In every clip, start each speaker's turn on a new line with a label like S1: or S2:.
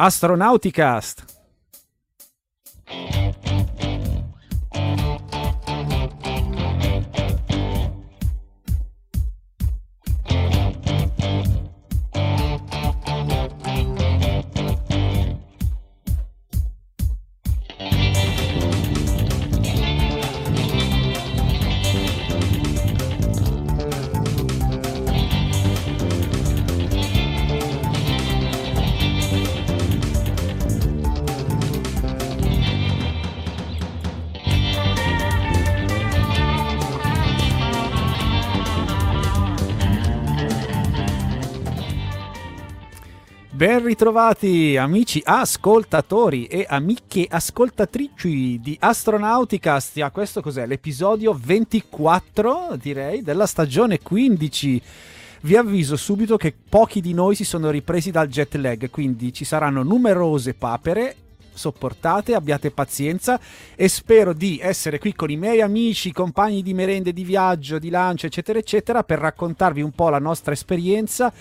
S1: Astronauticast. Ritrovati amici ascoltatori e amiche ascoltatrici di Astronauticast. Ah, questo cos'è? L'episodio 24, direi, della stagione 15. Vi avviso subito che pochi di noi si sono ripresi dal jet lag, quindi ci saranno numerose papere sopportate, abbiate pazienza e spero di essere qui con i miei amici, compagni di merende, di viaggio, di lancio, eccetera, eccetera, per raccontarvi un po' la nostra esperienza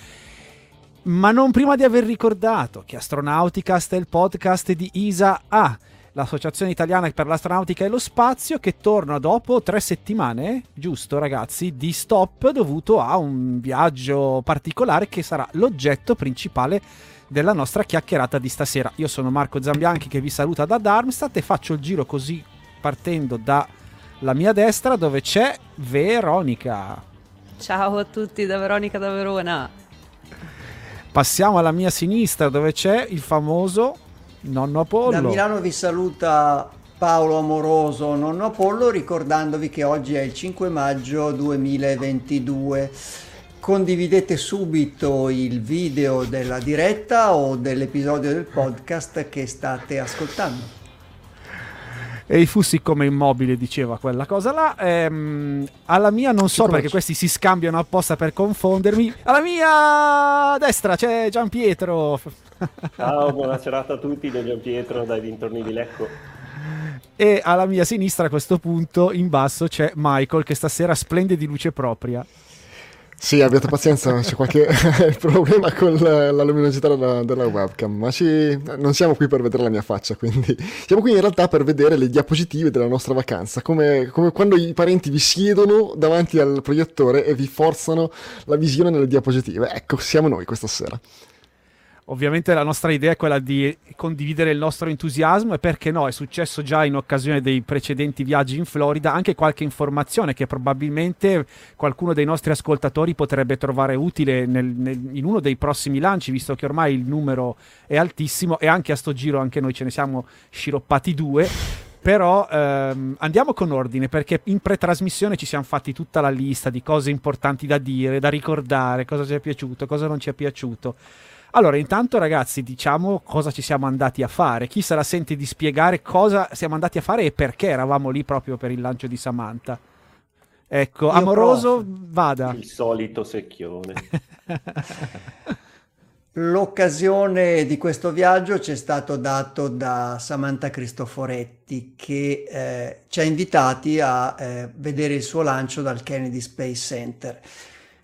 S1: ma non prima di aver ricordato che Astronauticast è il podcast di ISA A, l'Associazione Italiana per l'Astronautica e lo Spazio, che torna dopo tre settimane, giusto ragazzi, di stop dovuto a un viaggio particolare che sarà l'oggetto principale della nostra chiacchierata di stasera. Io sono Marco Zambianchi che vi saluta da Darmstadt e faccio il giro così partendo dalla mia destra dove c'è Veronica.
S2: Ciao a tutti da Veronica da Verona.
S1: Passiamo alla mia sinistra dove c'è il famoso nonno Apollo.
S3: Da Milano vi saluta Paolo Amoroso, nonno Apollo, ricordandovi che oggi è il 5 maggio 2022. Condividete subito il video della diretta o dell'episodio del podcast che state ascoltando
S1: e i fussi come immobile diceva quella cosa là. Ehm, alla mia non so perché questi si scambiano apposta per confondermi. Alla mia destra c'è Gian Pietro
S4: ciao buona serata a tutti da Gian Pietro dai dintorni di Lecco.
S1: E alla mia sinistra a questo punto in basso c'è Michael che stasera splende di luce propria
S5: sì, abbiate pazienza, c'è qualche problema con la, la luminosità della, della webcam, ma ci, non siamo qui per vedere la mia faccia, quindi siamo qui in realtà per vedere le diapositive della nostra vacanza, come, come quando i parenti vi siedono davanti al proiettore e vi forzano la visione nelle diapositive. Ecco, siamo noi questa sera.
S1: Ovviamente la nostra idea è quella di condividere il nostro entusiasmo e perché no, è successo già in occasione dei precedenti viaggi in Florida anche qualche informazione che probabilmente qualcuno dei nostri ascoltatori potrebbe trovare utile nel, nel, in uno dei prossimi lanci, visto che ormai il numero è altissimo e anche a sto giro anche noi ce ne siamo sciroppati due. Però ehm, andiamo con ordine perché in pretrasmissione ci siamo fatti tutta la lista di cose importanti da dire, da ricordare, cosa ci è piaciuto, cosa non ci è piaciuto. Allora, intanto ragazzi, diciamo cosa ci siamo andati a fare. Chi se la sente di spiegare cosa siamo andati a fare e perché eravamo lì proprio per il lancio di Samantha? Ecco, Io amoroso, provo. vada.
S4: Il solito secchione.
S3: L'occasione di questo viaggio ci è stato dato da Samantha Cristoforetti che eh, ci ha invitati a eh, vedere il suo lancio dal Kennedy Space Center.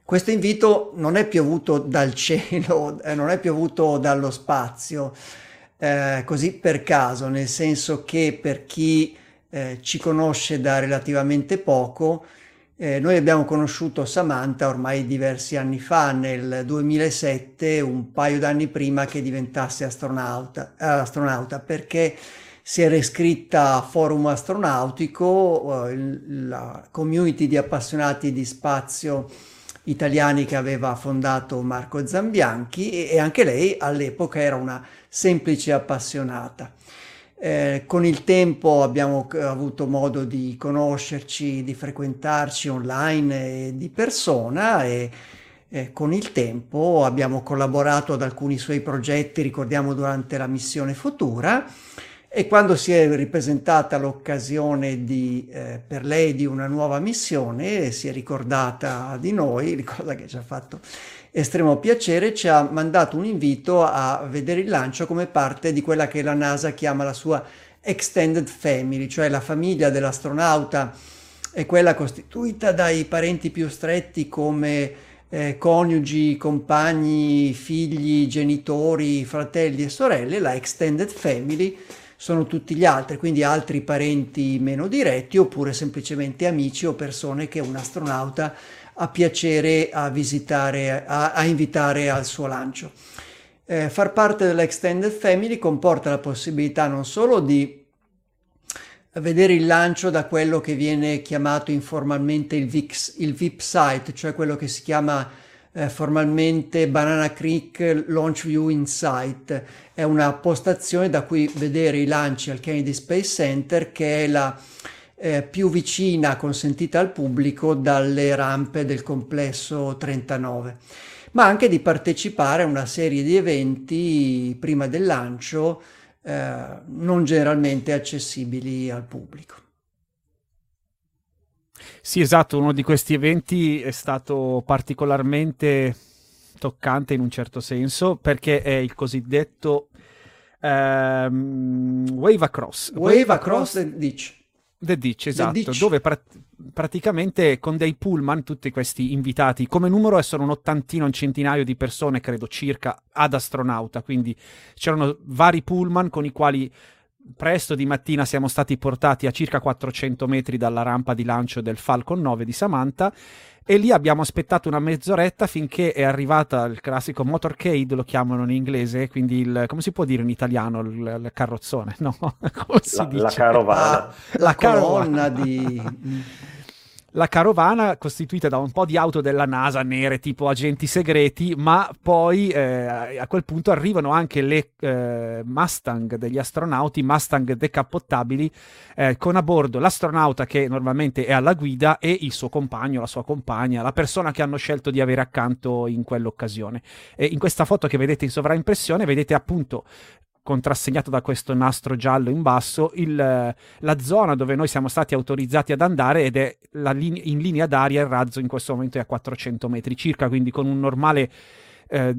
S3: Questo invito non è piovuto dal cielo, eh, non è piovuto dallo spazio, eh, così per caso, nel senso che per chi eh, ci conosce da relativamente poco, eh, noi abbiamo conosciuto Samantha ormai diversi anni fa, nel 2007, un paio d'anni prima che diventasse astronauta, astronauta perché si era iscritta a Forum Astronautico, eh, la community di appassionati di spazio italiani che aveva fondato Marco Zambianchi e, anche lei all'epoca era una semplice appassionata. Eh, con il tempo abbiamo avuto modo di conoscerci, di frequentarci online e di persona e eh, con il tempo abbiamo collaborato ad alcuni suoi progetti, ricordiamo durante la missione Futura e quando si è ripresentata l'occasione di, eh, per lei di una nuova missione, si è ricordata di noi, cosa che ci ha fatto estremo piacere, ci ha mandato un invito a vedere il lancio come parte di quella che la NASA chiama la sua extended family, cioè la famiglia dell'astronauta. È quella costituita dai parenti più stretti come eh, coniugi, compagni, figli, genitori, fratelli e sorelle, la extended family sono tutti gli altri, quindi altri parenti meno diretti oppure semplicemente amici o persone che un astronauta ha piacere a visitare, a, a invitare al suo lancio. Eh, far parte dell'extended family comporta la possibilità non solo di vedere il lancio da quello che viene chiamato informalmente il, VIX, il VIP site, cioè quello che si chiama eh, formalmente Banana Creek Launch View Insight. È una postazione da cui vedere i lanci al Kennedy Space Center che è la eh, più vicina consentita al pubblico dalle rampe del complesso 39 ma anche di partecipare a una serie di eventi prima del lancio eh, non generalmente accessibili al pubblico.
S1: Sì, esatto, uno di questi eventi è stato particolarmente toccante in un certo senso perché è il cosiddetto ehm, Wave Across.
S3: Wave, Wave Across the Ditch.
S1: The Ditch, esatto, The Ditch. dove pra- praticamente con dei pullman, tutti questi invitati, come numero sono un ottantino, un centinaio di persone, credo circa, ad astronauta, quindi c'erano vari pullman con i quali presto di mattina siamo stati portati a circa 400 metri dalla rampa di lancio del Falcon 9 di Samantha e lì abbiamo aspettato una mezz'oretta finché è arrivata il classico motorcade, lo chiamano in inglese, quindi il, come si può dire in italiano, il, il carrozzone, no?
S4: Come si la, dice? La carovana.
S3: Ah, la, la colonna di...
S1: la carovana costituita da un po' di auto della NASA nere tipo agenti segreti, ma poi eh, a quel punto arrivano anche le eh, Mustang degli astronauti, Mustang decappottabili, eh, con a bordo l'astronauta che normalmente è alla guida e il suo compagno, la sua compagna, la persona che hanno scelto di avere accanto in quell'occasione. E in questa foto che vedete in sovraimpressione vedete appunto contrassegnato da questo nastro giallo in basso, il, la zona dove noi siamo stati autorizzati ad andare ed è linea, in linea d'aria il razzo in questo momento è a 400 metri circa, quindi con un normale eh,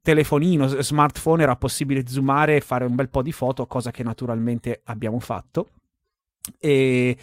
S1: telefonino, smartphone era possibile zoomare e fare un bel po' di foto, cosa che naturalmente abbiamo fatto. E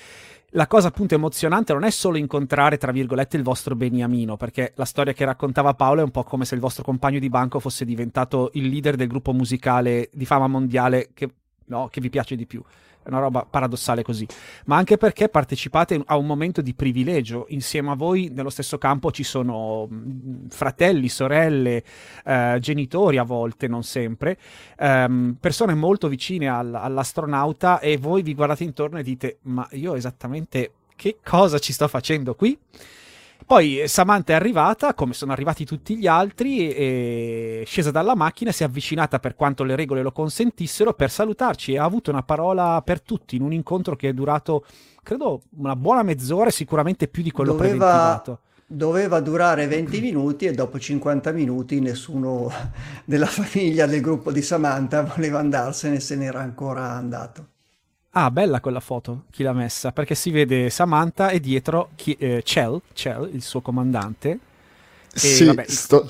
S1: la cosa appunto emozionante non è solo incontrare, tra virgolette, il vostro beniamino, perché la storia che raccontava Paolo è un po' come se il vostro compagno di banco fosse diventato il leader del gruppo musicale di fama mondiale che, no, che vi piace di più una roba paradossale così, ma anche perché partecipate a un momento di privilegio. Insieme a voi nello stesso campo ci sono mm, fratelli, sorelle, eh, genitori a volte, non sempre, ehm, persone molto vicine al, all'astronauta e voi vi guardate intorno e dite ma io esattamente che cosa ci sto facendo qui? Poi Samantha è arrivata, come sono arrivati tutti gli altri, è scesa dalla macchina, si è avvicinata per quanto le regole lo consentissero per salutarci e ha avuto una parola per tutti in un incontro che è durato, credo, una buona mezz'ora sicuramente più di quello Doveva... preventivato
S3: doveva durare 20 minuti e dopo 50 minuti nessuno della famiglia del gruppo di Samantha voleva andarsene se n'era ancora andato.
S1: Ah, bella quella foto, chi l'ha messa, perché si vede Samantha e dietro chi, eh, Chell, Chell, il suo comandante.
S5: E, sì, vabbè, sto,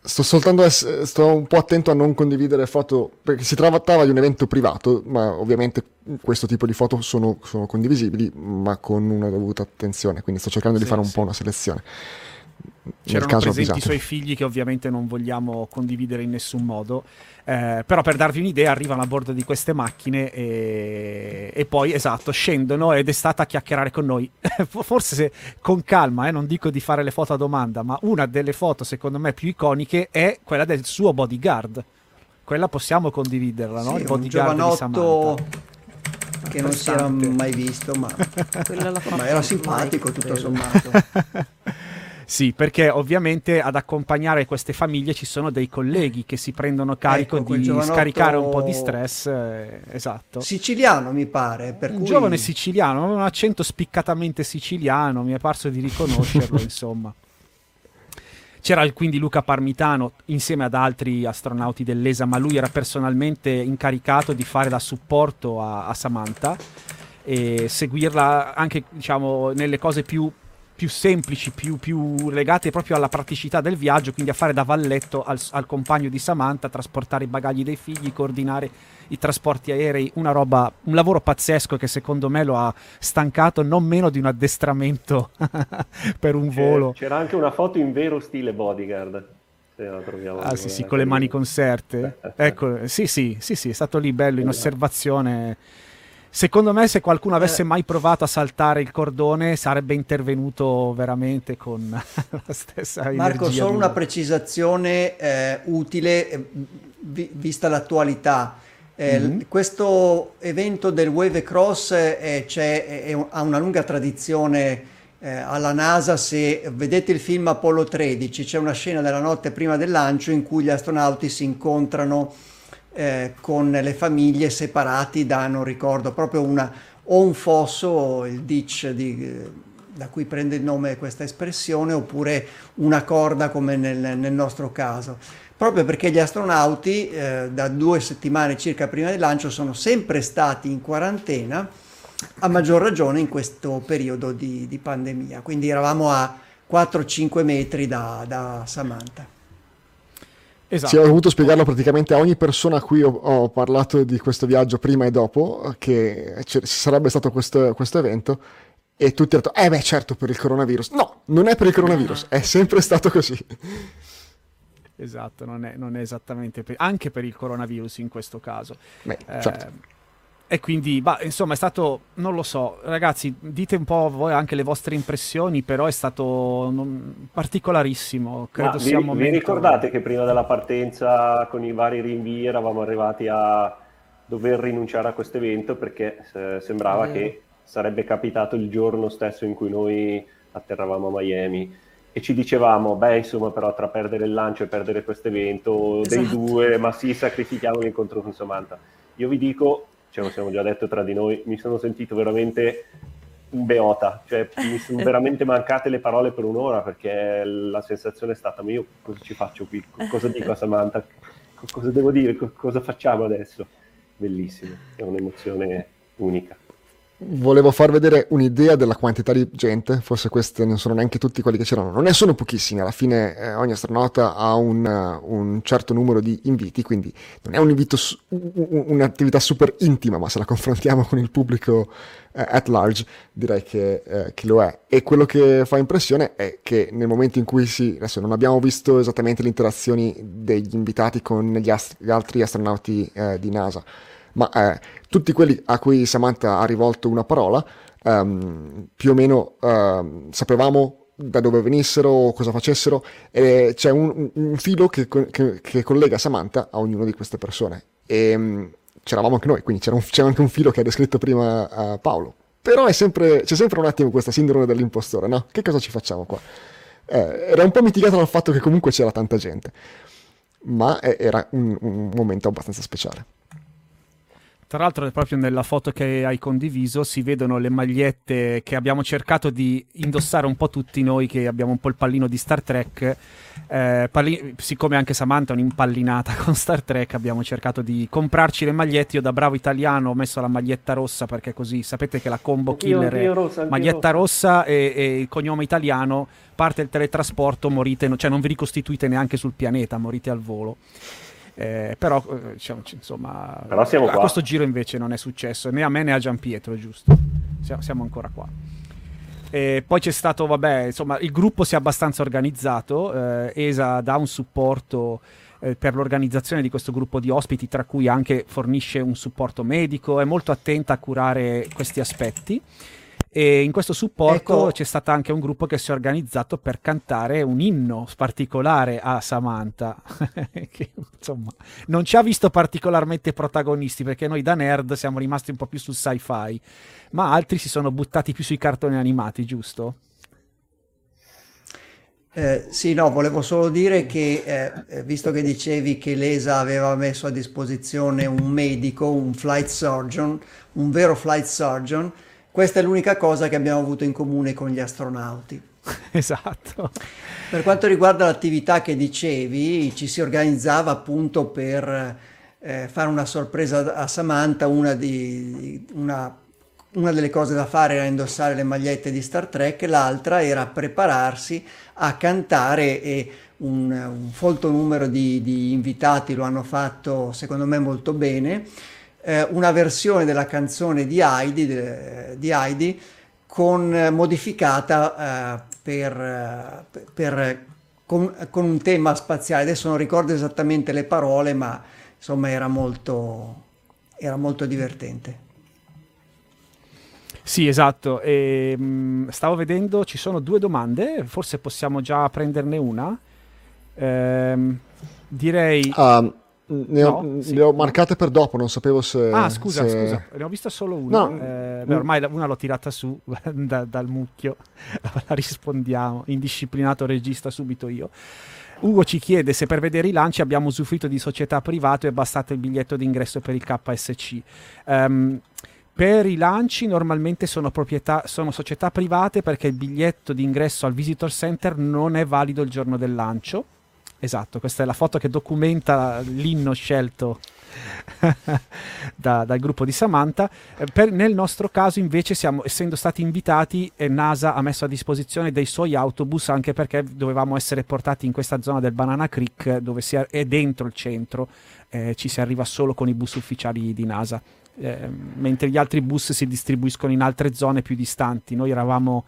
S5: sto, soltanto ess- sto un po' attento a non condividere foto, perché si trattava di un evento privato, ma ovviamente questo tipo di foto sono, sono condivisibili, ma con una dovuta attenzione, quindi sto cercando sì, di fare un sì. po' una selezione.
S1: C'erano presenti avvisate. i suoi figli che ovviamente non vogliamo condividere in nessun modo. Eh, però per darvi un'idea arrivano a bordo di queste macchine e, e poi esatto scendono ed è stata a chiacchierare con noi. Forse se, con calma eh, non dico di fare le foto a domanda ma una delle foto secondo me più iconiche è quella del suo bodyguard. Quella possiamo condividerla no?
S3: il bodyguard di Samantha. che non si era mai visto ma, ma era simpatico tutto sommato
S1: Sì, perché ovviamente ad accompagnare queste famiglie ci sono dei colleghi che si prendono carico ecco, di scaricare un po' di stress. Eh, esatto.
S3: Siciliano, mi pare.
S1: un
S3: cui...
S1: giovane siciliano, un accento spiccatamente siciliano, mi è parso di riconoscerlo, insomma. C'era quindi Luca Parmitano insieme ad altri astronauti dell'ESA, ma lui era personalmente incaricato di fare da supporto a, a Samantha e seguirla anche diciamo, nelle cose più più semplici, più, più, legate proprio alla praticità del viaggio, quindi a fare da valletto al, al, compagno di Samantha, trasportare i bagagli dei figli, coordinare i trasporti aerei, una roba, un lavoro pazzesco che secondo me lo ha stancato non meno di un addestramento per un volo.
S4: C'era anche una foto in vero stile bodyguard.
S1: Ah sì sì, con le mani conserte. ecco, sì sì, sì sì, è stato lì bello in osservazione Secondo me, se qualcuno avesse eh. mai provato a saltare il cordone, sarebbe intervenuto veramente con la stessa
S3: Marco, solo una precisazione eh, utile, eh, vi, vista l'attualità. Eh, mm-hmm. Questo evento del Wave Cross eh, è, ha una lunga tradizione eh, alla NASA. Se vedete il film Apollo 13, c'è una scena della notte prima del lancio in cui gli astronauti si incontrano eh, con le famiglie separati da, non ricordo, proprio una, o un fosso, il ditch di, eh, da cui prende il nome questa espressione, oppure una corda come nel, nel nostro caso. Proprio perché gli astronauti eh, da due settimane circa prima del lancio sono sempre stati in quarantena, a maggior ragione in questo periodo di, di pandemia. Quindi eravamo a 4-5 metri da, da Samantha.
S5: Esatto. Sì, ho dovuto spiegarlo praticamente a ogni persona a cui ho, ho parlato di questo viaggio prima e dopo, che ci sarebbe stato questo, questo evento, e tutti hanno detto, eh beh certo per il coronavirus. No, non è per il coronavirus, è sempre stato così.
S1: Esatto, non è, non è esattamente per, anche per il coronavirus in questo caso.
S5: Beh, certo.
S1: eh, e quindi, bah, insomma, è stato, non lo so, ragazzi, dite un po' voi anche le vostre impressioni, però è stato non, particolarissimo. Credo
S4: Ma
S1: sia
S4: vi,
S1: momento...
S4: vi ricordate che prima della partenza, con i vari rinvii, eravamo arrivati a dover rinunciare a questo evento perché eh, sembrava mm. che sarebbe capitato il giorno stesso in cui noi atterravamo a Miami e ci dicevamo, beh, insomma, però tra perdere il lancio e perdere questo evento esatto. dei due, ma sì, sacrifichiamo l'incontro con Samantha. Io vi dico, ce lo siamo già detto tra di noi, mi sono sentito veramente un beota, cioè mi sono veramente mancate le parole per un'ora perché la sensazione è stata, ma io cosa ci faccio qui? Cosa dico a Samantha? Cosa devo dire? Cosa facciamo adesso? Bellissimo, è un'emozione unica
S5: volevo far vedere un'idea della quantità di gente, forse questi non sono neanche tutti quelli che c'erano, non ne sono pochissimi, alla fine eh, ogni astronauta ha un, uh, un, certo numero di inviti, quindi non è un invito, su, un'attività super intima, ma se la confrontiamo con il pubblico eh, at large direi che, eh, che, lo è. E quello che fa impressione è che nel momento in cui si, adesso non abbiamo visto esattamente le interazioni degli invitati con gli, ast- gli altri astronauti eh, di NASA, ma eh, tutti quelli a cui Samantha ha rivolto una parola, um, più o meno uh, sapevamo da dove venissero, cosa facessero, e c'è un, un filo che, che, che, collega Samantha a ognuna di queste persone. E um, c'eravamo anche noi, quindi c'era, un, c'era, anche un filo che ha descritto prima uh, Paolo. Però sempre, c'è sempre un attimo questa sindrome dell'impostore, no? Che cosa ci facciamo qua? Eh, era un po' mitigata dal fatto che comunque c'era tanta gente, ma eh, era un, un momento abbastanza speciale.
S1: Tra l'altro, proprio nella foto che hai condiviso si vedono le magliette che abbiamo cercato di indossare un po' tutti noi che abbiamo un po' il pallino di Star Trek. Eh, palli- siccome anche Samantha è un'impallinata con Star Trek, abbiamo cercato di comprarci le magliette. Io, da bravo italiano, ho messo la maglietta rossa perché così sapete che la combo killer è rossa, maglietta rossa e, e, il cognome italiano. Parte il teletrasporto, morite, cioè non vi ricostituite neanche sul pianeta, morite al volo. Eh, però, eh, diciamo, insomma,
S4: però
S1: a questo giro invece non è successo né a me né a Gian Pietro, giusto? Siamo, siamo ancora qua. E poi c'è stato, vabbè, insomma, il gruppo si è abbastanza organizzato. Eh, ESA dà un supporto eh, per l'organizzazione di questo gruppo di ospiti, tra cui anche fornisce un supporto medico, è molto attenta a curare questi aspetti. E in questo supporto ecco. c'è stato anche un gruppo che si è organizzato per cantare un inno particolare a Samantha, che insomma non ci ha visto particolarmente protagonisti perché noi da nerd siamo rimasti un po' più sul sci-fi, ma altri si sono buttati più sui cartoni animati, giusto?
S3: Eh, sì, no, volevo solo dire che, eh, eh visto che dicevi che l'ESA aveva messo a disposizione un medico, un flight surgeon, un vero flight surgeon, questa è l'unica cosa che abbiamo avuto in comune con gli astronauti.
S1: Esatto.
S3: Per quanto riguarda l'attività che dicevi, ci si organizzava appunto per eh, fare una sorpresa a Samantha, una, di, una una delle cose da fare era indossare le magliette di Star Trek, l'altra era prepararsi a cantare e un, un folto numero di, di, invitati lo hanno fatto secondo me molto bene, eh, una versione della canzone di Heidi, de, di Heidi con, eh, modificata eh, per, eh, per con, con, un tema spaziale. Adesso non ricordo esattamente le parole, ma insomma era molto, era molto divertente.
S1: Sì, esatto. E, mh, mm, stavo vedendo, ci sono due domande, forse possiamo già prenderne una. Ehm, direi...
S5: Um, ne, ho, no, sì. le ho marcate per dopo, non sapevo se...
S1: Ah, scusa,
S5: se...
S1: scusa, ne ho vista solo una. No. Eh, beh, ormai una l'ho tirata su da, dal mucchio, la rispondiamo, indisciplinato regista subito io. Ugo ci chiede se per vedere i lanci abbiamo usufruito di società private e è bastato il biglietto d'ingresso per il KSC. Um, ehm, per i lanci normalmente sono, proprietà, sono società private perché il biglietto d'ingresso al visitor center non è valido il giorno del lancio. Esatto, questa è la foto che documenta l'inno scelto da, dal gruppo di Samantha. Eh, per, nel nostro caso invece siamo, essendo stati invitati, eh, NASA ha messo a disposizione dei suoi autobus anche perché dovevamo essere portati in questa zona del Banana Creek dove si è, è dentro il centro, eh, ci si arriva solo con i bus ufficiali di NASA eh, mentre gli altri bus si distribuiscono in altre zone più distanti. Noi eravamo,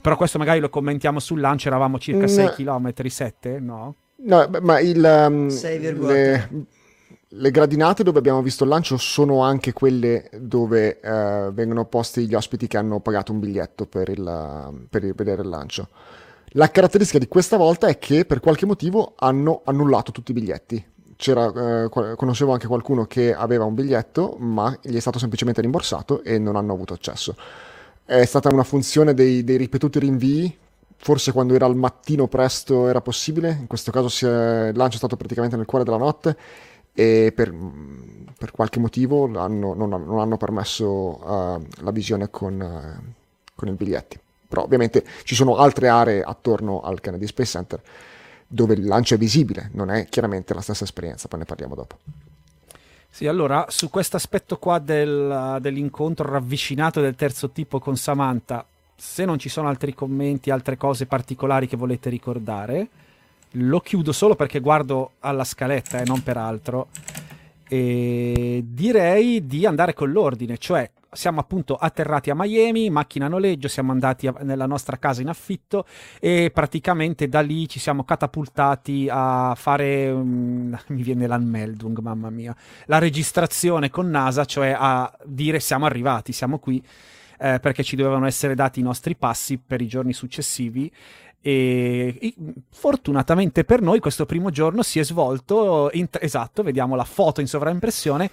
S1: però questo magari lo commentiamo sul lancio, eravamo circa no. 6 km, 7, no?
S5: No, ma il, um, le, le, gradinate dove abbiamo visto il lancio sono anche quelle dove uh, vengono posti gli ospiti che hanno pagato un biglietto per, il, per il, vedere il lancio. La caratteristica di questa volta è che per qualche motivo hanno annullato tutti i biglietti eh, conoscevo anche qualcuno che aveva un biglietto, ma gli è stato semplicemente rimborsato e non hanno avuto accesso. È stata una funzione dei, dei ripetuti rinvii, forse quando era al mattino presto era possibile, in questo caso è, il lancio è stato praticamente nel cuore della notte e per, per qualche motivo hanno, non, non, hanno permesso uh, la visione con, uh, con i biglietti. Però ovviamente ci sono altre aree attorno al Kennedy Space Center dove il lancio è visibile, non è chiaramente la stessa esperienza, poi ne parliamo dopo.
S1: Sì, allora su questo aspetto qua del, dell'incontro ravvicinato del terzo tipo con Samantha, se non ci sono altri commenti, altre cose particolari che volete ricordare, lo chiudo solo perché guardo alla scaletta e non per altro. E direi di andare con l'ordine, cioè siamo appunto atterrati a Miami, macchina a noleggio, siamo andati a, nella nostra casa in affitto e praticamente da lì ci siamo catapultati a fare, um, mi viene l'anmeldung, mamma mia, la registrazione con NASA, cioè a dire siamo arrivati, siamo qui, eh, perché ci dovevano essere dati i nostri passi per i giorni successivi e fortunatamente per noi questo primo giorno si è svolto, in, esatto, vediamo la foto in sovraimpressione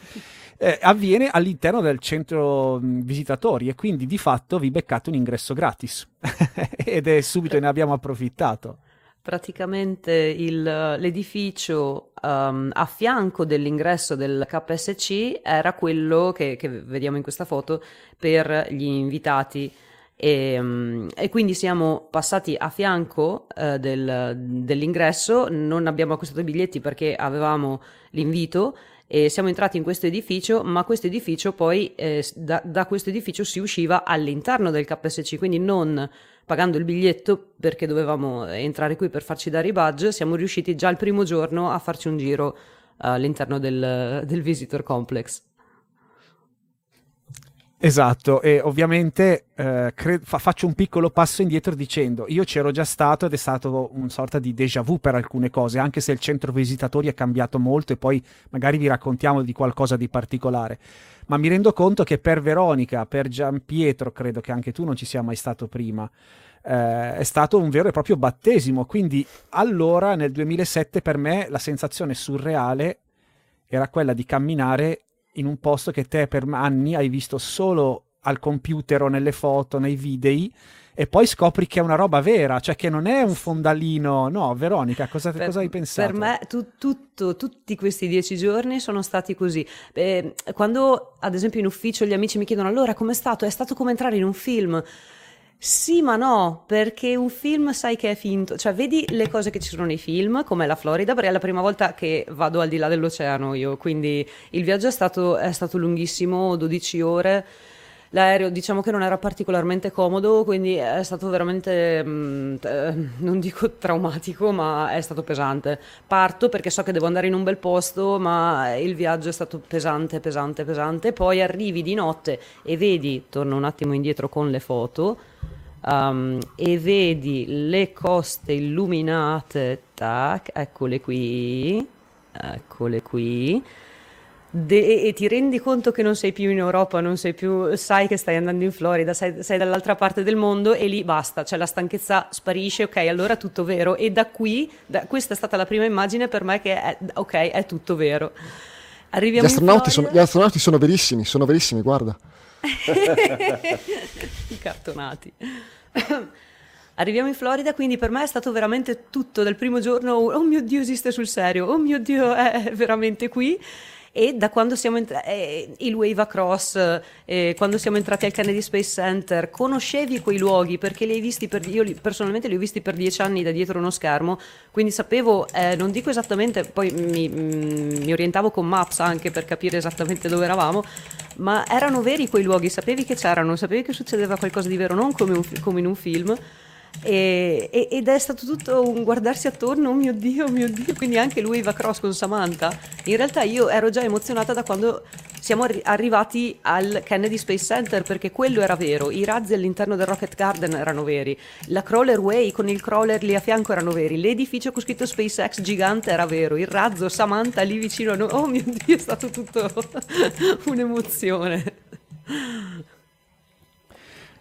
S1: eh, avviene all'interno del centro visitatori e quindi di fatto vi beccate un ingresso gratis ed è subito ne abbiamo approfittato.
S2: Praticamente il, l'edificio um, a fianco dell'ingresso del KSC era quello che, che vediamo in questa foto per gli invitati. E, um, e, quindi siamo passati a fianco uh, del, dell'ingresso, non abbiamo acquistato i biglietti perché avevamo l'invito e siamo entrati in questo edificio, ma questo edificio poi, eh, da, da, questo edificio si usciva all'interno del KSC, quindi non pagando il biglietto perché dovevamo entrare qui per farci dare i badge, siamo riusciti già il primo giorno a farci un giro all'interno del, del visitor complex.
S1: Esatto, e ovviamente eh, cre- fa- faccio un piccolo passo indietro dicendo io c'ero già stato ed è stato una sorta di déjà vu per alcune cose, anche se il centro visitatori è cambiato molto e poi magari vi raccontiamo di qualcosa di particolare. Ma mi rendo conto che per Veronica, per Gian Pietro, credo che anche tu non ci sia mai stato prima, eh, è stato un vero e proprio battesimo. Quindi allora, nel 2007, per me la sensazione surreale era quella di camminare in un posto che te per anni hai visto solo al computer o nelle foto, nei video e poi scopri che è una roba vera, cioè che non è un fondalino. No, Veronica, cosa,
S2: per,
S1: cosa hai pensato?
S2: Per me tu, tutto, tutti questi dieci giorni sono stati così. Eh, quando ad esempio in ufficio gli amici mi chiedono allora com'è stato? È stato come entrare in un film. Sì, ma no, perché un film sai che è finto, cioè vedi le cose che ci sono nei film, come la Florida, perché è la prima volta che vado al di là dell'oceano io, quindi il viaggio è stato, è stato lunghissimo, 12 ore. L'aereo diciamo che non era particolarmente comodo, quindi è stato veramente, mh, eh, non dico traumatico, ma è stato pesante. Parto perché so che devo andare in un bel posto, ma il viaggio è stato pesante, pesante, pesante. Poi arrivi di notte e vedi, torno un attimo indietro con le foto, um, e vedi le coste illuminate, tac, eccole qui, eccole qui de- e ti rendi conto che non sei più in Europa, non sei più, sai che stai andando in Florida, sei, sei dall'altra parte del mondo e lì basta, cioè la stanchezza sparisce, ok, allora tutto vero. E da qui, da, questa è stata la prima immagine per me che è, ok, è tutto vero.
S5: Arriviamo gli, astronauti sono, gli astronauti sono verissimi, sono verissimi, guarda.
S2: I cartonati. Arriviamo in Florida, quindi per me è stato veramente tutto dal primo giorno. Oh mio Dio, esiste sul serio. Oh mio Dio, è veramente qui e da quando siamo entrati, eh, il Wave Across, eh, quando siamo entrati al Kennedy Space Center, conoscevi quei luoghi perché li hai visti per, io li, personalmente li ho visti per dieci anni da dietro uno schermo, quindi sapevo, eh, non dico esattamente, poi mi, mi orientavo con Maps anche per capire esattamente dove eravamo, ma erano veri quei luoghi, sapevi che c'erano, sapevi che succedeva qualcosa di vero, non come, un, come in un film. E, e, ed è stato tutto un guardarsi attorno, oh mio Dio, oh mio Dio, quindi anche lui va cross con Samantha. In realtà io ero già emozionata da quando siamo arri- arrivati al Kennedy Space Center perché quello era vero, i razzi all'interno del Rocket Garden erano veri, la crawler way con il crawler lì a fianco erano veri, l'edificio con scritto SpaceX gigante era vero, il razzo Samantha lì vicino a noi, oh mio Dio, è stato tutto un'emozione.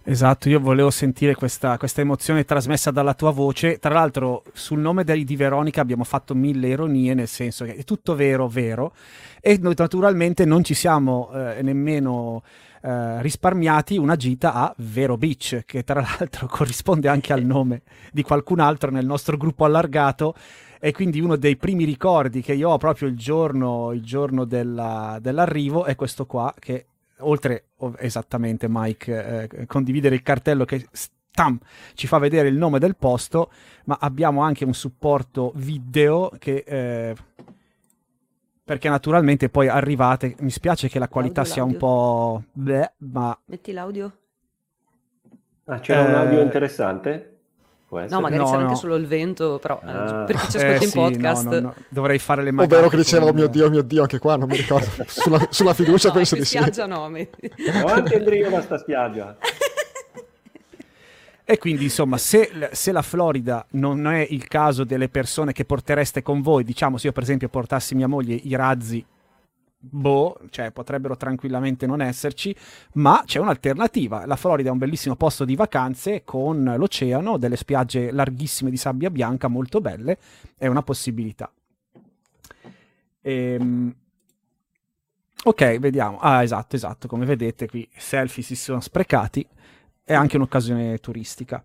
S1: Esatto, io volevo sentire questa, questa, emozione trasmessa dalla tua voce. Tra l'altro, sul nome di, Veronica abbiamo fatto mille ironie, nel senso che è tutto vero, vero. E noi naturalmente non ci siamo eh, nemmeno eh, risparmiati una gita a Vero Beach, che tra l'altro corrisponde anche al nome di qualcun altro nel nostro gruppo allargato. E quindi uno dei primi ricordi che io ho proprio il giorno, il giorno della, dell'arrivo è questo qua, che oltre esattamente Mike eh, condividere il cartello che stam, ci fa vedere il nome del posto, ma abbiamo anche un supporto video che eh, perché naturalmente poi arrivate, mi spiace che la qualità l'audio, sia l'audio. un po' bleh, ma
S2: metti l'audio.
S4: Ah, c'era eh... un audio interessante?
S2: No, magari no, c'era no. anche solo il vento, però ah. per chi ci ascolta eh, in sì, podcast. No, no,
S1: Dovrei fare le mani.
S5: Ovvero che diceva, oh mio Dio, mio Dio, anche qua, non mi ricordo. sulla, sulla fiducia penso di
S2: sì. Spiaggia no, mi...
S4: Avanti Andrea da sta spiaggia.
S1: E quindi, insomma, se, se, la Florida non è il caso delle persone che portereste con voi, diciamo, se io per esempio portassi mia moglie i razzi boh, cioè potrebbero tranquillamente non esserci, ma c'è un'alternativa. La Florida è un bellissimo posto di vacanze con l'oceano, delle spiagge larghissime di sabbia bianca molto belle, è una possibilità. Ehm... Ok, vediamo. Ah, esatto, esatto, come vedete qui selfie si sono sprecati, è anche un'occasione turistica.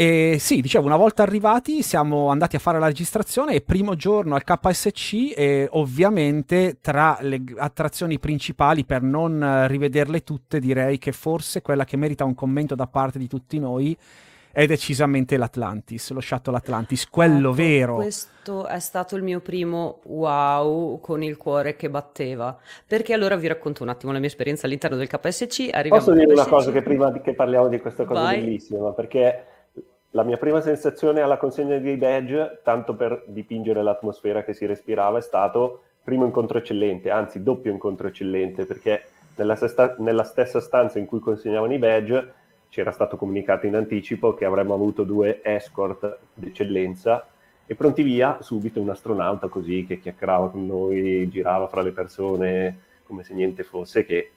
S1: E sì, dicevo, una volta arrivati siamo andati a fare la registrazione e primo giorno al KSC e ovviamente tra le attrazioni principali per non rivederle tutte direi che forse quella che merita un commento da parte di tutti noi è decisamente l'Atlantis, lo Shuttle Atlantis, quello ecco, vero.
S2: Questo è stato il mio primo wow con il cuore che batteva. Perché allora vi racconto un attimo la mia esperienza all'interno del KSC.
S4: Posso dire una cosa che prima che parliamo di questa cosa Vai. bellissima, perché la mia prima sensazione alla consegna dei badge, tanto per dipingere l'atmosfera che si respirava, è stato primo incontro eccellente, anzi doppio incontro eccellente, perché nella, sesta- nella stessa stanza in cui consegnavano i badge c'era stato comunicato in anticipo che avremmo avuto due escort d'eccellenza e pronti via subito un astronauta così che chiacchierava con noi, girava fra le persone come se niente fosse, che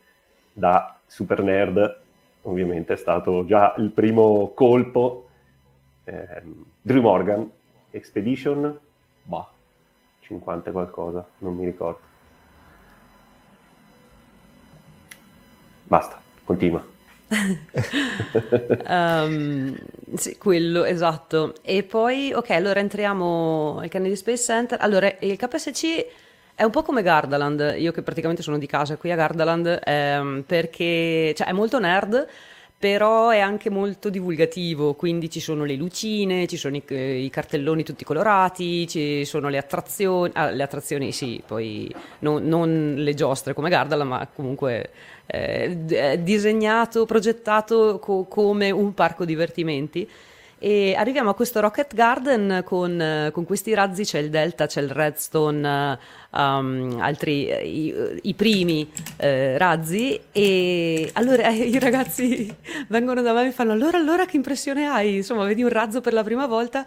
S4: da super nerd ovviamente è stato già il primo colpo eh, Drew Morgan, Expedition, bah, 50 qualcosa, non mi ricordo. Basta, continua.
S2: um, sì, quello, esatto. E poi, ok, allora entriamo al Kennedy Space Center. Allora, il KSC è un po' come Gardaland, io che praticamente sono di casa qui a Gardaland, ehm, perché cioè, è molto nerd, però è anche molto divulgativo, quindi ci sono le lucine, ci sono i, i cartelloni tutti colorati, ci sono le attrazioni, ah, le attrazioni sì, poi non, non le giostre come Gardala, ma comunque eh, disegnato, progettato co- come un parco divertimenti. E arriviamo a questo Rocket Garden con, con, questi razzi, c'è il Delta, c'è il Redstone, um, altri, i, i primi eh, razzi. E allora eh, i ragazzi vengono da me e mi fanno: Allora, allora, che impressione hai? Insomma, vedi un razzo per la prima volta.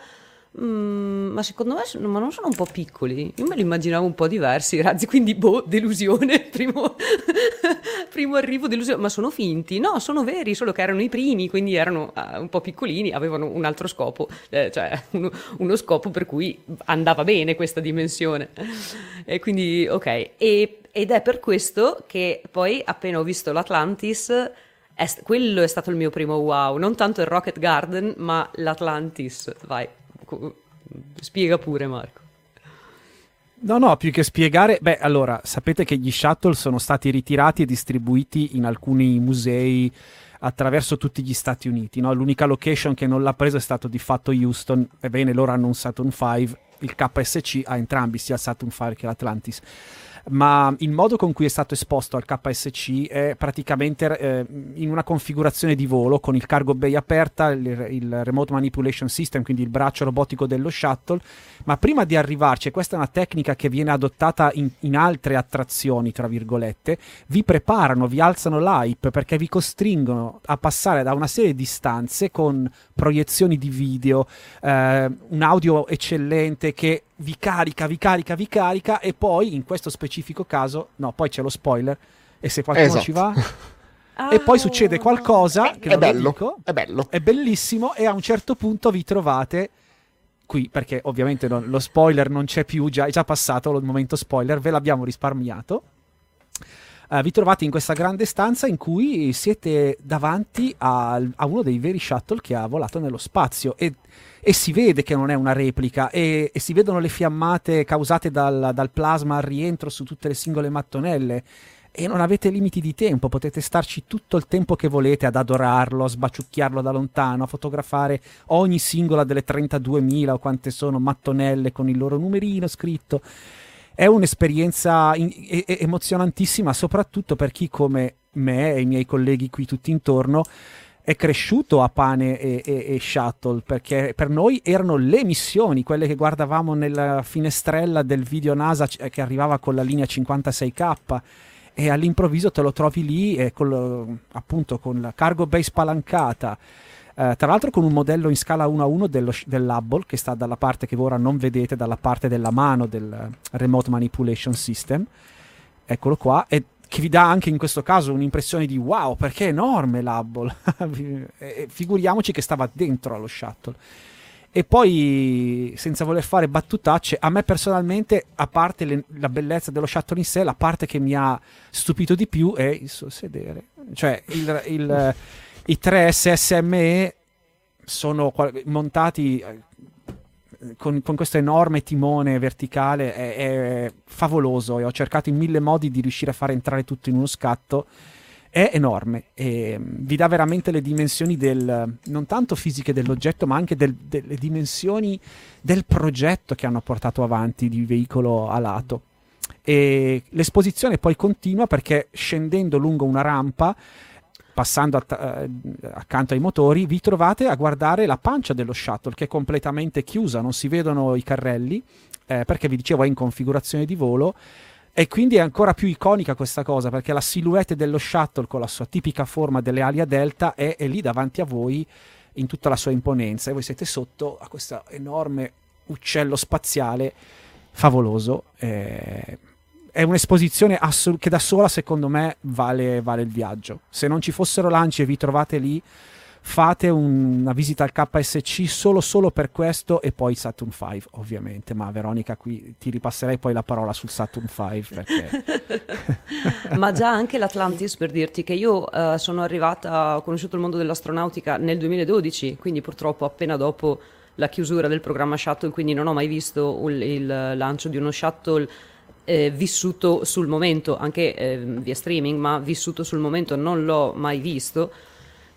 S2: Mm, ma secondo me ma non sono un po' piccoli. Io me li immaginavo un po' diversi razzi, quindi boh, delusione. Primo, primo arrivo, delusione. Ma sono finti? No, sono veri, solo che erano i primi, quindi erano uh, un po' piccolini, avevano un altro scopo, eh, cioè uno, uno, scopo per cui andava bene questa dimensione. E quindi, ok. E, ed è per questo che poi, appena ho visto l'Atlantis. È, quello è stato il mio primo wow, non tanto il Rocket Garden, ma l'Atlantis. Vai. Spiega pure Marco.
S1: No, no, più che spiegare, beh, allora, sapete che gli shuttle sono stati ritirati e distribuiti in alcuni musei attraverso tutti gli Stati Uniti, no? L'unica location che non l'ha preso è stato di fatto Houston, ebbene loro hanno un Saturn V, il KSC ha entrambi, sia il Saturn V che l'Atlantis ma il modo con cui è stato esposto al KSC è praticamente eh, in una configurazione di volo con il cargo bay aperta, il, il, remote manipulation system, quindi il braccio robotico dello shuttle, ma prima di arrivarci, e questa è una tecnica che viene adottata in, in altre attrazioni, tra virgolette, vi preparano, vi alzano l'hype perché vi costringono a passare da una serie di stanze con proiezioni di video, eh, un audio eccellente che vi carica, vi carica, vi carica e poi in questo specifico caso, no, poi c'è lo spoiler e se qualcuno esatto. ci va... e poi succede qualcosa che
S5: è bello, dico, è bello,
S1: è bellissimo e a un certo punto vi trovate qui perché ovviamente non, lo spoiler non c'è più, già, è già passato il momento spoiler, ve l'abbiamo risparmiato. Uh, vi trovate in questa grande stanza in cui siete davanti a, a, uno dei veri shuttle che ha volato nello spazio e e si vede che non è una replica e, e si vedono le fiammate causate dal, dal plasma al rientro su tutte le singole mattonelle e non avete limiti di tempo, potete starci tutto il tempo che volete ad adorarlo, a sbaciucchiarlo da lontano, a fotografare ogni singola delle 32.000 o quante sono mattonelle con il loro numerino scritto. È un'esperienza in- e- emozionantissima, soprattutto per chi come me e i miei colleghi qui tutti intorno è cresciuto a pane e, e, e, shuttle perché per noi erano le missioni, quelle che guardavamo nella finestrella del video NASA che arrivava con la linea 56K e all'improvviso te lo trovi lì e col, appunto con la cargo bay spalancata. Uh, tra l'altro con un modello in scala 1 a 1 dello, dell'Hubble che sta dalla parte che voi ora non vedete, dalla parte della mano del Remote Manipulation System. Eccolo qua. E che vi dà anche in questo caso un'impressione di wow, perché è enorme l'Hubble. Figuriamoci che stava dentro allo shuttle. E poi, senza voler fare battutacce, a me personalmente, a parte le, la bellezza dello shuttle in sé, la parte che mi ha stupito di più è il suo sedere. Cioè, il, il, i tre SSME sono montati con, con, questo enorme timone verticale è, è, favoloso e ho cercato in mille modi di riuscire a fare entrare tutto in uno scatto. È enorme e mm, vi dà veramente le dimensioni del, non tanto fisiche dell'oggetto, ma anche del, delle dimensioni del progetto che hanno portato avanti di veicolo a lato. E l'esposizione poi continua perché scendendo lungo una rampa passando att- eh, accanto ai motori, vi trovate a guardare la pancia dello shuttle che è completamente chiusa, non si vedono i carrelli, eh, perché vi dicevo è in configurazione di volo. E quindi è ancora più iconica questa cosa perché la silhouette dello shuttle con la sua tipica forma delle ali a delta è, è lì davanti a voi in tutta la sua imponenza e voi siete sotto a questo enorme uccello spaziale favoloso. Eh, è un'esposizione assol- che da sola, secondo me, vale, vale, il viaggio. Se non ci fossero lanci e vi trovate lì, fate un- una visita al KSC solo, solo per questo e poi Saturn 5, ovviamente. Ma Veronica, qui ti ripasserei poi la parola sul Saturn 5 perché...
S2: Ma già anche l'Atlantis, per dirti che io uh, sono arrivata, ho conosciuto il mondo dell'astronautica nel 2012, quindi purtroppo appena dopo la chiusura del programma Shuttle, quindi non ho mai visto il, il lancio di uno shuttle eh, vissuto sul momento, anche eh, via streaming, ma vissuto sul momento non l'ho mai visto.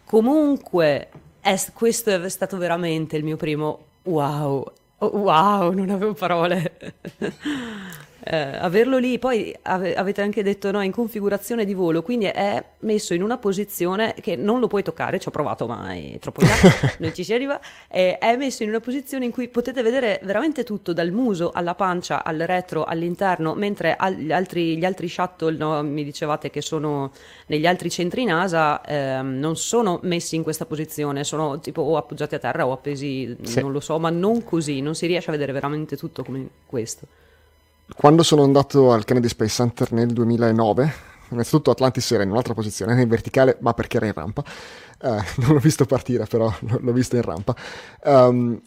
S2: Comunque, è, questo è stato veramente il mio primo wow. Oh, wow, non avevo parole. eh, averlo lì, poi ave- avete anche detto no, in configurazione di volo, quindi è messo in una posizione che non lo puoi toccare, ci ho provato ma è troppo in non ci si arriva, eh, è messo in una posizione in cui potete vedere veramente tutto, dal muso alla pancia, al retro, all'interno, mentre gli altri, gli altri shuttle, no, mi dicevate che sono negli altri centri NASA, eh, non sono messi in questa posizione, sono tipo o appoggiati a terra o appesi, sì. non lo so, ma non così, non si riesce a vedere veramente tutto come questo.
S5: Quando sono andato al Kennedy Space Center nel 2009, innanzitutto Atlantis era in un'altra posizione, in verticale, ma perché era in rampa. Uh, non l'ho visto partire, però l'ho visto in rampa. Um,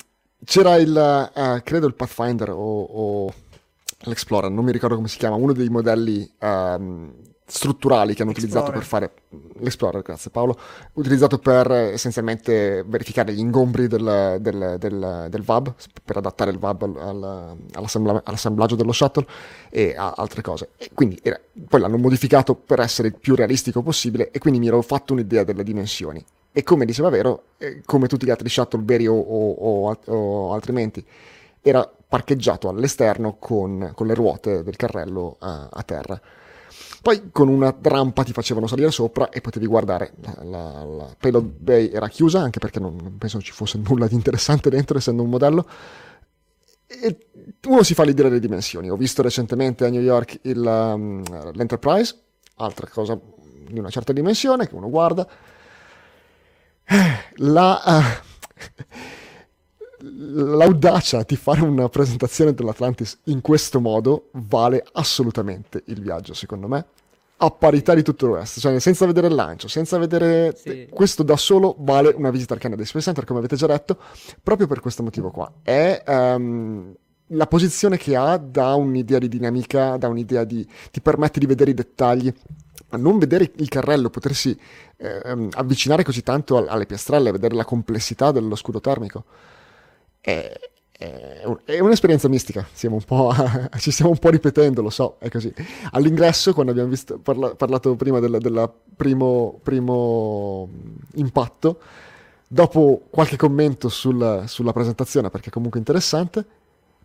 S5: c'era il, uh, credo il Pathfinder o, o, l'Explorer, non mi ricordo come si chiama, uno dei modelli um, strutturali che hanno utilizzato per fare l'Explorer, grazie Paolo, utilizzato per essenzialmente verificare gli ingombri del, del, del, del VAB, per adattare il VAB al, al, all'assembla, all'assemblaggio dello shuttle e a altre cose. E quindi era, poi l'hanno modificato per essere il più realistico possibile e quindi mi ero fatto un'idea delle dimensioni. E come diceva Vero, eh, come tutti gli altri shuttle veri o, o, o, o altrimenti, era parcheggiato all'esterno con, con le ruote del carrello a, a terra poi con una rampa ti facevano salire sopra e potevi guardare. La, la, la payload bay era chiusa anche perché non, non penso ci fosse nulla di interessante dentro essendo un modello. E uno si fa l'idea delle dimensioni. Ho visto recentemente a New York il, um, l'Enterprise, altra cosa di una certa dimensione che uno guarda. La, uh, l'audacia di fare una presentazione dell'Atlantis in questo modo vale assolutamente il viaggio, secondo me. A parità di tutto il resto, cioè senza vedere il lancio, senza vedere sì. questo da solo vale una visita al Kennedy Space Center, come avete già detto, proprio per questo motivo qua. È um, la posizione che ha dà un'idea di dinamica, dà un'idea di ti permette di vedere i dettagli, ma non vedere il carrello, potersi eh, avvicinare così tanto alle piastrelle, vedere la complessità dello scudo termico è, è, un'esperienza mistica, siamo ci stiamo un po' ripetendo, lo so, è così. All'ingresso, quando abbiamo visto, parla, parlato prima del, del primo, primo, impatto, dopo qualche commento sul, sulla presentazione, perché è comunque interessante,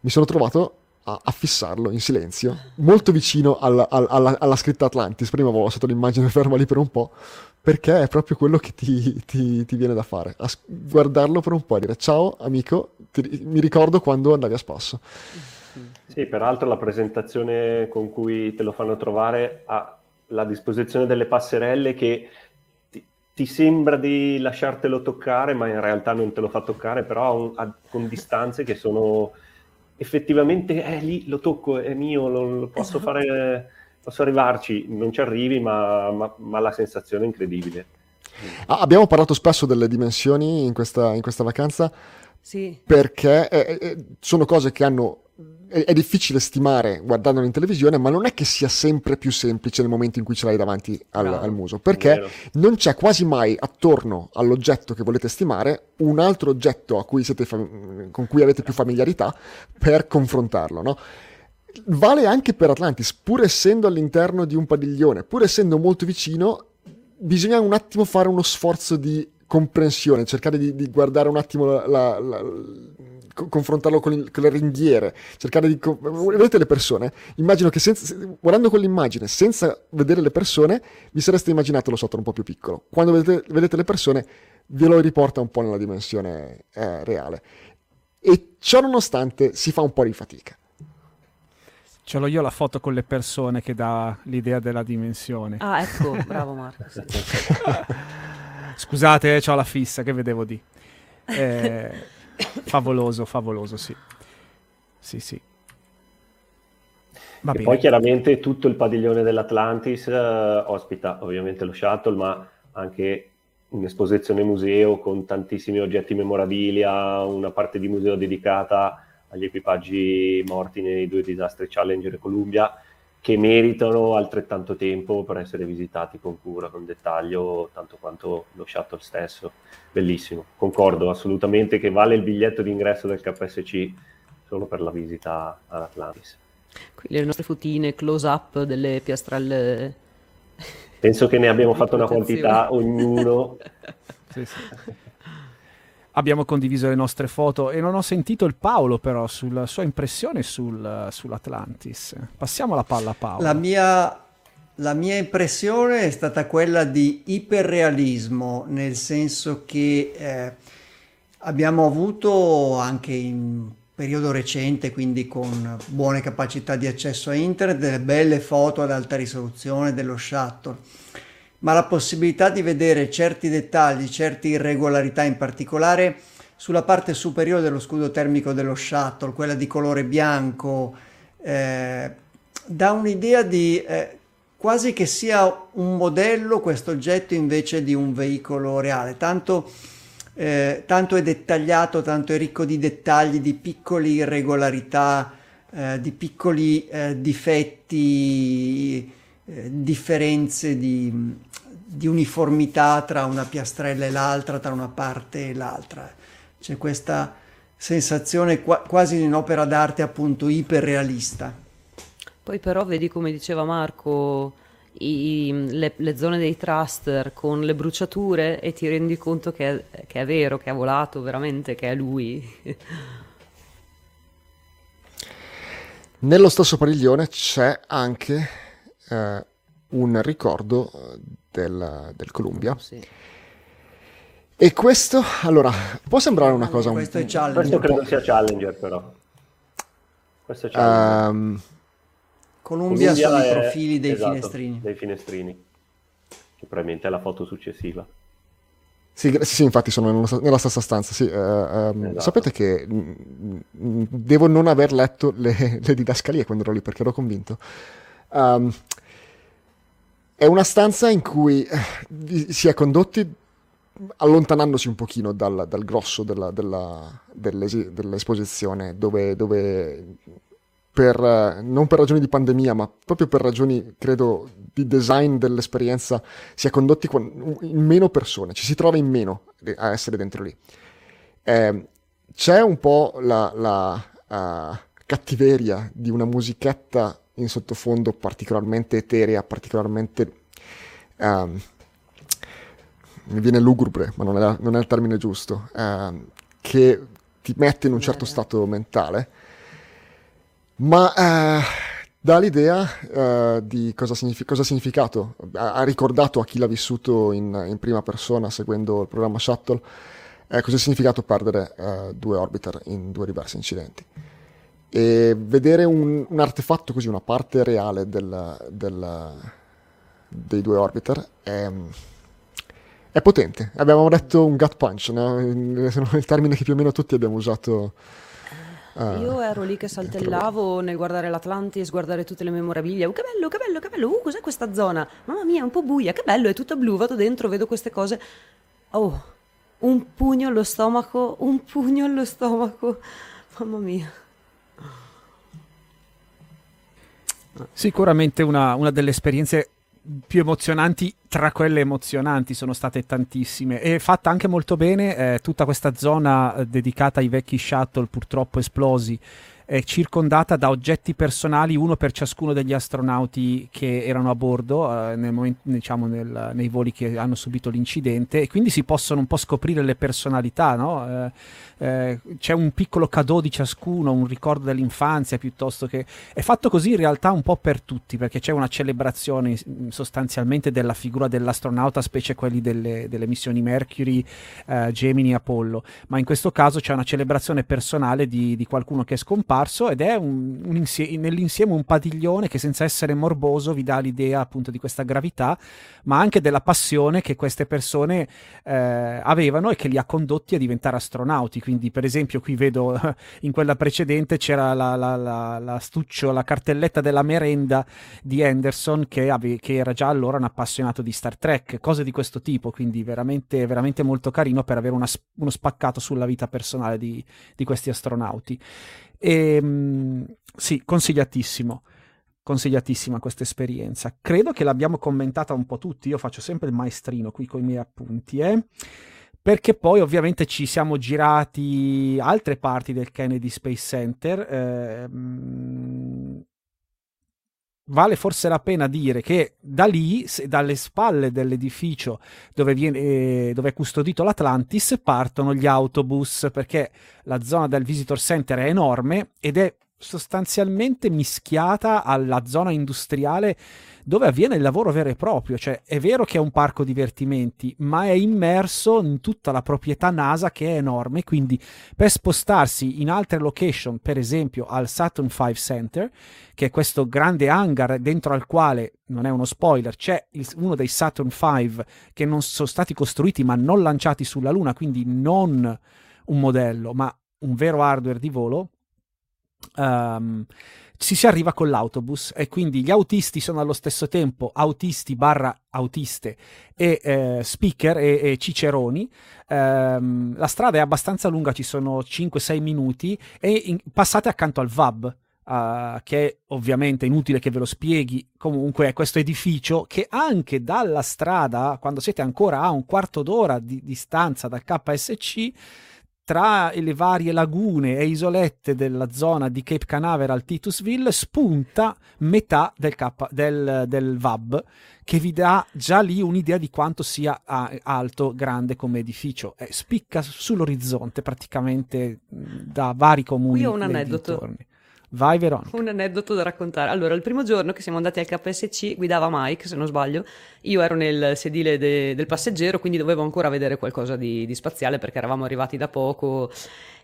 S5: mi sono trovato a, a fissarlo in silenzio, molto vicino alla, alla, alla scritta Atlantis. Prima avevo lasciato l'immagine ferma lì per un po', perché è proprio quello che ti, ti, ti viene da fare. A guardarlo per un po' e dire ciao amico, ti, mi ricordo quando andavi a spasso.
S4: Sì, peraltro la presentazione con cui te lo fanno trovare ha la disposizione delle passerelle che ti, ti sembra di lasciartelo toccare, ma in realtà non te lo fa toccare, però un, a, con distanze che sono effettivamente, eh, lì lo tocco, è mio, lo, lo posso esatto. fare posso arrivarci, non ci arrivi, ma, ma, ma la sensazione è incredibile.
S5: Ah, abbiamo parlato spesso delle dimensioni in questa, in questa vacanza,
S2: sì.
S5: perché eh, eh, sono cose che hanno è, è, difficile stimare guardandolo in televisione, ma non è che sia sempre più semplice nel momento in cui ce l'hai davanti al, al muso, perché non c'è quasi mai attorno all'oggetto che volete stimare un altro oggetto cui fam- con cui avete più familiarità per confrontarlo, no? Vale anche per Atlantis, pur essendo all'interno di un padiglione, pur essendo molto vicino, bisogna un attimo fare uno sforzo di comprensione, cercare di, di guardare un attimo la, la, la, confrontarlo con, il, con, le ringhiere, cercare di... Vedete le persone? Immagino che senza, guardando quell'immagine, senza vedere le persone, vi sareste immaginato lo shuttle un po' più piccolo. Quando vedete, vedete le persone, ve lo riporta un po' nella dimensione eh, reale. E ciò nonostante si fa un po' di fatica.
S1: Ce l'ho io la foto con le persone che dà l'idea della dimensione.
S2: Ah, ecco, bravo Marco.
S1: Scusate, eh, ho la fissa, che vedevo di. Eh, favoloso, favoloso, sì. Sì, sì.
S4: Va e bene. poi chiaramente tutto il padiglione dell'Atlantis eh, ospita ovviamente lo shuttle, ma anche un'esposizione museo con tantissimi oggetti memorabilia, una parte di museo dedicata agli equipaggi morti nei due disastri Challenger e Columbia che meritano altrettanto tempo per essere visitati con cura, con dettaglio, tanto quanto lo shuttle stesso. Bellissimo, concordo assolutamente che vale il biglietto d'ingresso del KSC solo per la visita all'Atlantis.
S2: Qui le nostre fotine close up delle piastrelle.
S4: Penso che ne abbiamo fatto una quantità ognuno
S1: sì, sì. Abbiamo condiviso le nostre foto e non ho sentito il Paolo però sulla sua impressione sul, sull'Atlantis. Passiamo la palla a Paolo.
S3: La mia, la mia impressione è stata quella di iperrealismo, nel senso che eh, abbiamo avuto anche in periodo recente, quindi con buone capacità di accesso a internet, delle belle foto ad alta risoluzione dello shuttle, ma la possibilità di vedere certi dettagli, certe irregolarità in particolare sulla parte superiore dello scudo termico dello shuttle, quella di colore bianco, eh, dà un'idea di eh, quasi che sia un modello questo oggetto invece di un veicolo reale, tanto eh, tanto è dettagliato, tanto è ricco di dettagli, di piccole irregolarità, eh, di piccoli eh, difetti, eh, differenze di, di, uniformità tra una piastrella e l'altra, tra una parte e l'altra. C'è questa sensazione qua- quasi di un'opera d'arte appunto iperrealista.
S2: Poi però vedi come diceva Marco, i, le, le, zone dei thruster con le bruciature e ti rendi conto che è, che è vero, che ha volato veramente, che è lui.
S5: Nello stesso padiglione c'è anche eh, un ricordo del, del Columbia. Sì. E questo, allora, può sembrare una cosa
S3: questo
S5: un,
S3: è.
S4: Questo credo sia Challenger però. Questo è Challenger. Um,
S3: Columbia, Columbia sono i profili dei
S4: esatto,
S3: finestrini.
S4: Dei finestrini, che probabilmente è la foto successiva.
S5: Sì, sì, infatti sono nella, stessa stanza. Sì, uh, um, esatto. Sapete che devo non aver letto le, le, didascalie quando ero lì perché ero convinto. Um, è una stanza in cui eh, si è condotti allontanandosi un pochino dal, dal grosso della, della, dell'esposizione, dove, dove per, non per ragioni di pandemia, ma proprio per ragioni, credo, di design dell'esperienza, si è condotti con, in meno persone, ci si trova in meno a essere dentro lì. Eh, c'è un po' la, la uh, cattiveria di una musichetta in sottofondo particolarmente eterea, particolarmente... Um, mi viene lugubre, ma non è, non è il termine giusto, uh, che ti mette in un certo stato mentale. Ma eh, dà l'idea eh, di cosa, signific- cosa, ha significato, ha, ha, ricordato a chi l'ha vissuto in, in, prima persona seguendo il programma Shuttle, eh, cosa ha significato perdere eh, due orbiter in due diversi incidenti. E vedere un, un artefatto così, una parte reale del, del, dei due orbiter è, è, potente. Abbiamo detto un gut punch, no? il termine che più o meno tutti abbiamo usato
S2: Ah, Io ero lì che saltellavo nel guardare l'Atlantis, guardare tutte le memorabilia. Uh, che bello, che bello, che bello. Uh, cos'è questa zona? Mamma mia, è un po' buia. Che bello, è tutta blu. Vado dentro, vedo queste cose. Oh, un pugno allo stomaco, un pugno allo stomaco. Mamma mia.
S1: Sicuramente una, una delle esperienze più emozionanti tra quelle emozionanti sono state tantissime. E fatta anche molto bene eh, tutta questa zona eh, dedicata ai vecchi shuttle purtroppo esplosi è circondata da oggetti personali, uno per ciascuno degli astronauti che erano a bordo eh, nel momento, diciamo, nel, nei voli che hanno subito l'incidente e quindi si possono un po' scoprire le personalità, no? eh, eh, c'è un piccolo cadeau di ciascuno, un ricordo dell'infanzia piuttosto che... È fatto così in realtà un po' per tutti, perché c'è una celebrazione sostanzialmente della figura dell'astronauta, specie quelli delle, delle missioni Mercury, eh, Gemini Apollo, ma in questo caso c'è una celebrazione personale di, di qualcuno che è scomparso ed è un, un insie- nell'insieme un padiglione che senza essere morboso vi dà l'idea appunto di questa gravità, ma anche della passione che queste persone eh, avevano e che li ha condotti a diventare astronauti quindi per esempio qui vedo in quella precedente c'era la, la, la, la stuccio, la cartelletta della merenda di Anderson che, ave, che, era già allora un appassionato di Star Trek, cose di questo tipo, quindi veramente, veramente molto carino per avere una, uno spaccato sulla vita personale di, di questi astronauti. E, ehm, sì, consigliatissimo consigliatissima questa esperienza. Credo che l'abbiamo commentata un po' tutti, io faccio sempre il maestrino qui con i miei appunti, eh perché poi ovviamente ci siamo girati altre parti del Kennedy Space Center. Ehm, vale forse la pena dire che da lì, dalle spalle dell'edificio dove, viene, eh, dove è custodito l'Atlantis, partono gli autobus perché la zona del visitor center è enorme ed è sostanzialmente mischiata alla zona industriale dove avviene il lavoro vero e proprio, cioè è vero che è un parco divertimenti, ma è immerso in tutta la proprietà NASA che è enorme, quindi per spostarsi in altre location, per esempio al Saturn V Center, che è questo grande hangar dentro al quale, non è uno spoiler, c'è il, uno dei Saturn V che non sono stati costruiti ma non lanciati sulla Luna, quindi non un modello, ma un vero hardware di volo. Um, ci si arriva con l'autobus e quindi gli autisti sono allo stesso tempo autisti barra autiste e eh, speaker e, e ciceroni. Um, la strada è abbastanza lunga, ci sono 5-6 minuti e in, passate accanto al VAB. Uh, che è ovviamente inutile che ve lo spieghi, comunque è questo edificio che anche dalla strada, quando siete ancora a un quarto d'ora di distanza dal KSC, tra le varie lagune e isolette della zona di Cape Canaveral Titusville spunta metà del, K, del, del VAB che vi dà già lì un'idea di quanto sia alto, grande come edificio. Eh, spicca sull'orizzonte praticamente da vari comuni.
S2: Qui ho un aneddoto.
S1: Dintorni. Vai Veronica.
S2: Un aneddoto da raccontare. Allora, il primo giorno che siamo andati al KSC guidava Mike, se non sbaglio. Io ero nel sedile de- del passeggero, quindi dovevo ancora vedere qualcosa di, di spaziale perché eravamo arrivati da poco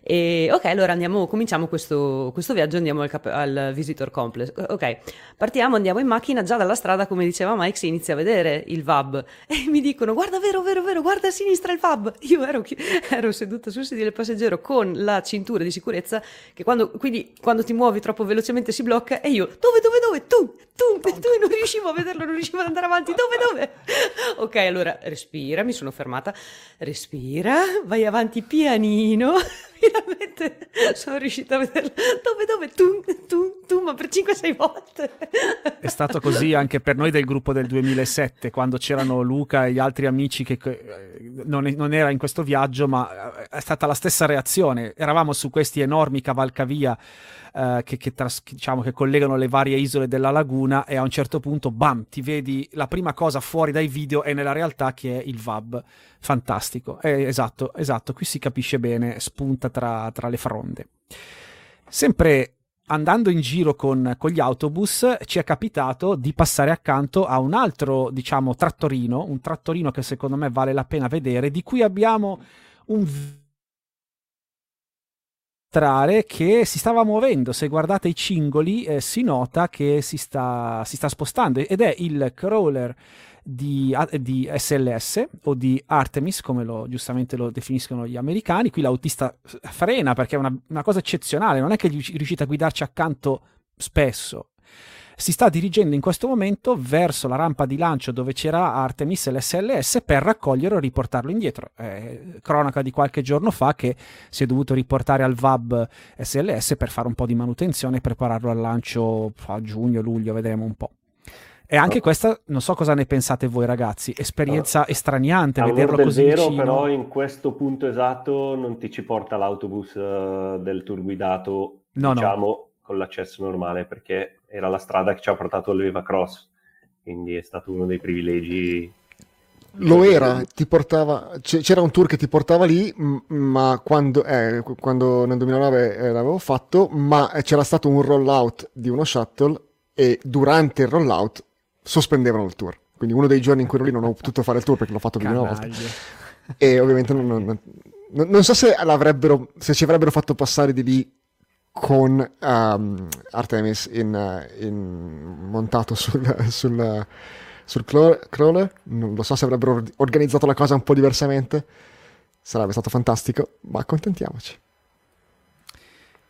S2: e ok, allora andiamo, cominciamo questo, questo viaggio, andiamo al, cap- al, Visitor Complex. Ok, partiamo, andiamo in macchina, già dalla strada, come diceva Mike, si inizia a vedere il VAB e mi dicono guarda, vero, vero, vero, guarda a sinistra il VAB. Io ero, ero seduta sul sedile passeggero con la cintura di sicurezza che quando, quindi, quando ti muovi troppo velocemente si blocca e io dove, dove, dove? Tu, tu, tu, non riuscivo a vederlo, non riuscivo ad andare avanti, dove, dove? Ok, allora respira, mi sono fermata, respira, vai avanti pianino finalmente sono riuscita a vederla. Dove, dove? Tu, tu, tu, ma per 5-6 volte.
S1: È stato così anche per noi del gruppo del 2007, quando c'erano Luca e gli altri amici che non, non era in questo viaggio, ma è stata la stessa reazione. Eravamo su questi enormi cavalcavia eh, che, che, tras- diciamo, che, collegano le varie isole della laguna e a un certo punto, bam, ti vedi la prima cosa fuori dai video e nella realtà che è il VAB. Fantastico. Eh, esatto, esatto, qui si capisce bene, spunta tra, tra le fronde. Sempre andando in giro con, con, gli autobus ci è capitato di passare accanto a un altro, diciamo, trattorino, un trattorino che secondo me vale la pena vedere, di cui abbiamo un che si stava muovendo. Se guardate i cingoli, eh, si nota che si sta, si sta, spostando ed è il crawler di, di, SLS o di Artemis, come lo, giustamente lo definiscono gli americani. Qui l'autista frena perché è una, una cosa eccezionale, non è che riuscite a guidarci accanto spesso si sta dirigendo in questo momento verso la rampa di lancio dove c'era Artemis e l'SLS per raccoglierlo e riportarlo indietro. Eh, cronaca di qualche giorno fa che si è dovuto riportare al VAB SLS per fare un po' di manutenzione e prepararlo al lancio a giugno, luglio, vedremo un po'. E anche questa, non so cosa ne pensate voi ragazzi, esperienza estraniante
S4: a
S1: vederlo così
S4: vero,
S1: vicino.
S4: però in questo punto esatto non ti ci porta l'autobus uh, del tour guidato, no, diciamo, no. con l'accesso normale, perché era la strada che ci ha portato all'Eva Cross, quindi è stato uno dei privilegi.
S5: Lo era, ti portava, c'era un tour che ti portava lì, ma quando, eh, quando nel 2009 eh, l'avevo fatto, ma c'era stato un rollout di uno shuttle e durante il rollout sospendevano il tour. Quindi uno dei giorni in cui ero lì non ho potuto fare il tour perché l'ho fatto più di una volta. E ovviamente non, non, non, so se, se ci avrebbero fatto passare di lì con um, Artemis in, in, montato sul, sul, sul crawler. Non lo so se avrebbero organizzato la cosa un po' diversamente. Sarebbe stato fantastico, ma accontentiamoci.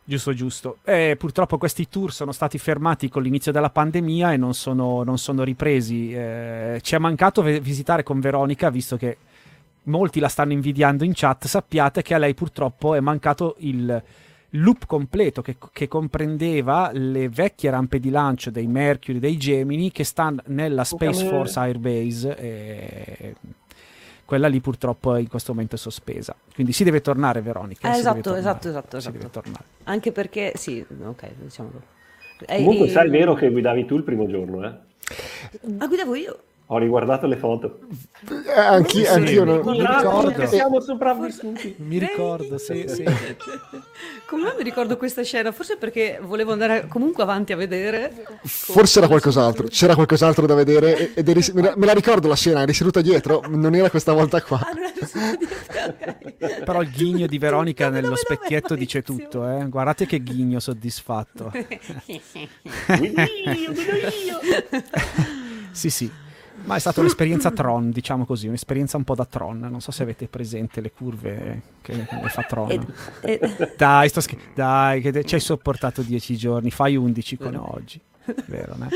S1: Giusto, giusto. Eh, purtroppo questi tour sono stati fermati con l'inizio della pandemia e non sono, non sono ripresi. Eh, ci è mancato ve- visitare con Veronica, visto che molti la stanno invidiando in chat. Sappiate che a lei purtroppo è mancato il, loop completo che, che, comprendeva le vecchie rampe di lancio dei Mercury, dei Gemini che stanno nella Space Force Airbase e quella lì purtroppo in questo momento è sospesa. Quindi si deve tornare Veronica.
S2: Eh, esatto, esatto, esatto, esatto, esatto. Anche perché, sì, ok, diciamolo.
S4: Comunque, sai, è vero che guidavi tu il primo giorno, eh?
S2: Ah, guidavo io.
S4: Ho riguardato le foto.
S5: Eh, anch'io, anch'io non
S1: mi ricordo.
S4: Siamo sopravvissuti.
S1: Mi ricordo, sì, sì.
S2: Come mi ricordo questa scena? Forse perché volevo andare comunque avanti a vedere.
S5: Forse era qualcos'altro, c'era qualcos'altro da vedere ed eri, me la ricordo la scena, eri seduta dietro, non era questa volta qua.
S2: Ah, non dietro.
S1: Però il ghigno di Veronica
S2: Dove-
S1: nello specchietto dice tutto, eh. Guardate che ghigno soddisfatto.
S4: Guido io, guido io.
S1: Sì, sì. Ma è stata un'esperienza Tron, diciamo così, un'esperienza un po' da Tron. Non so se avete presente le curve che, che fa Tron.
S2: E- e-
S1: Dai, sto scher- Dai, che te- ci hai sopportato dieci giorni, fai undici con oggi. Vero, no?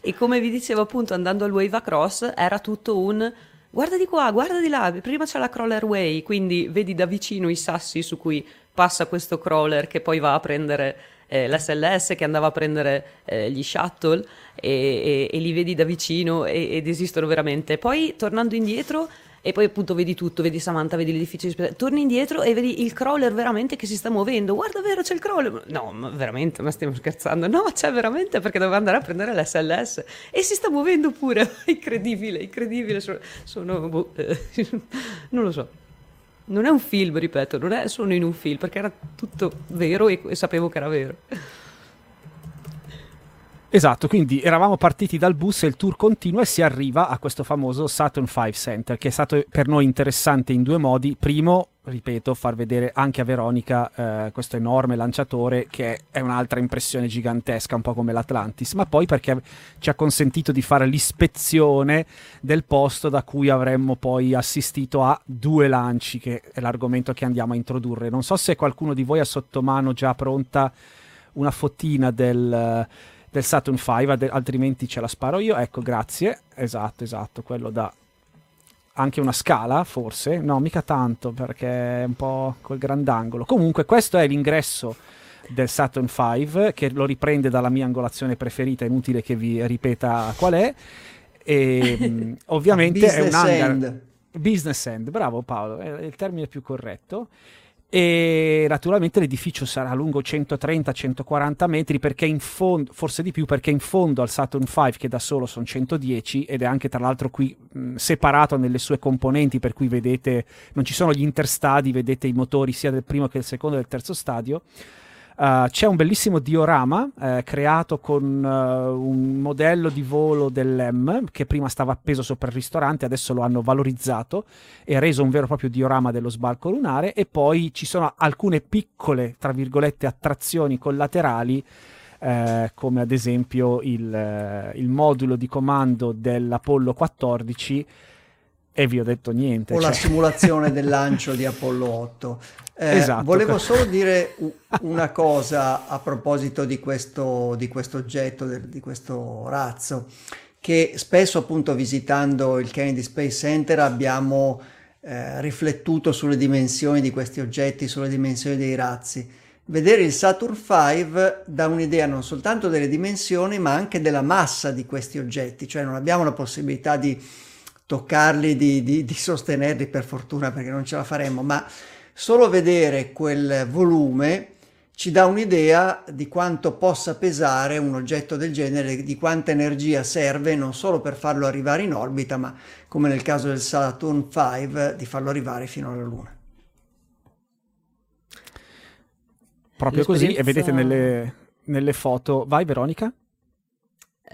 S2: E come vi dicevo appunto andando al Wave Across era tutto un guarda di qua, guarda di là, prima c'è la crawler way, quindi vedi da vicino i sassi su cui passa questo crawler che poi va a prendere eh, l'SLS che andava a prendere eh, gli shuttle e, e- e li vedi da vicino e- ed esistono veramente. Poi tornando indietro e poi appunto vedi tutto, vedi Samantha, vedi l'edificio di spesa- torni indietro e vedi il crawler veramente che si sta muovendo. Guarda, vero, c'è il crawler. No, ma veramente, ma stiamo scherzando? No, c'è veramente perché doveva andare a prendere l'SLS e si sta muovendo pure. incredibile, incredibile. Sono, sono- boh, eh, non lo so. Non è un film, ripeto, non è sono in un film perché era tutto vero e, e sapevo che era vero.
S1: Esatto, quindi eravamo partiti dal bus e il tour continua e si arriva a questo famoso Saturn V Center, che è stato per noi interessante in due modi. Primo, ripeto, far vedere anche a Veronica eh, questo enorme lanciatore che è un'altra impressione gigantesca, un po' come l'Atlantis, ma poi perché ci ha consentito di fare l'ispezione del posto da cui avremmo poi assistito a due lanci, che è l'argomento che andiamo a introdurre. Non so se qualcuno di voi ha sotto mano già pronta una fotina del del Saturn V, ad- altrimenti ce la sparo io. Ecco, grazie. Esatto, esatto, quello da anche una scala, forse. No, mica tanto, perché è un po' col grandangolo. Comunque, questo è l'ingresso del Saturn V, che lo riprende dalla mia angolazione preferita, è inutile che vi ripeta qual è. E mh, ovviamente è un
S3: Business
S1: hangar
S3: end.
S1: business end, bravo Paolo, è il termine più corretto. E naturalmente l'edificio sarà lungo 130-140 metri perché in fondo, forse di più perché in fondo al Saturn V che da solo sono 110 ed è anche tra l'altro qui mh, separato nelle sue componenti per cui vedete non ci sono gli interstadi, vedete i motori sia del primo che del secondo e del terzo stadio. Uh, c'è un bellissimo diorama eh, creato con uh, un modello di volo dell'M che prima stava appeso sopra il ristorante, adesso lo hanno valorizzato e reso un vero e proprio diorama dello sbarco lunare. E poi ci sono alcune piccole, tra virgolette, attrazioni collaterali eh, come ad esempio il, eh, il modulo di comando dell'Apollo 14 e vi ho detto niente.
S3: o la
S1: cioè-
S3: simulazione del lancio di Apollo 8. Eh,
S1: Esatto.
S3: Volevo solo dire una cosa a proposito di questo, di questo oggetto, di questo razzo, che spesso appunto visitando il Kennedy Space Center abbiamo eh, riflettuto sulle dimensioni di questi oggetti, sulle dimensioni dei razzi. Vedere il Saturn V dà un'idea non soltanto delle dimensioni, ma anche della massa di questi oggetti, cioè non abbiamo la possibilità di toccarli, di, di- di sostenerli per fortuna perché non ce la faremmo, ma solo vedere quel volume ci dà un'idea di quanto possa pesare un oggetto del genere, di quanta energia serve non solo per farlo arrivare in orbita, ma come nel caso del Saturn V, di farlo arrivare fino alla Luna.
S1: proprio così e vedete nelle, nelle foto. Vai Veronica?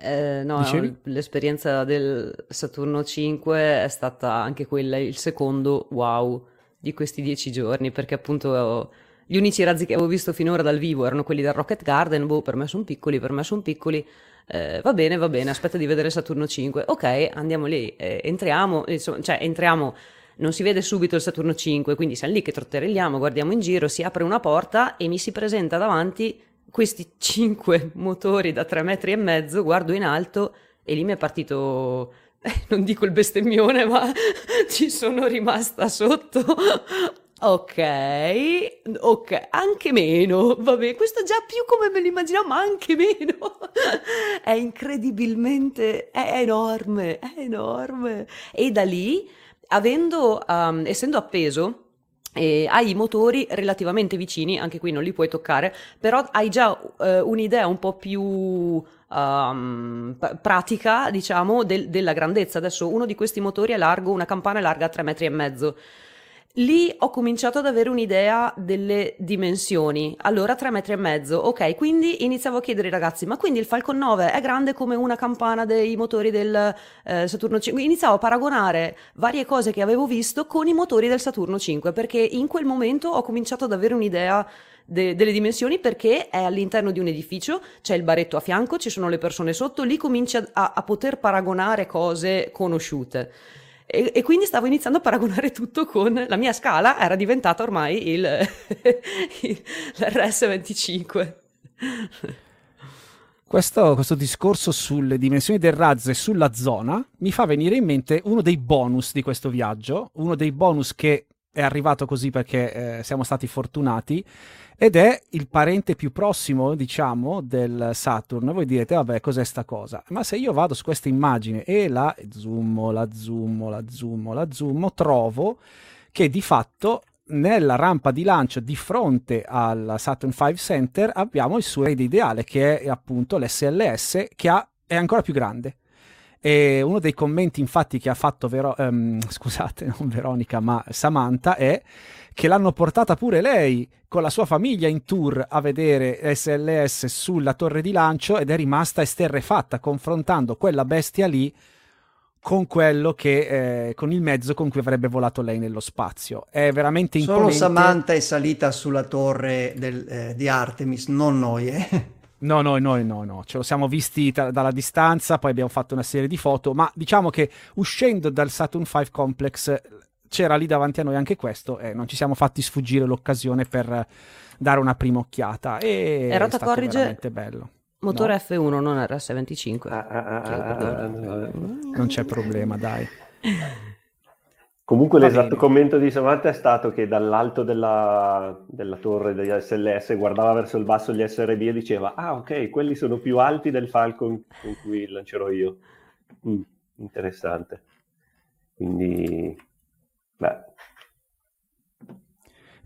S2: Eh, no,
S1: Dicevi?
S2: l'esperienza del Saturno 5 è stata anche quella, il secondo wow di questi dieci giorni, perché appunto gli unici razzi che avevo visto finora dal vivo erano quelli del Rocket Garden, boh, per me sono piccoli, per me sono piccoli, Eh, va bene, va bene, aspetta di vedere Saturno 5, ok, andiamo lì, eh, entriamo, insomma, cioè entriamo, non si vede subito il Saturno 5, quindi siamo lì che trotterelliamo, guardiamo in giro, si apre una porta e mi si presenta davanti questi cinque motori da tre metri e mezzo, guardo in alto e lì mi è partito, eh, non dico il bestemmione, ma ci sono rimasta sotto. Ok, ok, anche meno, vabbè, questo già più come me lo immaginavo, ma anche meno. È incredibilmente, è enorme, è enorme. E da lì, avendo, um, essendo appeso, e hai i motori relativamente vicini, anche qui non li puoi toccare, però hai già eh, un'idea un po' più um, p- pratica, diciamo, del- della grandezza. Adesso uno di questi motori è largo, una campana è larga 3 metri e mezzo. Lì ho cominciato ad avere un'idea delle dimensioni. Allora, 3 metri e mezzo. Ok, quindi iniziavo a chiedere ai ragazzi, ma quindi il Falcon 9 è grande come una campana dei motori del eh, Saturno 5? Iniziavo a paragonare varie cose che avevo visto con i motori del Saturno 5, perché in quel momento ho cominciato ad avere un'idea de- delle dimensioni perché è all'interno di un edificio, c'è il baretto a fianco, ci sono le persone sotto, lì cominci a, a poter paragonare cose conosciute. E, e, quindi stavo iniziando a paragonare tutto con la mia scala, era diventata ormai il, il l'RS25.
S1: Questo, questo, discorso sulle dimensioni del razzo e sulla zona mi fa venire in mente uno dei bonus di questo viaggio, uno dei bonus che è arrivato così perché eh, siamo stati fortunati ed è il parente più prossimo, diciamo, del Saturn. Voi direte, vabbè, cos'è sta cosa? Ma se io vado su questa immagine e la zoom, la zoom, la zoom, la zoom, trovo che di fatto nella rampa di lancio di fronte al Saturn V Center abbiamo il suo raid ideale che è appunto l'SLS che ha, è ancora più grande. E uno dei commenti infatti che ha fatto Vero- um, scusate, non Veronica, ma Samantha è che l'hanno portata pure lei con la sua famiglia in tour a vedere SLS sulla torre di lancio ed è rimasta esterrefatta confrontando quella bestia lì con quello che eh, con il mezzo con cui avrebbe volato lei nello spazio. È veramente imponente.
S3: Solo Samantha è salita sulla torre del, eh, di Artemis, non noi, eh.
S1: No, no, no, no, no, ce lo siamo visti t- dalla distanza, poi abbiamo fatto una serie di foto, ma diciamo che uscendo dal Saturn V Complex c'era lì davanti a noi anche questo e non ci siamo fatti sfuggire l'occasione per dare una prima occhiata e è stato
S2: corrige
S1: veramente bello.
S2: Motore
S1: no.
S2: F1, non RS25.
S4: Ah, ah, ah,
S1: non c'è problema, dai.
S4: Comunque l'esatto commento di Samantha è stato che dall'alto della, della, torre degli SLS guardava verso il basso gli SRB e diceva ah ok, quelli sono più alti del Falcon con cui lancerò io. Mm, interessante. Quindi Beh.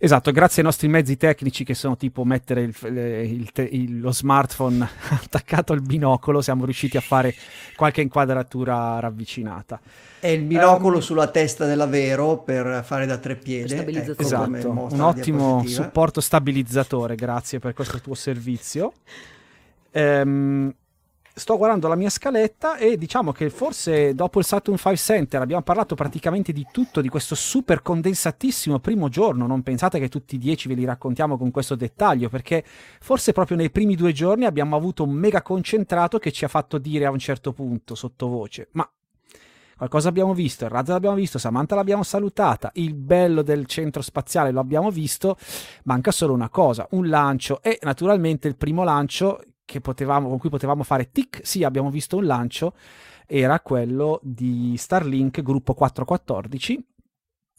S1: Esatto, grazie ai nostri mezzi tecnici che sono tipo mettere il, il, il, lo smartphone attaccato al binocolo, siamo riusciti a fare qualche inquadratura ravvicinata.
S3: E il binocolo um, sulla testa dell'Avero per fare da treppiede.
S1: Ecco, esatto, un ottimo supporto stabilizzatore, grazie per questo tuo servizio. Um, sto guardando la mia scaletta e diciamo che forse dopo il Saturn 5 Center abbiamo parlato praticamente di tutto, di questo super condensatissimo primo giorno. Non pensate che tutti i dieci ve li raccontiamo con questo dettaglio, perché forse proprio nei primi due giorni abbiamo avuto un mega concentrato che ci ha fatto dire a un certo punto, sottovoce, ma qualcosa abbiamo visto, il razzo l'abbiamo visto, Samantha l'abbiamo salutata, il bello del centro spaziale lo abbiamo visto, manca solo una cosa, un lancio e naturalmente il primo lancio potevamo, con cui potevamo fare tic, sì abbiamo visto un lancio, era quello di Starlink gruppo 414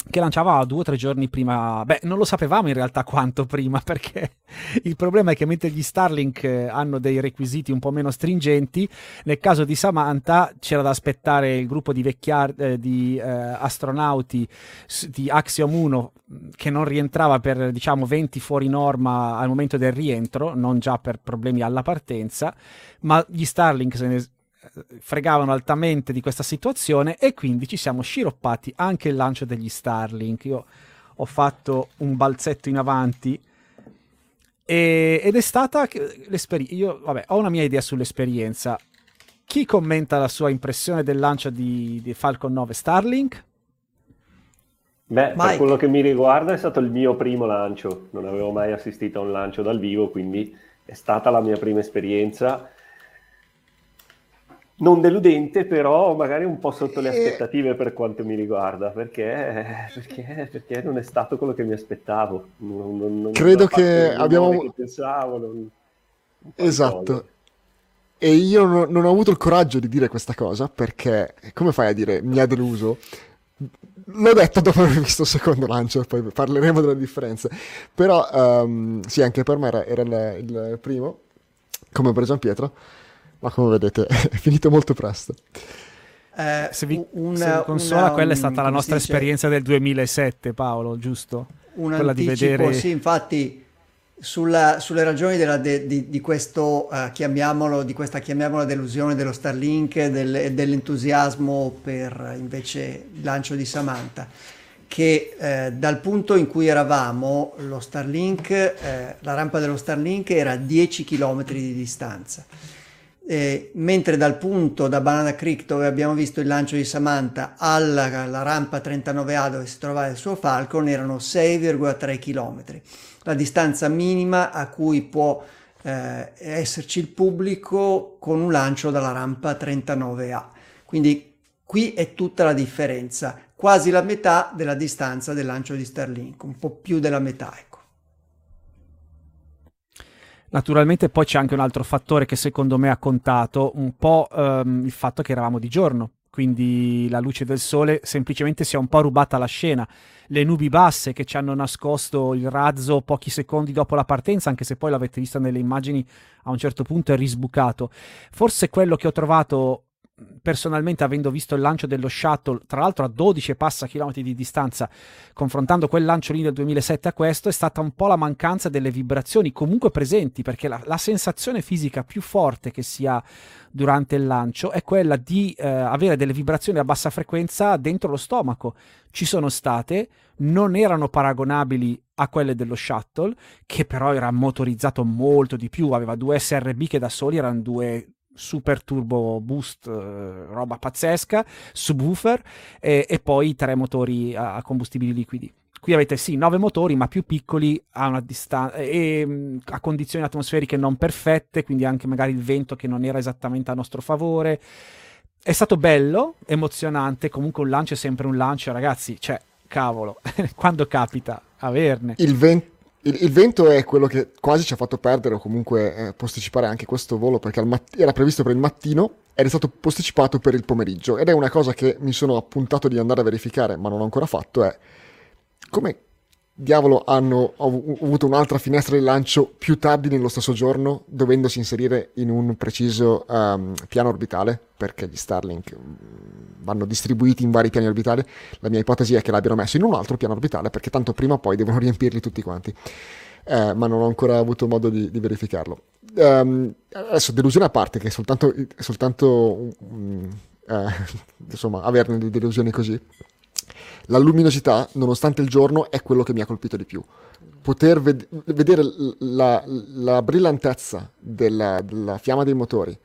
S1: che lanciava due o tre giorni prima. Beh, non lo sapevamo in realtà quanto prima, perché il problema è che mentre gli Starlink eh, hanno dei requisiti un po' meno stringenti, nel caso di Samantha c'era da aspettare il gruppo di, vecchiar- eh, di eh, astronauti di Axiom 1 che non rientrava per diciamo 20 fuori norma al momento del rientro, non già per problemi alla partenza, ma gli Starlink se ne fregavano altamente di questa situazione e quindi ci siamo sciroppati anche il lancio degli Starlink. Io ho fatto un balzetto in avanti e, ed è stata l'esperienza. Io, vabbè, ho una mia idea sull'esperienza. Chi commenta la sua impressione del lancio di, di Falcon 9 Starlink?
S4: Beh, Mike. per quello che mi riguarda è stato il mio primo lancio, non avevo mai assistito a un lancio dal vivo, quindi è stata la mia prima esperienza non deludente, però magari un po' sotto le aspettative per quanto mi riguarda, perché, perché, perché non è stato quello che mi aspettavo. Non, non,
S5: Credo che abbiamo...
S4: Che pensavo, non...
S5: Esatto. E io non, non ho avuto il coraggio di dire questa cosa, perché come fai a dire mi ha deluso? L'ho detto dopo aver visto il secondo lancio, poi parleremo delle differenze. Però um, sì, anche per me era, era il, il primo, come per Gian Pietro ma come vedete è finito molto presto.
S1: Eh, se, vi, una, se vi consola, una, quella è stata la nostra esperienza del 2007, Paolo, giusto?
S3: un anticipo, vedere... sì, infatti sulla, sulle ragioni della, de, di, di, questo, uh, chiamiamolo, di questa chiamiamola delusione dello Starlink del, dell'entusiasmo per invece il lancio di Samantha che eh, dal punto in cui eravamo lo Starlink, eh, la rampa dello Starlink era a 10 km di distanza eh, mentre dal punto da Banana Creek dove abbiamo visto il lancio di Samantha alla, alla rampa 39A dove si trovava il suo Falcon erano 6,3 km, la distanza minima a cui può eh, esserci il pubblico con un lancio dalla rampa 39A. Quindi qui è tutta la differenza, quasi la metà della distanza del lancio di Starlink, un po' più della metà. Ecco.
S1: Naturalmente poi c'è anche un altro fattore che secondo me ha contato, un po' ehm, il fatto che eravamo di giorno, quindi la luce del sole semplicemente si è un po' rubata la scena. Le nubi basse che ci hanno nascosto il razzo pochi secondi dopo la partenza, anche se poi l'avete vista nelle immagini, a un certo punto è risbucato. Forse quello che ho trovato personalmente avendo visto il lancio dello shuttle, tra l'altro a 12 e passa chilometri di distanza, confrontando quel lancio lì del 2007 a questo, è stata un po' la mancanza delle vibrazioni comunque presenti, perché la, la sensazione fisica più forte che si ha durante il lancio è quella di eh, avere delle vibrazioni a bassa frequenza dentro lo stomaco. Ci sono state, non erano paragonabili a quelle dello shuttle, che però era motorizzato molto di più, aveva due SRB che da soli erano due super turbo boost, eh, roba pazzesca, subwoofer e, e poi tre motori a, a, combustibili liquidi. Qui avete sì nove motori ma più piccoli a una distanza e a condizioni atmosferiche non perfette, quindi anche magari il vento che non era esattamente a nostro favore. È stato bello, emozionante, comunque un lancio è sempre un lancio, ragazzi, cioè cavolo, quando capita averne.
S5: Il vento il, il, vento è quello che quasi ci ha fatto perdere o comunque eh, posticipare anche questo volo perché matt- era previsto per il mattino ed è stato posticipato per il pomeriggio. Ed è una cosa che mi sono appuntato di andare a verificare ma non ho ancora fatto è come diavolo hanno avuto un'altra finestra di lancio più tardi nello stesso giorno, dovendosi inserire in un preciso um, piano orbitale, perché gli Starlink mm, vanno distribuiti in vari piani orbitali. La mia ipotesi è che l'abbiano messo in un altro piano orbitale, perché tanto prima o poi devono riempirli tutti quanti. Eh, ma non ho ancora avuto modo di, di verificarlo. Um, adesso, delusione a parte, che soltanto, soltanto um, eh, insomma, averne di delusioni così la luminosità, nonostante il giorno, è quello che mi ha colpito di più. Poter ved- vedere la, la brillantezza della, della, fiamma dei motori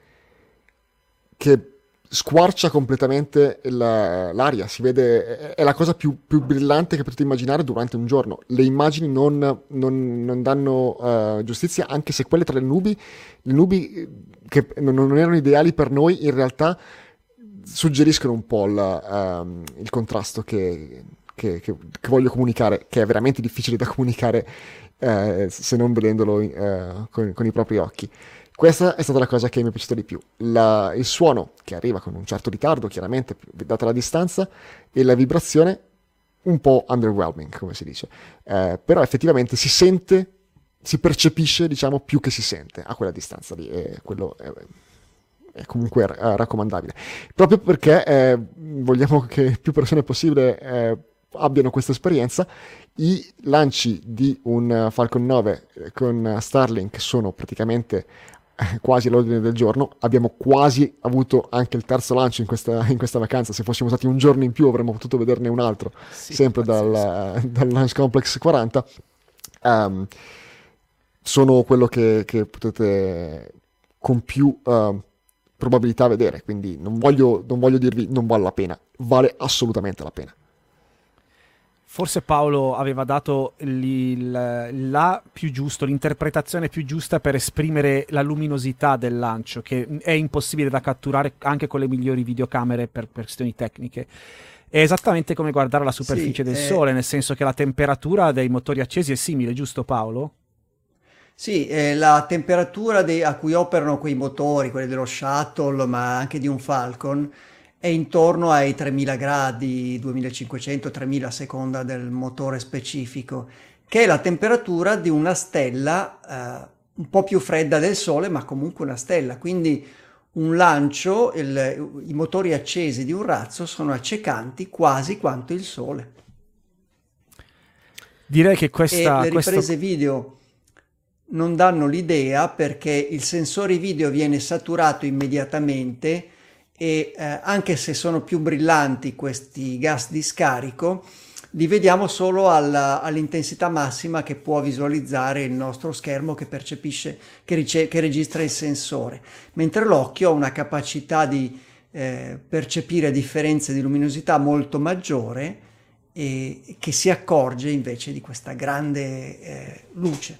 S5: che squarcia completamente la, l'aria, si vede, è la cosa più, più, brillante che potete immaginare durante un giorno. Le immagini non, non, non danno uh, giustizia, anche se quelle tra le nubi, le nubi che non erano ideali per noi, in realtà suggeriscono un po' la, um, il contrasto che, che, che, che, voglio comunicare, che è veramente difficile da comunicare eh, se non vedendolo eh, con, con, i propri occhi. Questa è stata la cosa che mi è piaciuta di più. La, il suono, che arriva con un certo ritardo, chiaramente, data la distanza, e la vibrazione un po' underwhelming, come si dice. Eh, però effettivamente si sente, si percepisce, diciamo, più che si sente a quella distanza lì. E quello è, è comunque eh, raccomandabile. Proprio perché eh, vogliamo che più persone possibile eh, abbiano questa esperienza, i lanci di un Falcon 9 eh, con Starlink sono praticamente quasi all'ordine del giorno. Abbiamo quasi avuto anche il terzo lancio in questa, in questa, vacanza. Se fossimo stati un giorno in più avremmo potuto vederne un altro, sì, sempre dal, dal, Launch Complex 40. Um, ehm, sono quello che, che potete con più uh, probabilità vedere, quindi non voglio, non voglio dirvi non vale la pena, vale assolutamente la pena.
S1: Forse Paolo aveva dato il, la più giusto, l'interpretazione più giusta per esprimere la luminosità del lancio, che è impossibile da catturare anche con le migliori videocamere per, per questioni tecniche. È esattamente come guardare la superficie sì, del eh... Sole, nel senso che la temperatura dei motori accesi è simile, giusto Paolo?
S3: Sì, eh, la temperatura de- a cui operano quei motori, quelli dello shuttle, ma anche di un Falcon, è intorno ai 3000 gradi, 2500-3000 a seconda del motore specifico, che è la temperatura di una stella eh, un po' più fredda del Sole, ma comunque una stella. Quindi un lancio, il, i motori accesi di un razzo sono accecanti quasi quanto il Sole.
S1: Direi che questa...
S3: E le riprese
S1: questo...
S3: video non danno l'idea perché il sensore video viene saturato immediatamente e eh, anche se sono più brillanti questi gas di scarico, li vediamo solo alla, all'intensità massima che può visualizzare il nostro schermo che percepisce, che, rice- che registra il sensore, mentre l'occhio ha una capacità di eh, percepire differenze di luminosità molto maggiore e che si accorge invece di questa grande eh, luce.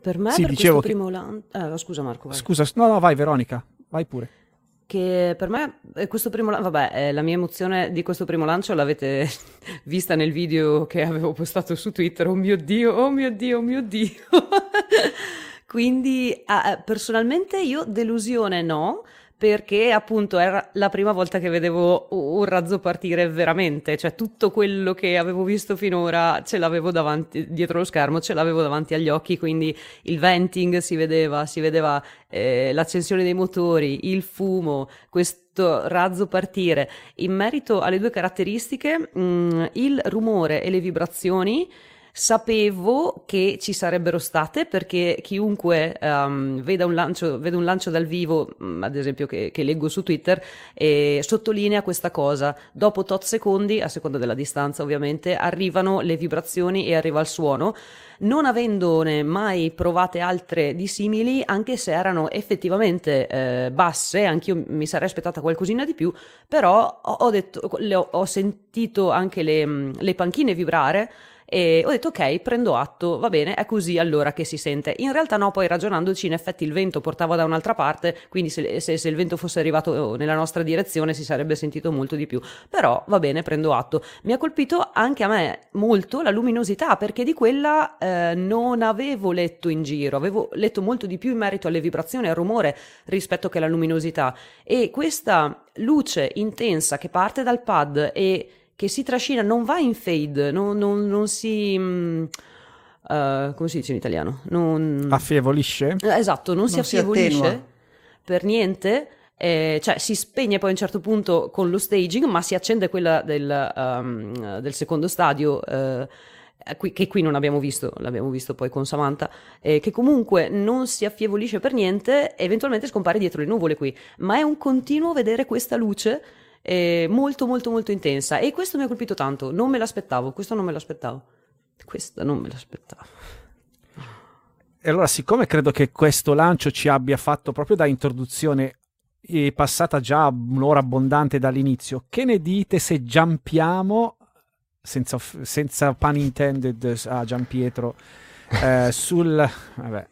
S2: Per me,
S1: Sì,
S2: per
S1: dicevo
S2: questo
S1: che-
S2: primo lancio... Eh, scusa Marco, vai.
S1: Scusa, no, no, vai Veronica, vai pure.
S2: Che per me questo primo lancio, vabbè, eh, la mia emozione di questo primo lancio l'avete vista nel video che avevo postato su Twitter. Oh mio Dio, oh mio Dio, oh mio Dio. Quindi ah, eh, personalmente io delusione no, perché appunto era la prima volta che vedevo un razzo partire veramente, cioè tutto quello che avevo visto finora ce l'avevo davanti, dietro lo schermo, ce l'avevo davanti agli occhi, quindi il venting si vedeva, si vedeva eh, l'accensione dei motori, il fumo, questo razzo partire. In merito alle due caratteristiche, mh, il rumore e le vibrazioni. Sapevo che ci sarebbero state perché chiunque ehm, veda, un lancio, veda un lancio dal vivo, mh, ad esempio che, che leggo su Twitter, eh, sottolinea questa cosa. Dopo tot secondi, a seconda della distanza ovviamente, arrivano le vibrazioni e arriva il suono. Non avendone mai provate altre di simili, anche se erano effettivamente eh, basse, anch'io mi sarei aspettata qualcosina di più, però ho, detto, ho, ho sentito anche le, mh, le panchine vibrare e ho detto ok, prendo atto, va bene, è così allora che si sente. In realtà no, poi ragionandoci, in effetti il vento portava da un'altra parte, quindi se, se- se il vento fosse arrivato nella nostra direzione si sarebbe sentito molto di più. Però va bene, prendo atto. Mi ha colpito anche a me molto la luminosità, perché di quella eh, non avevo letto in giro, avevo letto molto di più in merito alle vibrazioni al rumore rispetto che alla luminosità. E questa luce intensa che parte dal pad e che si trascina, non va in fade, non, non- non si... eh, come si dice in italiano? Non...
S1: Affievolisce?
S2: Eh, Esatto, non, si
S3: Non si
S2: affievolisce
S3: attenua.
S2: per niente, eh, cioè si spegne poi a un certo punto con lo staging, ma si accende quella del, um, del secondo stadio. eh, qui- che qui non abbiamo visto, l'abbiamo visto poi con Samantha, eh, che comunque non si affievolisce per niente, eventualmente scompare dietro le nuvole qui, ma è un continuo vedere questa luce eh, molto molto molto intensa e questo mi ha colpito tanto, non me l'aspettavo, questo non me l'aspettavo, questa non me l'aspettavo.
S1: E allora, siccome credo che questo lancio ci abbia fatto proprio da introduzione, è passata già un'ora abbondante dall'inizio, che ne dite se giampiamo, senza, senza pun intended a Giampietro, eh, sul... vabbè,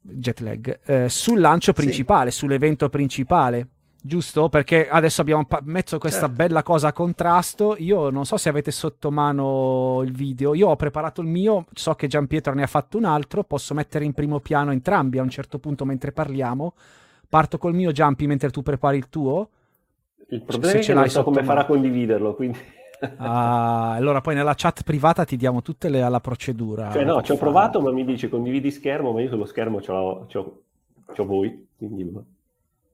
S1: jet lag, eh, sul lancio
S3: Sì.
S1: principale, sull'evento principale. Giusto? Perché adesso abbiamo pa- messo questa
S3: Certo.
S1: bella cosa a contrasto. Io non so se avete sotto mano il video. Io ho preparato il mio, so che Giampietro ne ha fatto un altro. Posso mettere in primo piano entrambi a un certo punto mentre parliamo. Parto col mio Giampi mentre tu prepari il tuo.
S4: Il problema
S1: Se
S4: è
S1: ce
S4: che non
S1: l'hai
S4: so come
S1: mano.
S4: farà a condividerlo, quindi...
S1: Ah, allora poi nella chat privata ti diamo tutte le alla procedura.
S4: Cioè no, ci ho provato, ma mi dice condividi schermo, ma io sullo schermo c'ho, c'ho, c'ho voi, quindi boh,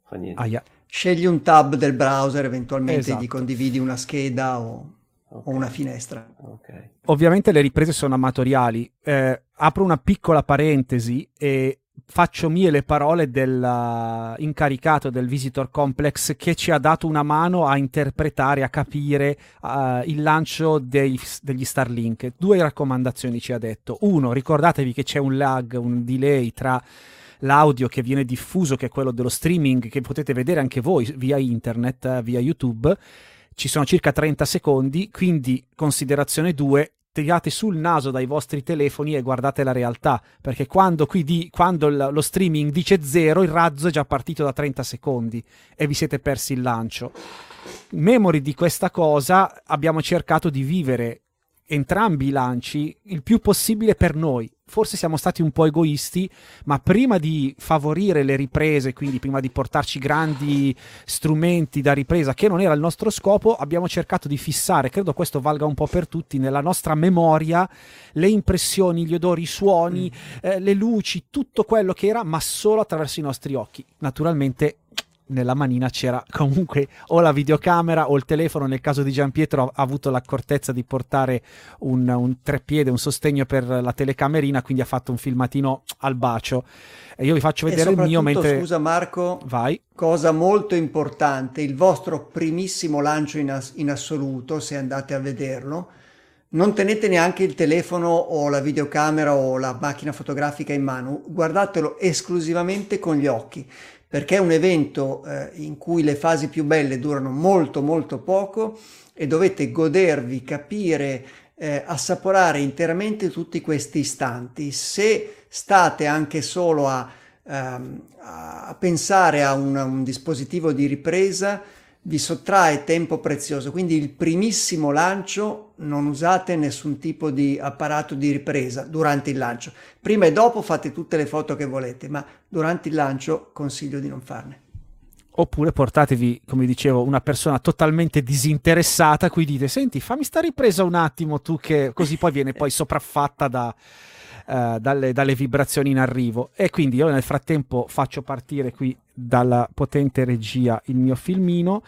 S4: fa niente.
S1: Aia.
S3: Scegli un tab del browser, eventualmente
S1: Esatto.
S3: gli condividi una scheda o,
S4: Ok,
S3: o una finestra.
S4: ok.
S1: Ovviamente le riprese sono amatoriali. Eh, apro una piccola parentesi e faccio mie le parole dell'incaricato del Visitor Complex che ci ha dato una mano a interpretare, a capire eh, il lancio dei- degli Starlink. Due raccomandazioni ci ha detto. Uno, ricordatevi che c'è un lag, un delay tra l'audio che viene diffuso, che è quello dello streaming, che potete vedere anche voi via internet, via YouTube. Ci sono circa 30 secondi, quindi considerazione 2, tirate sul naso dai vostri telefoni e guardate la realtà, perché quando, di- quando lo streaming dice 0, il razzo è già partito da 30 secondi e vi siete persi il lancio. Memori di questa cosa abbiamo cercato di vivere entrambi i lanci il più possibile per noi. Forse siamo stati un po' egoisti, ma prima di favorire le riprese, quindi prima di portarci grandi strumenti da ripresa, che non era il nostro scopo, abbiamo cercato di fissare, credo questo valga un po' per tutti, nella nostra memoria le impressioni, gli odori, i suoni, eh, le luci, tutto quello che era, ma solo attraverso i nostri occhi. Naturalmente nella manina c'era comunque o la videocamera o il telefono. Nel caso di Giampietro ha avuto l'accortezza di portare un, un treppiede, un sostegno per la telecamerina, quindi ha fatto un filmatino al bacio. E io vi faccio vedere il mio mentre...
S3: Scusa Marco,
S1: Vai.
S3: cosa molto importante, il vostro primissimo lancio in, as- in assoluto, se andate a vederlo, non tenete neanche il telefono o la videocamera o la macchina fotografica in mano, guardatelo esclusivamente con gli occhi, perché è un evento eh, in cui le fasi più belle durano molto molto poco e dovete godervi, capire, eh, assaporare interamente tutti questi istanti. Se state anche solo a, ehm, a pensare a un, un dispositivo di ripresa, vi sottrae tempo prezioso, quindi il primissimo lancio non usate nessun tipo di apparato di ripresa durante il lancio. Prima e dopo fate tutte le foto che volete, ma durante il lancio consiglio di non farne.
S1: Oppure portatevi, come dicevo, una persona totalmente disinteressata, cui dite, senti, fammi sta ripresa un attimo tu che così poi viene poi sopraffatta da, uh, dalle, dalle vibrazioni in arrivo. E quindi io nel frattempo faccio partire qui dalla potente regia il mio filmino.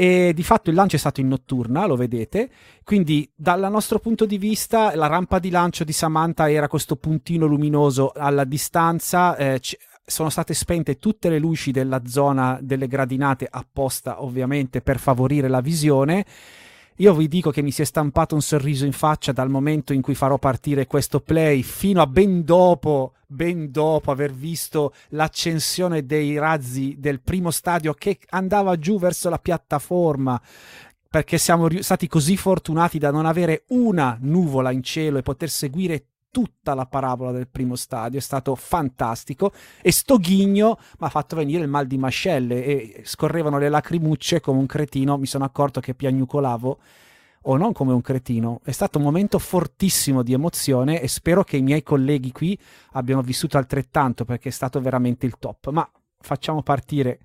S1: E di fatto il lancio è stato in notturna, lo vedete, quindi dal nostro punto di vista la rampa di lancio di Samantha era questo puntino luminoso alla distanza, eh, c- sono state spente tutte le luci della zona delle gradinate apposta ovviamente per favorire la visione io vi dico che mi si è stampato un sorriso in faccia dal momento in cui farò partire questo play fino a ben dopo, ben dopo aver visto l'accensione dei razzi del primo stadio che andava giù verso la piattaforma perché siamo stati così fortunati da non avere una nuvola in cielo e poter seguire tutta la parabola del primo stadio, è stato fantastico. E sto ghigno mi ha fatto venire il mal di mascelle e scorrevano le lacrimucce come un cretino, mi sono accorto che piagnucolavo o non come un cretino, è stato un momento fortissimo di emozione e spero che i miei colleghi qui abbiano vissuto altrettanto perché è stato veramente il top, ma facciamo partire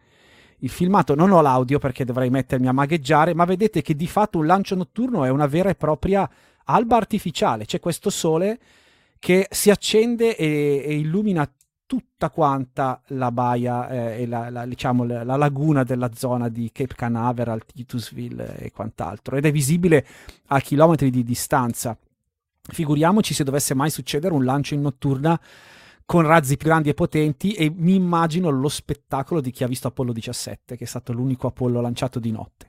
S1: il filmato, non ho l'audio perché dovrei mettermi a magheggiare, ma vedete che di fatto un lancio notturno è una vera e propria alba artificiale, c'è questo sole che si accende e, e illumina tutta quanta la baia eh, e la, la, diciamo, la, la, laguna della zona di Cape Canaveral, Titusville e quant'altro ed è visibile a chilometri di distanza. Figuriamoci se dovesse mai succedere un lancio in notturna con razzi più grandi e potenti e mi immagino lo spettacolo di chi ha visto Apollo 17, che è stato l'unico Apollo lanciato di notte.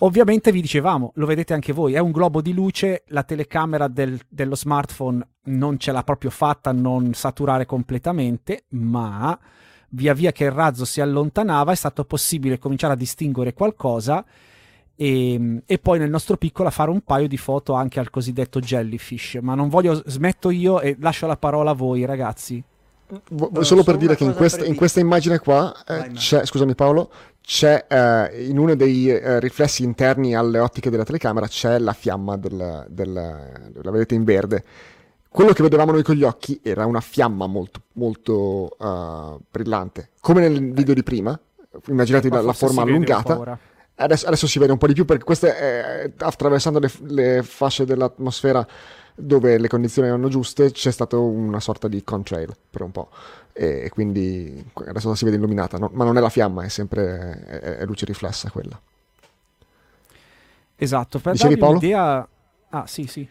S1: Ovviamente vi dicevamo, lo vedete anche voi, è un globo di luce, la telecamera del, dello smartphone non ce l'ha proprio fatta a non saturare completamente, ma via via che il razzo si allontanava è stato possibile cominciare a distinguere qualcosa e, e, poi nel nostro piccolo a fare un paio di foto anche al cosiddetto jellyfish. Ma non voglio, smetto io e lascio la parola a voi, ragazzi.
S5: V- solo per dire che in questa, in questa, immagine qua eh, scusami Paolo, c'è eh, in uno dei eh, riflessi interni alle ottiche della telecamera c'è la fiamma del, del, la vedete in verde. Quello che vedevamo noi con gli occhi era una fiamma molto, molto uh, brillante, come nel video di prima. Immaginate la, la forma allungata Adesso, adesso, si vede un po' di più perché queste, eh, attraversando le, le, fasce dell'atmosfera dove le condizioni erano giuste, c'è stata una sorta di contrail per un po'. E, quindi adesso si vede illuminata, no? ma non è la fiamma, è sempre è, è luce riflessa quella.
S1: Esatto, per Dicevi, darvi un'idea... Ah, sì, sì.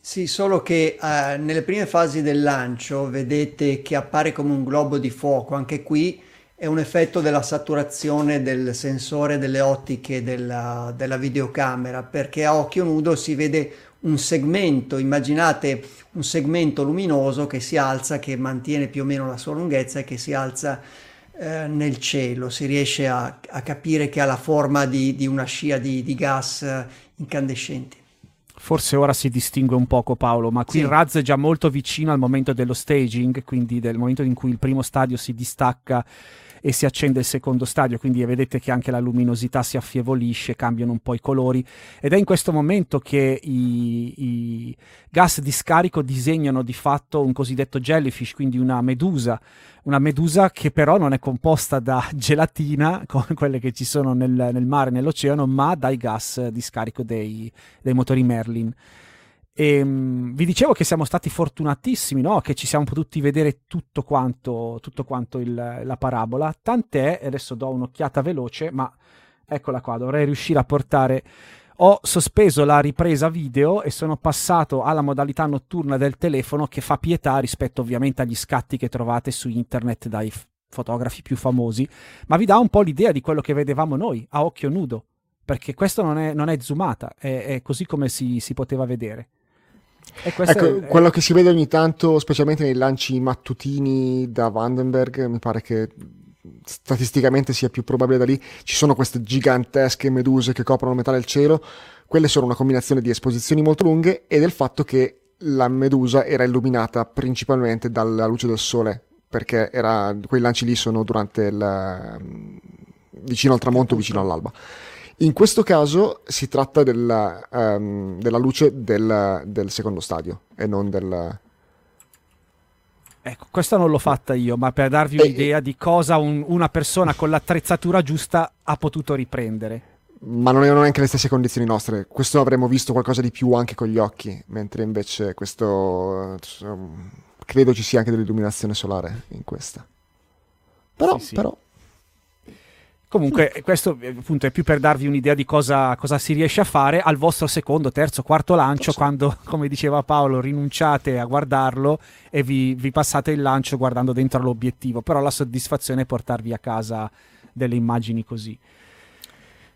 S3: Sì, solo che eh, nelle prime fasi del lancio vedete che appare come un globo di fuoco, anche qui è un effetto della saturazione del sensore delle ottiche della, della, videocamera perché a occhio nudo si vede un segmento, immaginate un segmento luminoso che si alza, che mantiene più o meno la sua lunghezza e che si alza eh, nel cielo, si riesce a, a, capire che ha la forma di, di una scia di, di gas eh, incandescenti.
S1: Forse ora si distingue un poco Paolo, ma qui sì. il razzo è già molto vicino al momento dello staging, quindi del momento in cui il primo stadio si distacca e si accende il secondo stadio, quindi vedete che anche la luminosità si affievolisce, cambiano un po' i colori ed è in questo momento che i, i gas di scarico disegnano di fatto un cosiddetto jellyfish, quindi una medusa, una medusa che però non è composta da gelatina, come quelle che ci sono nel, nel mare nell'oceano, ma dai gas di scarico dei, dei motori Merlin. E, um, vi dicevo che siamo stati fortunatissimi, no? che ci siamo potuti vedere tutto quanto, tutto quanto il, la parabola, tant'è, adesso do un'occhiata veloce, ma eccola qua, dovrei riuscire a portare... Ho sospeso la ripresa video e sono passato alla modalità notturna del telefono che fa pietà rispetto ovviamente agli scatti che trovate su internet dai f- fotografi più famosi, ma vi dà un po' l'idea di quello che vedevamo noi a occhio nudo, perché questo non è, non è zoomata, è, è, così come si, si poteva vedere.
S5: Ecco, è... quello che si vede ogni tanto, specialmente nei lanci mattutini da Vandenberg, mi pare che statisticamente sia più probabile da lì, ci sono queste gigantesche meduse che coprono metà del cielo, quelle sono una combinazione di esposizioni molto lunghe e del fatto che la medusa era illuminata principalmente dalla luce del sole, perché era, quei lanci lì sono durante il vicino al tramonto, vicino all'alba. In questo caso si tratta della, um, della luce del, del, secondo stadio e non del...
S1: Ecco, questa non l'ho fatta io, ma per darvi un'idea di cosa un, una persona con l'attrezzatura giusta ha potuto riprendere.
S5: Ma non erano neanche le stesse condizioni nostre. Questo avremmo visto qualcosa di più anche con gli occhi, mentre invece questo... credo ci sia anche dell'illuminazione solare in questa. Però, sì, sì. però
S1: Comunque, questo appunto è più per darvi un'idea di cosa, cosa, si riesce a fare al vostro secondo, terzo, quarto lancio, quando, come diceva Paolo, rinunciate a guardarlo e vi, vi, passate il lancio guardando dentro l'obiettivo. Però la soddisfazione è portarvi a casa delle immagini così.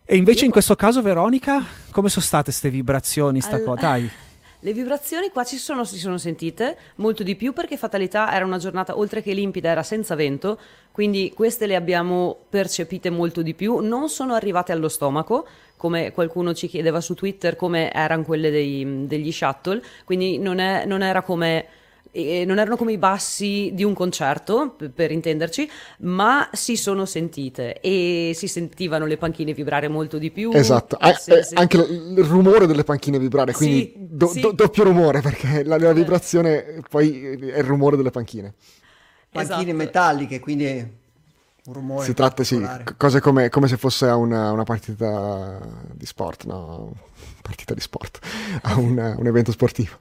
S1: E invece in questo caso, Veronica, come sono state queste vibrazioni? Sta All... qua? Dai.
S2: Le vibrazioni qua ci sono, si sono sentite molto di più perché Fatalità era una giornata oltre che limpida, era senza vento, quindi queste le abbiamo percepite molto di più, non sono arrivate allo stomaco, come qualcuno ci chiedeva su Twitter come erano quelle dei, degli shuttle, quindi non, è, non era come e non erano come i bassi di un concerto, per, per intenderci, ma si sono sentite e si sentivano le panchine vibrare molto di più.
S5: Esatto, a- eh, anche il rumore delle panchine vibrare, quindi sì, do- sì. Do- doppio rumore perché la, la eh. vibrazione poi è il rumore delle panchine.
S3: Panchine esatto. metalliche, quindi un rumore.
S5: Si tratta, sì, cose come, come se fosse una, una, partita di sport, no? Partita di sport, a un, un evento sportivo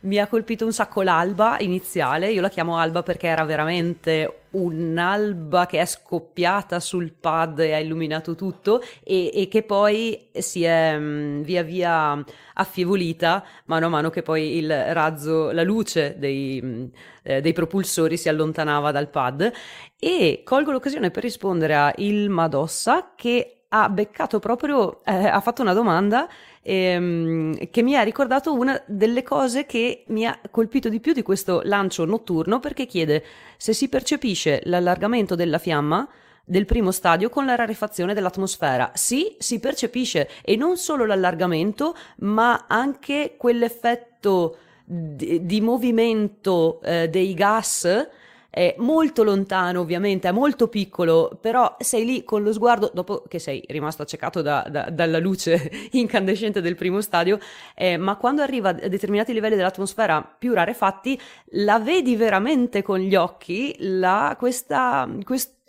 S2: mi ha colpito un sacco l'alba iniziale, io la chiamo alba perché era veramente un'alba che è scoppiata sul pad e ha illuminato tutto e, e che poi si è mm, via via affievolita mano a mano che poi il razzo, la luce dei, mm, eh, dei propulsori si allontanava dal pad. E colgo l'occasione per rispondere a Il Madossa che ha beccato proprio, eh, ha fatto una domanda ehm, che mi ha ricordato una delle cose che mi ha colpito di più di questo lancio notturno perché chiede se si percepisce l'allargamento della fiamma del primo stadio con la rarefazione dell'atmosfera. Sì, si percepisce e non solo l'allargamento, ma anche quell'effetto di, di movimento eh, dei gas è molto lontano ovviamente, è molto piccolo, però sei lì con lo sguardo, dopo che sei rimasto accecato da, da, dalla luce incandescente del primo stadio, eh, ma quando arriva a determinati livelli dell'atmosfera più rarefatti, la vedi veramente con gli occhi, la, questa,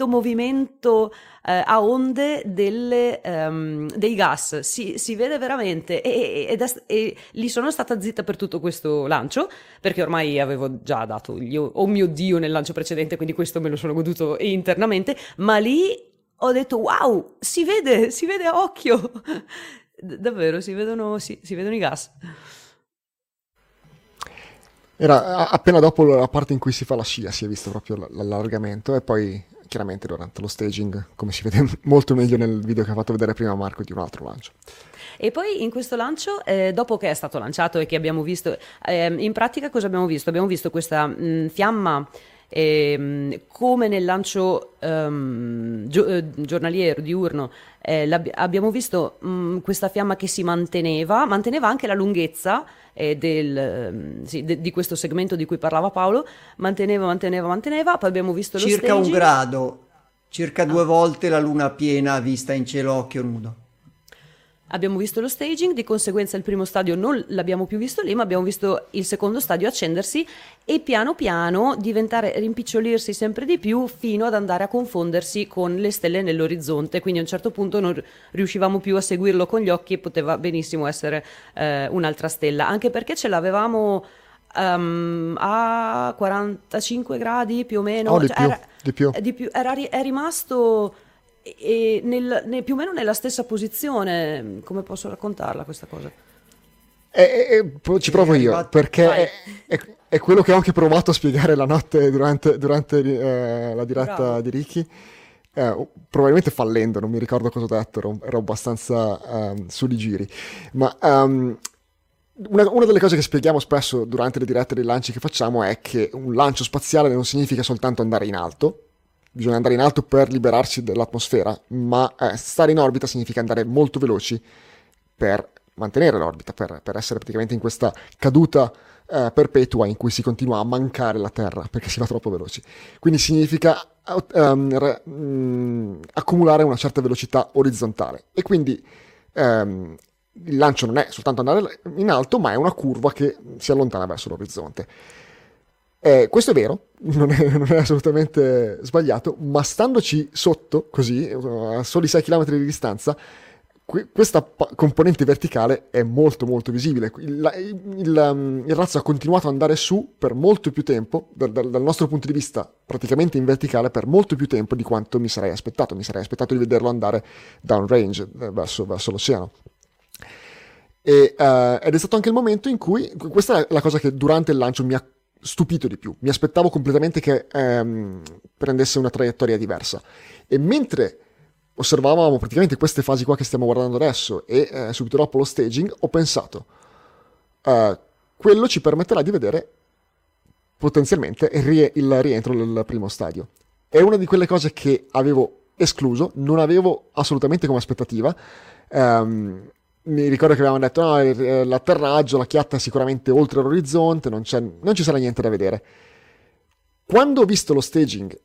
S2: questo movimento eh, a onde delle, um, dei gas, si, si, vede veramente e, e, e, e, lì sono stata zitta per tutto questo lancio perché ormai avevo già dato gli oh mio dio nel lancio precedente, quindi questo me lo sono goduto internamente, ma lì ho detto wow, si vede, si vede a occhio, davvero, si vedono, si, si vedono i gas.
S5: Era appena dopo la parte in cui si fa la scia, si è visto proprio l'allargamento e poi chiaramente durante lo staging, come si vede molto meglio nel video che ha fatto vedere prima Marco di un altro lancio.
S2: E poi in questo lancio, eh, dopo che è stato lanciato e che abbiamo visto, eh, in pratica cosa abbiamo visto? Abbiamo visto questa mh, fiamma eh, come nel lancio um, gio- eh, giornaliero, diurno, eh, abbiamo visto mh, questa fiamma che si manteneva, manteneva anche la lunghezza eh, del, sì, de, di questo segmento di cui parlava Paolo, manteneva, manteneva, manteneva, poi abbiamo visto lo
S3: Circa
S2: staging.
S3: un grado, circa due ah. volte la luna piena vista in cielo a occhio nudo.
S2: Abbiamo visto lo staging, di conseguenza il primo stadio non l'abbiamo più visto lì, ma abbiamo visto il secondo stadio accendersi e piano piano diventare, rimpicciolirsi sempre di più fino ad andare a confondersi con le stelle nell'orizzonte. Quindi a un certo punto non riuscivamo più a seguirlo con gli occhi e poteva benissimo essere eh, un'altra stella, anche perché ce l'avevamo um, a 45 gradi più o meno.
S5: Oh, di, cioè, più, era, di più.
S2: Di più. Era, è rimasto e nel, nel, più o meno nella stessa posizione. Come posso raccontarla questa cosa?
S5: E, e, ci provo io, perché è, è, è, quello che ho anche provato a spiegare la notte durante, durante eh, la diretta Bravo. di Ricky. Eh, probabilmente fallendo, non mi ricordo cosa ho detto, ero, ero abbastanza um, su di giri. Ma um, una, una, delle cose che spieghiamo spesso durante le dirette dei lanci che facciamo è che un lancio spaziale non significa soltanto andare in alto, bisogna andare in alto per liberarsi dall'atmosfera, ma eh, stare in orbita significa andare molto veloci per mantenere l'orbita, per, per essere praticamente in questa caduta eh, perpetua in cui si continua a mancare la Terra perché si va troppo veloci. Quindi significa um, re, um, accumulare una certa velocità orizzontale e quindi um, il lancio non è soltanto andare in alto, ma è una curva che si allontana verso l'orizzonte. Eh, questo è vero, non è, non è, assolutamente sbagliato, ma standoci sotto, così, a soli 6 km di distanza, que- questa componente verticale è molto molto visibile. Il, il, um, il, razzo ha continuato ad andare su per molto più tempo, dal, dal, dal, nostro punto di vista praticamente in verticale, per molto più tempo di quanto mi sarei aspettato. Mi sarei aspettato di vederlo andare downrange, eh, verso, verso l'oceano. E, uh, ed è stato anche il momento in cui, questa è la cosa che durante il lancio mi ha stupito di più. Mi aspettavo completamente che ehm, prendesse una traiettoria diversa. E mentre osservavamo praticamente queste fasi qua che stiamo guardando adesso e eh, subito dopo lo staging, ho pensato, uh, quello ci permetterà di vedere potenzialmente il, rie- il rientro del primo stadio. È una di quelle cose che avevo escluso, non avevo assolutamente come aspettativa. Um, mi ricordo che avevamo detto no, eh, l'atterraggio, la chiatta è sicuramente oltre l'orizzonte, non, non, ci sarà niente da vedere. Quando ho visto lo staging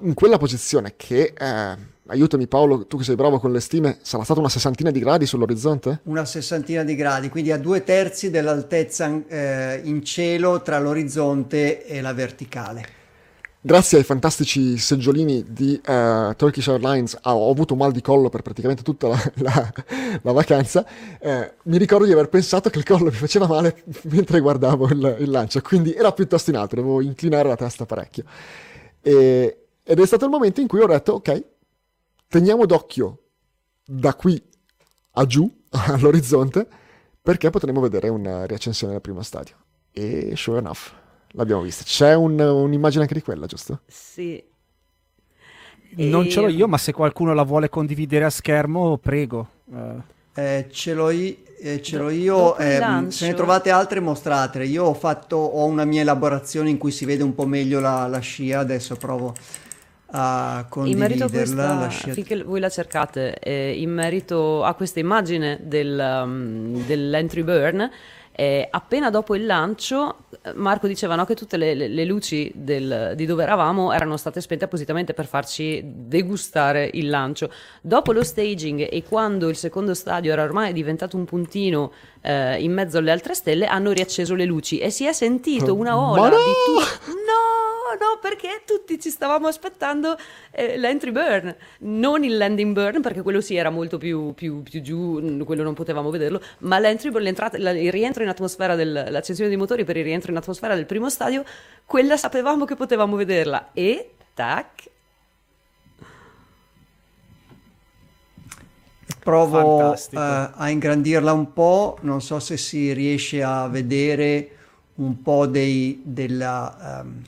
S5: in quella posizione che, eh, aiutami Paolo, tu che sei bravo con le stime, sarà stata una sessantina di gradi sull'orizzonte?
S3: Una sessantina di gradi, quindi a due terzi dell'altezza eh, in cielo tra l'orizzonte e la verticale
S5: grazie ai fantastici seggiolini di uh, Turkish Airlines ah, ho avuto mal di collo per praticamente tutta la, la, la vacanza, eh, mi ricordo di aver pensato che il collo mi faceva male mentre guardavo il, il, lancio, quindi era piuttosto in alto, dovevo inclinare la testa parecchio. E, ed è stato il momento in cui ho detto, ok, teniamo d'occhio da qui a giù, all'orizzonte, perché potremo vedere una riaccensione del primo stadio. E sure enough l'abbiamo vista. C'è un, un'immagine anche di quella, giusto?
S2: Sì.
S1: Non ce l'ho io, ma se qualcuno la vuole condividere a schermo, prego.
S3: Eh, ce l'ho io. Eh, ce l'ho io, eh, se ne trovate altre mostratele. Io ho fatto ho una mia elaborazione in cui si vede un po' meglio la, la scia. Adesso provo a condividerla. In questa,
S2: scia... finché voi la cercate, eh, in merito a questa immagine del, um, dell'entry burn, eh, appena dopo il lancio, Marco diceva no, che tutte le, le, le luci del, di dove eravamo erano state spente appositamente per farci degustare il lancio. Dopo lo staging e quando il secondo stadio era ormai diventato un puntino eh, in mezzo alle altre stelle, hanno riacceso le luci e si è sentito una ola no! di tutti. No! No, perché tutti ci stavamo aspettando eh, l'entry burn, non il landing burn, perché quello sì era molto più, più, più giù, quello non potevamo vederlo, ma l'entry burn, la, il rientro in atmosfera, del, l'accensione dei motori per il rientro in atmosfera del primo stadio, quella sapevamo che potevamo vederla. E tac.
S3: Provo uh, a ingrandirla un po', non so se si riesce a vedere un po' dei, della, um,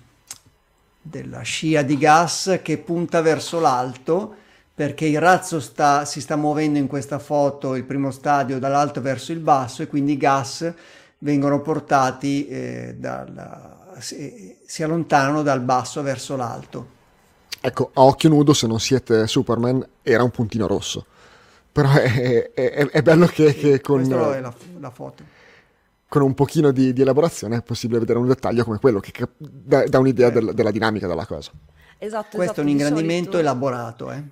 S3: della scia di gas che punta verso l'alto perché il razzo sta, si sta muovendo in questa foto il primo stadio dall'alto verso il basso e quindi i gas vengono portati eh, dal, si, si, allontanano dal basso verso l'alto.
S5: Ecco, a occhio nudo, se non siete Superman, era un puntino rosso. Però è, è, è bello che, sì, che con...
S3: Questa è la, la foto
S5: con un pochino di, di, elaborazione è possibile vedere un dettaglio come quello che, che dà, dà, un'idea del, della dinamica della cosa.
S2: Esatto,
S3: Questo
S2: esatto,
S3: è un ingrandimento solito, elaborato. Eh?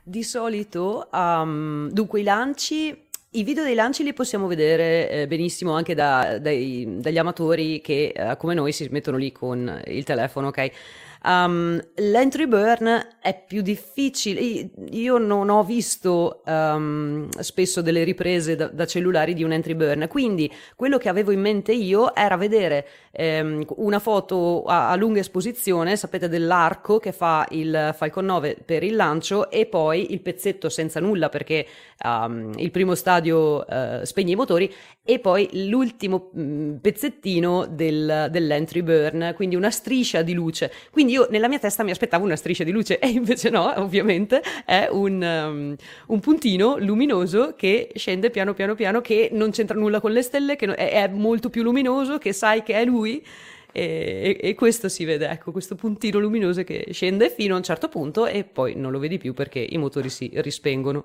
S2: Di solito, um, dunque i lanci I video dei lanci li possiamo vedere eh, benissimo anche da, dai, dagli amatori che eh, come noi si mettono lì con il telefono, ok? Um, l'entry burn è più difficile. Io non ho visto um, spesso delle riprese da, da, cellulari di un entry burn, quindi quello che avevo in mente io era vedere um, una foto a, a, lunga esposizione, sapete, dell'arco che fa il Falcon 9 per il lancio e poi il pezzetto senza nulla perché il primo stadio uh, spegne i motori e poi l'ultimo mm, pezzettino del, dell'entry burn, quindi una striscia di luce. Quindi io nella mia testa mi aspettavo una striscia di luce e invece no, ovviamente è un, um, un puntino luminoso che scende piano piano piano, che non c'entra nulla con le stelle, che è, è molto più luminoso, che sai che è lui. E, e, e, questo si vede, ecco, questo puntino luminoso che scende fino a un certo punto e poi non lo vedi più perché i motori si rispengono.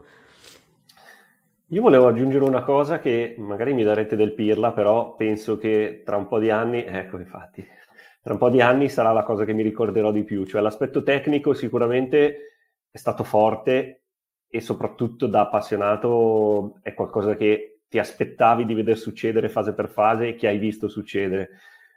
S4: Io volevo aggiungere una cosa che magari mi darete del pirla, però penso che tra un po' di anni, ecco infatti, tra un po' di anni sarà la cosa che mi ricorderò di più, cioè l'aspetto tecnico sicuramente è stato forte e soprattutto da appassionato è qualcosa che ti aspettavi di vedere succedere fase per fase e che hai visto succedere.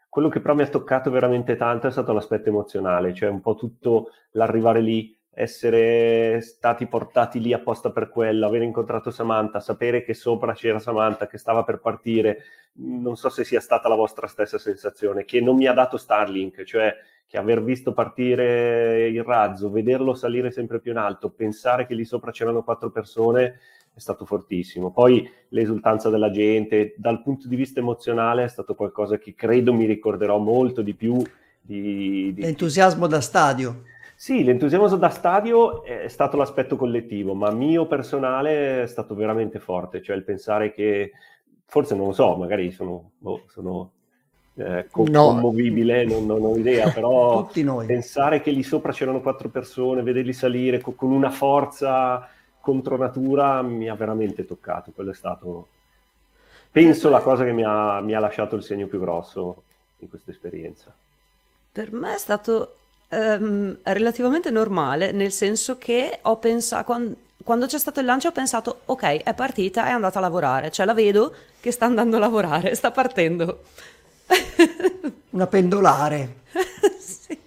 S4: Quello che però mi ha toccato veramente tanto è stato l'aspetto emozionale, cioè un po' tutto l'arrivare lì, essere stati portati lì apposta per quello, aver incontrato Samantha, sapere che sopra c'era Samantha, che stava per partire, non so se sia stata la vostra stessa sensazione, che non mi ha dato Starlink, cioè che aver visto partire il razzo, vederlo salire sempre più in alto, pensare che lì sopra c'erano quattro persone, è stato fortissimo. Poi l'esultanza della gente, dal punto di vista emozionale, è stato qualcosa che credo mi ricorderò molto di più. Di,
S3: di... L'entusiasmo da stadio.
S4: Sì, l'entusiasmo da stadio è stato l'aspetto collettivo, ma mio personale è stato veramente forte, cioè il pensare che, forse non lo so, magari sono, boh, sono eh, com- no. commovibile, non, non, ho idea, però pensare che lì sopra c'erano quattro persone, vederli salire co- con una forza contro natura mi ha veramente toccato, quello è stato, penso, la cosa che mi ha, mi ha lasciato il segno più grosso in questa esperienza.
S2: Per me è stato um, relativamente normale, nel senso che ho pensato, quando, quando c'è stato il lancio ho pensato, ok, è partita, è andata a lavorare, cioè la vedo che sta andando a lavorare, sta partendo.
S3: Una pendolare. sì.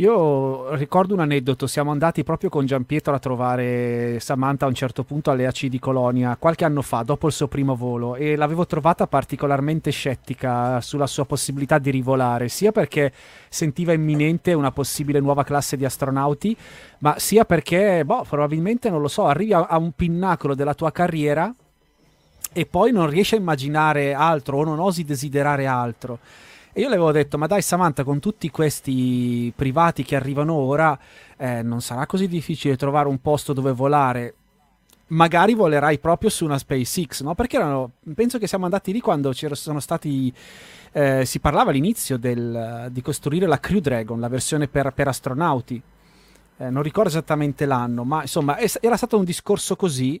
S1: Io ricordo un aneddoto, siamo andati proprio con Giampietro a trovare Samantha a un certo punto alle AC di Colonia, qualche anno fa, dopo il suo primo volo, e l'avevo trovata particolarmente scettica sulla sua possibilità di rivolare, sia perché sentiva imminente una possibile nuova classe di astronauti, ma sia perché, boh, probabilmente, non lo so, arrivi a, a un pinnacolo della tua carriera e poi non riesci a immaginare altro o non osi desiderare altro. Io le avevo detto, ma dai Samantha, con tutti questi privati che arrivano ora, eh, non sarà così difficile trovare un posto dove volare. Magari volerai proprio su una SpaceX, no? Perché erano, penso che siamo andati lì quando sono stati... Eh, si parlava all'inizio del, di costruire la Crew Dragon, la versione per, per astronauti. Eh, non ricordo esattamente l'anno, ma insomma era stato un discorso così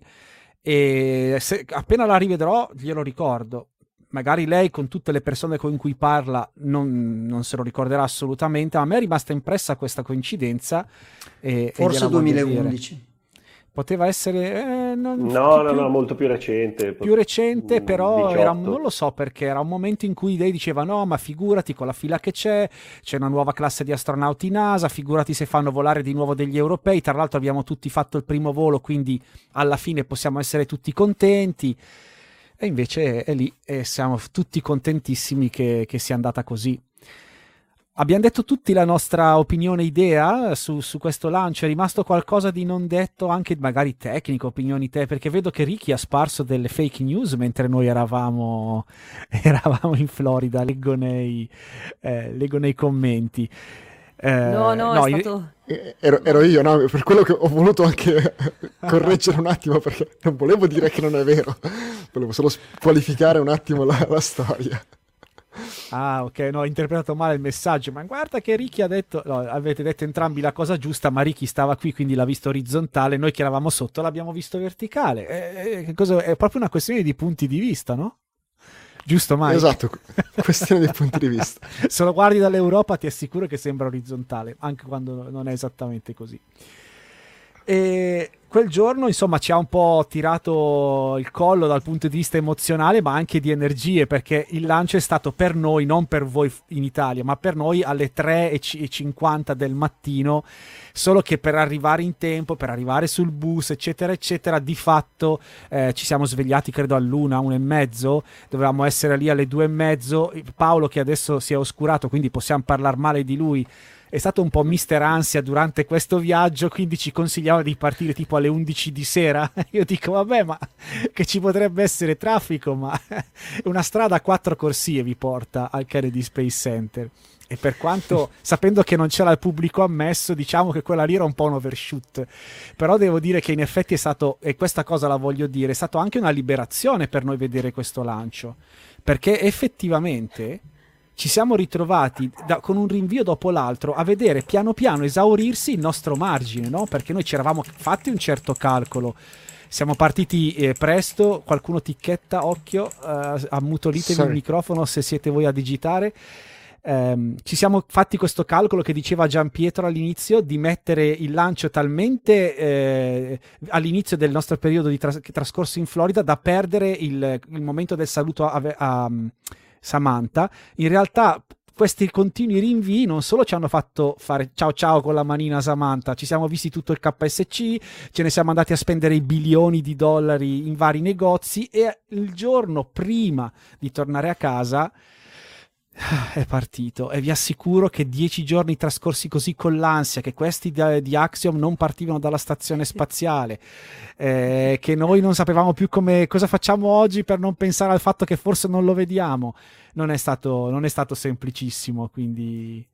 S1: e se, appena la rivedrò glielo ricordo magari lei con tutte le persone con cui parla non, non, se lo ricorderà assolutamente, ma a me è rimasta impressa questa coincidenza. E,
S3: Forse
S1: e
S3: 2011.
S1: Poteva essere...
S4: Eh, non, no, no, più, no, molto più recente.
S1: Più recente, però era, non lo so perché era un momento in cui lei diceva no, ma figurati con la fila che c'è, c'è una nuova classe di astronauti NASA, figurati se fanno volare di nuovo degli europei, tra l'altro abbiamo tutti fatto il primo volo, quindi alla fine possiamo essere tutti contenti. E invece è lì e siamo tutti contentissimi che, che sia andata così. Abbiamo detto tutti la nostra opinione, idea su, su, questo lancio. È rimasto qualcosa di non detto, anche magari tecnico, opinioni te, perché vedo che Ricky ha sparso delle fake news mentre noi eravamo, eravamo in Florida. Leggo nei, eh, leggo nei commenti.
S2: Eh, no, no, no, è stato...
S5: Ero, ero, io, no? Per quello che ho voluto anche correggere un attimo, perché non volevo dire che non è vero, volevo solo qualificare un attimo la, la storia.
S1: Ah, ok, no, ho interpretato male il messaggio, ma guarda che Ricky ha detto, no, avete detto entrambi la cosa giusta, ma Ricky stava qui, quindi l'ha visto orizzontale, noi che eravamo sotto l'abbiamo visto verticale. Eh, eh, cosa, è proprio una questione di punti di vista, no? Giusto, Mike?
S5: Esatto, questione di punti di vista.
S1: Se lo guardi dall'Europa ti assicuro che sembra orizzontale, anche quando non è esattamente così. E quel giorno, insomma, ci ha un po' tirato il collo dal punto di vista emozionale, ma anche di energie, perché il lancio è stato per noi, non per voi in Italia, ma per noi alle 3.50 del mattino, solo che per arrivare in tempo, per arrivare sul bus, eccetera, eccetera, di fatto eh, ci siamo svegliati, credo, all'una, una e mezzo, dovevamo essere lì alle due e mezzo. Paolo, che adesso si è oscurato, quindi possiamo parlare male di lui è stato un po' mister ansia durante questo viaggio, quindi ci consigliava di partire tipo alle 11 di sera. Io dico, vabbè, ma che ci potrebbe essere traffico, ma una strada a quattro corsie vi porta al Kennedy Space Center. E per quanto, sapendo che non c'era il pubblico ammesso, diciamo che quella lì era un po' un overshoot. Però devo dire che in effetti è stato, e questa cosa la voglio dire, è stato anche una liberazione per noi vedere questo lancio. Perché effettivamente ci siamo ritrovati da, con un rinvio dopo l'altro a vedere piano piano esaurirsi il nostro margine, no? Perché noi ci eravamo fatti un certo calcolo. Siamo partiti eh, presto, qualcuno ticchetta, occhio, eh, ammutolitevi Sorry. il microfono se siete voi a digitare. Um, ci siamo fatti questo calcolo che diceva Gian Pietro all'inizio di mettere il lancio talmente eh, all'inizio del nostro periodo di tras- trascorso in Florida da perdere il, il momento del saluto a, a, Samantha, in realtà questi continui rinvii non solo ci hanno fatto fare ciao ciao con la manina Samantha, ci siamo visti tutto il KSC, ce ne siamo andati a spendere i bilioni di dollari in vari negozi e il giorno prima di tornare a casa è partito e vi assicuro che dieci giorni trascorsi così con l'ansia che questi di, di Axiom non partivano dalla stazione spaziale eh, che noi non sapevamo più come, cosa facciamo oggi per non pensare al fatto che forse non lo vediamo non è stato, non è stato semplicissimo quindi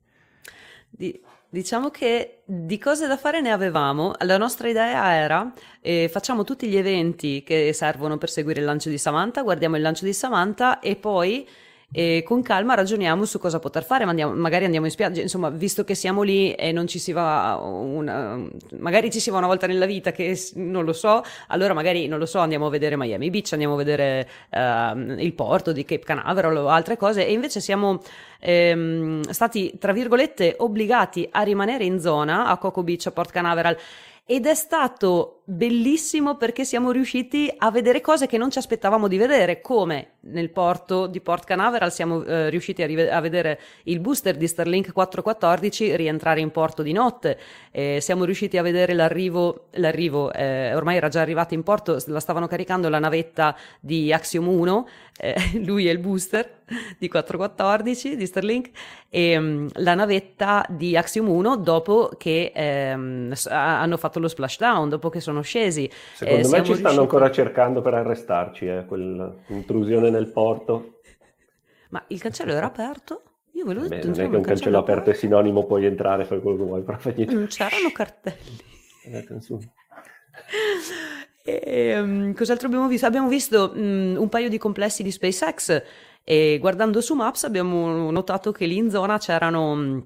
S2: di, Diciamo che di cose da fare ne avevamo. La nostra idea era eh, facciamo tutti gli eventi che servono per seguire il lancio di Samantha, guardiamo il lancio di Samantha e poi e con calma ragioniamo su cosa poter fare, andiamo, magari andiamo in spiaggia, insomma, visto che siamo lì e non ci si va una, magari ci si va una volta nella vita che non lo so, allora magari non lo so, andiamo a vedere Miami Beach, andiamo a vedere uh, il porto di Cape Canaveral o altre cose. E invece siamo ehm, stati tra virgolette obbligati a rimanere in zona a Coco Beach, a Port Canaveral. Ed è stato bellissimo perché siamo riusciti a vedere cose che non ci aspettavamo di vedere, come nel porto di Port Canaveral siamo eh, riusciti a, rive- a, vedere il booster di Starlink 414 rientrare in porto di notte, eh, siamo riusciti a vedere l'arrivo, l'arrivo eh, ormai era già arrivata in porto, la stavano caricando la navetta di Axiom 1, eh, lui è il booster di 414 di Starlink e um, la navetta di Axiom 1 dopo che um, hanno fatto lo splashdown, dopo che sono scesi.
S4: Secondo eh, me ci stanno riusciti... ancora cercando per arrestarci, eh, quell'intrusione nel porto.
S2: Ma il cancello era aperto? Io ve l'ho
S4: Beh, detto. Non è che un cancello aperto è sinonimo, puoi entrare, fai quello che vuoi, però fai
S2: niente. Non c'erano cartelli. E, um, cos'altro abbiamo visto? Abbiamo visto um, un paio di complessi di SpaceX e guardando su Maps abbiamo notato che lì in zona c'erano mm,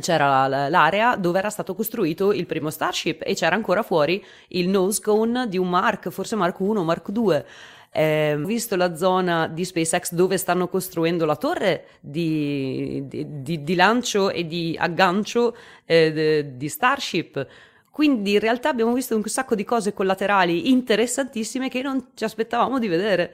S2: c'era l'area dove era stato costruito il primo Starship e c'era ancora fuori il nose cone di un Mark, forse Mark 1 o Mark 2. Eh, visto la zona di SpaceX dove stanno costruendo la torre di, di, di, di lancio e di aggancio eh, di Starship. Quindi in realtà abbiamo visto un sacco di cose collaterali interessantissime che non ci aspettavamo di vedere.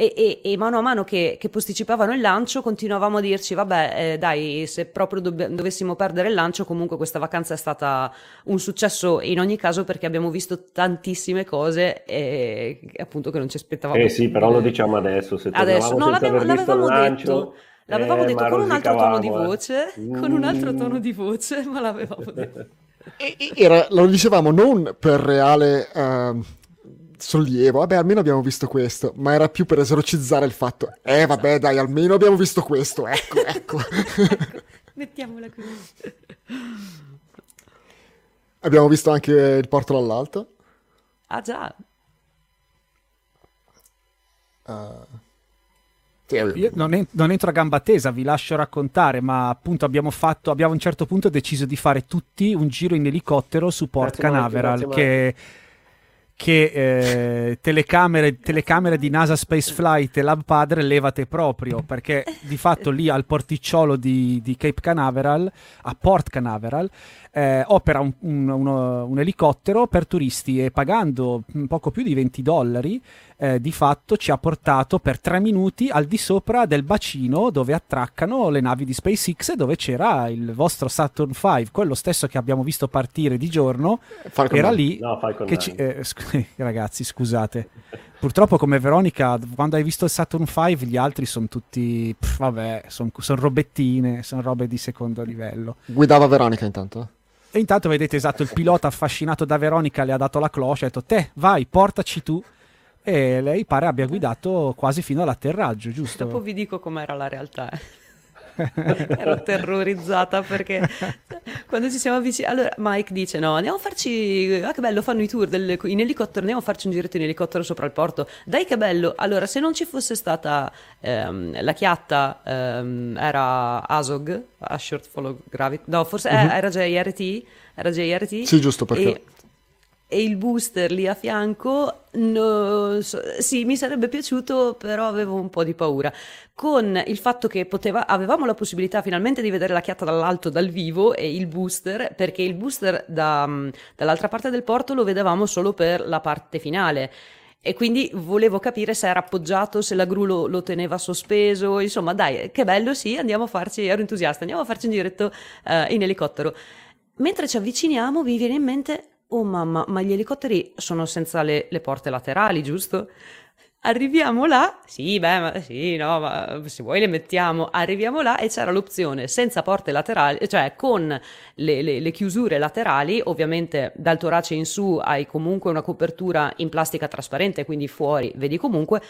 S2: E, e, e, mano a mano che, che, posticipavano il lancio continuavamo a dirci vabbè eh, dai se proprio dobb- dovessimo perdere il lancio comunque questa vacanza è stata un successo in ogni caso perché abbiamo visto tantissime cose e appunto che non ci aspettavamo
S4: eh sì però lo diciamo adesso se adesso. No
S2: l'avevo, l'avevamo detto. l'avevamo eh, detto con un altro tono di voce eh. con un altro tono di voce ma l'avevamo detto.
S5: Era, lo dicevamo non per reale uh, sollievo, vabbè almeno abbiamo visto questo, ma era più per esorcizzare il fatto, eh vabbè dai almeno abbiamo visto questo, ecco, ecco. ecco
S2: mettiamola così.
S5: abbiamo visto anche il porto dall'alto.
S2: Ah già.
S1: Uh, io non, en- non, entro a gamba tesa, vi lascio raccontare, ma appunto abbiamo fatto, abbiamo a un certo punto deciso di fare tutti un giro in elicottero su Port grazie Canaveral, Mike, che... Mike che eh, telecamere, telecamere, di NASA Space Flight e Lab Padre levate proprio perché di fatto lì al porticciolo di, di Cape Canaveral, a Port Canaveral, eh, opera un, un, uno, un, elicottero per turisti e pagando poco più di 20 dollari eh, di fatto ci ha portato per tre minuti al di sopra del bacino dove attraccano le navi di SpaceX e dove c'era il vostro Saturn V, quello stesso che abbiamo visto partire di giorno,
S4: Falcon
S1: era lì
S4: no,
S1: che ci, eh, sc- ragazzi scusate purtroppo come Veronica quando hai visto il Saturn V gli altri sono tutti pff, vabbè sono son robettine sono robe di secondo livello.
S5: Guidava Veronica intanto?
S1: E intanto vedete esatto il pilota affascinato da Veronica le ha dato la cloche ha detto te vai portaci tu. E lei pare abbia guidato quasi fino all'atterraggio giusto?
S2: dopo vi dico com'era la realtà ero terrorizzata perché quando ci siamo avvicinati allora Mike dice no andiamo a farci ah che bello fanno i tour del... in elicottero andiamo a farci un giretto in elicottero sopra il porto. Dai che bello. Allora se non ci fosse stata ehm, la chiatta ehm, era ASOG a Short Follow Gravity no forse uh-huh. era JRT era JRT
S5: sì giusto perché
S2: e e il booster lì a fianco, no, sì, mi sarebbe piaciuto, però avevo un po' di paura. Con il fatto che poteva, avevamo la possibilità finalmente di vedere la chiatta dall'alto, dal vivo, e il booster, perché il booster da, dall'altra parte del porto lo vedevamo solo per la parte finale. E quindi volevo capire se era appoggiato, se la gru lo, lo, teneva sospeso, insomma, dai, che bello, sì, andiamo a farci, ero entusiasta, andiamo a farci un giretto uh, in elicottero. Mentre ci avviciniamo, mi viene in mente Oh mamma, ma gli elicotteri sono senza le, le porte laterali, giusto? Arriviamo là, sì, beh, ma sì, no, ma se vuoi le mettiamo. Arriviamo là e c'era l'opzione senza porte laterali, cioè con le, le, le, chiusure laterali, ovviamente dal torace in su hai comunque una copertura in plastica trasparente, quindi fuori vedi comunque,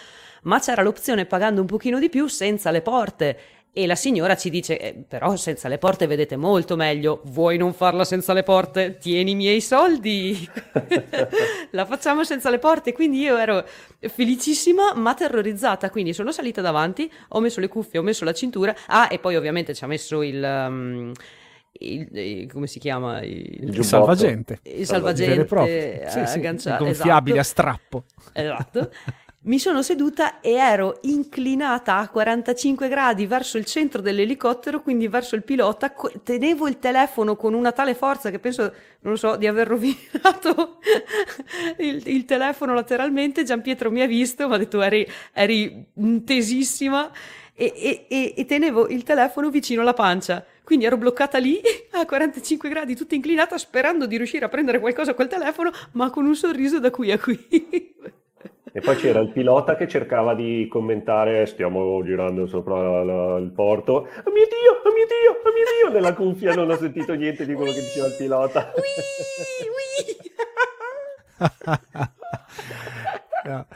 S2: ma c'era l'opzione pagando un pochino di più senza le porte e la signora ci dice, eh, però senza le porte vedete molto meglio, vuoi non farla senza le porte? Tieni i miei soldi, la facciamo senza le porte. Quindi io ero felicissima ma terrorizzata, quindi sono salita davanti, ho messo le cuffie, ho messo la cintura, ah e poi ovviamente ci ha messo il... Um, il, il, come si chiama?
S1: Il, il salvagente.
S2: Il salvagente.
S1: sì, sì, gonfiabile esatto. a strappo.
S2: Esatto mi sono seduta e ero inclinata a 45 gradi verso il centro dell'elicottero, quindi verso il pilota. Tenevo il telefono con una tale forza che penso, non lo so, di aver rovinato il, il telefono lateralmente. Gian Pietro mi ha visto, mi ha detto eri, eri tesissima e, e, e, e tenevo il telefono vicino alla pancia. Quindi ero bloccata lì a 45 gradi, tutta inclinata, sperando di riuscire a prendere qualcosa col telefono, ma con un sorriso da qui a qui.
S4: E poi c'era il pilota che cercava di commentare, stiamo girando sopra la, il porto, oh mio Dio, oh mio Dio, oh mio Dio, nella cuffia non ho sentito niente di quello che diceva il pilota.
S1: no.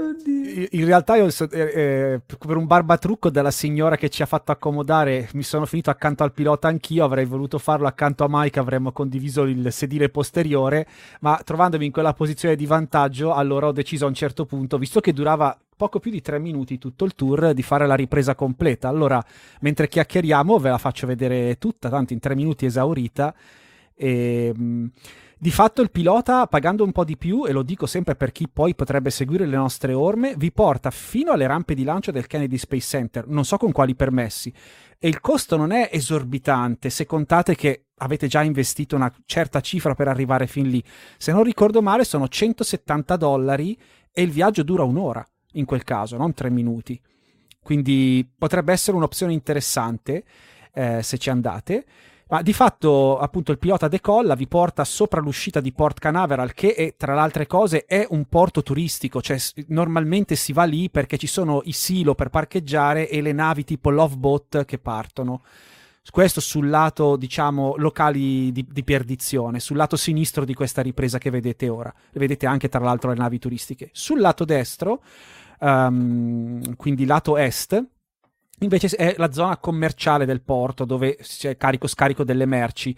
S1: In realtà io eh, eh, per un barbatrucco della signora che ci ha fatto accomodare mi sono finito accanto al pilota anch'io, avrei voluto farlo accanto a Mike, avremmo condiviso il sedile posteriore, ma trovandomi in quella posizione di vantaggio allora ho deciso a un certo punto, visto che durava poco più di tre minuti tutto il tour, di fare la ripresa completa. Allora, mentre chiacchieriamo ve la faccio vedere tutta, tanto in tre minuti esaurita. E, ehm, di fatto il pilota, pagando un po' di più, e lo dico sempre per chi poi potrebbe seguire le nostre orme, vi porta fino alle rampe di lancio del Kennedy Space Center, non so con quali permessi. E il costo non è esorbitante se contate che avete già investito una certa cifra per arrivare fin lì. Se non ricordo male sono 170 dollari e il viaggio dura un'ora, in quel caso, non tre minuti. Quindi potrebbe essere un'opzione interessante eh, se ci andate. Ma di fatto, appunto, il pilota decolla, vi porta sopra l'uscita di Port Canaveral, che è, tra le altre cose è un porto turistico, cioè normalmente si va lì perché ci sono i silo per parcheggiare e le navi tipo Loveboat che partono. Questo sul lato, diciamo, locali di, di perdizione, sul lato sinistro di questa ripresa che vedete ora. Vedete anche, tra l'altro, le navi turistiche. Sul lato destro, um, quindi lato est, Invece è la zona commerciale del porto dove c'è carico-scarico delle merci.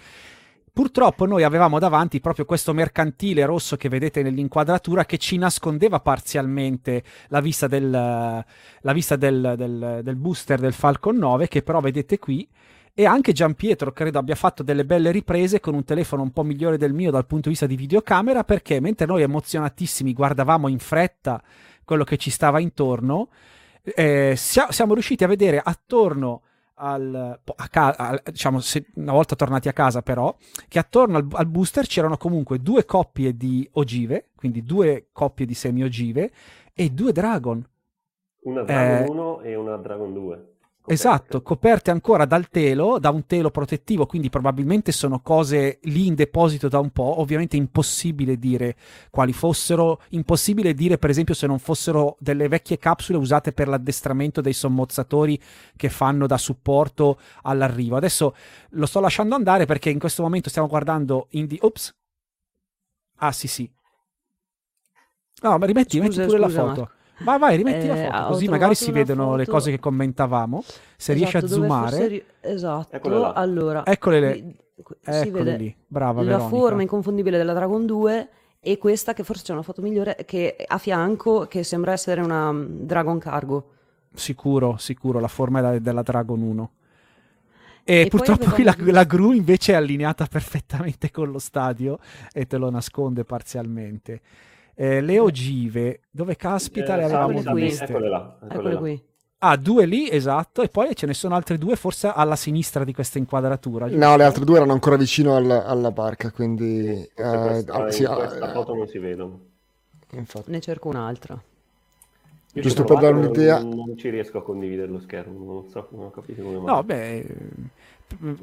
S1: Purtroppo noi avevamo davanti proprio questo mercantile rosso che vedete nell'inquadratura che ci nascondeva parzialmente la vista del, la vista del, del, del booster del Falcon 9 che però vedete qui e anche Gian Pietro credo abbia fatto delle belle riprese con un telefono un po' migliore del mio dal punto di vista di videocamera perché mentre noi emozionatissimi guardavamo in fretta quello che ci stava intorno, eh, siamo riusciti a vedere attorno al, a ca- al, diciamo, se, una volta tornati a casa però, che attorno al, al, booster c'erano comunque due coppie di ogive, quindi due coppie di semi ogive e due dragon.
S4: Una Dragon eh, 1 e una Dragon 2.
S1: Coperte. Esatto, coperte ancora dal telo, da un telo protettivo, quindi probabilmente sono cose lì in deposito da un po', ovviamente impossibile dire quali fossero, impossibile dire per esempio se non fossero delle vecchie capsule usate per l'addestramento dei sommozzatori che fanno da supporto all'arrivo. Adesso lo sto lasciando andare perché in questo momento stiamo guardando in di... Ops! Ah sì sì. No, ma rimetti, scusa, rimetti pure scusa, la foto. Marco. Vai, vai, rimetti eh, la foto, così magari si vedono foto... le cose che commentavamo. Se esatto, riesci a zoomare. Ri...
S2: Esatto, allora.
S1: Eccole le... Si vede lì. Brava,
S2: la
S1: Veronica.
S2: forma inconfondibile della Dragon 2 e questa che forse c'è una foto migliore che a fianco che sembra essere una mm, Dragon Cargo.
S1: Sicuro, sicuro, la forma è della Dragon 1. E, e purtroppo qui la, la, gru invece è allineata perfettamente con lo stadio e te lo nasconde parzialmente. Eh, le ogive, dove caspita eh, le avevamo
S2: qui. viste? Eccole là. Eccole qui.
S1: Ah, due lì, esatto, e poi ce ne sono altre due forse alla sinistra di questa inquadratura.
S5: Giusto? No, le altre due erano ancora vicino al, alla barca, quindi...
S4: Sì, eh, questa, sì, in questa foto non si vedono.
S2: Infatti. Ne cerco un'altra.
S5: Io Giusto per dare un'idea...
S4: Non, non, ci riesco a condividere lo schermo, non so, non ho capito come mai.
S1: No, beh,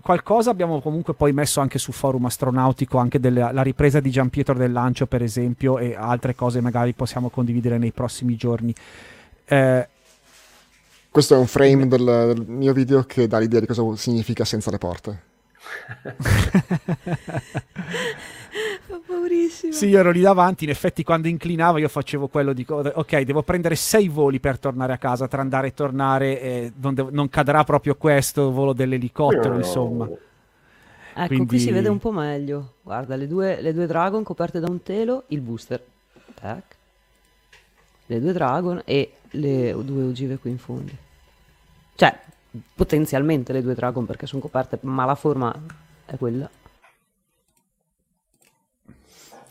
S1: qualcosa abbiamo comunque poi messo anche su forum astronautico, anche della, la ripresa di Gian Pietro del lancio per esempio e altre cose magari possiamo condividere nei prossimi giorni. Eh,
S5: questo è un frame del, del, mio video che dà l'idea di cosa significa senza le porte.
S2: Fa paurissimo.
S1: Sì, io ero lì davanti. In effetti, quando inclinavo, io facevo quello di ok, devo prendere sei voli per tornare a casa tra andare e tornare. E non, devo, non cadrà proprio questo volo dell'elicottero, no. insomma.
S2: Ecco, Quindi... qui si vede un po' meglio. Guarda, le due, le due Dragon coperte da un telo, il booster. Tac. Le due Dragon e le due ogive qui in fondo. Cioè, potenzialmente le due Dragon perché sono coperte, ma la forma è quella.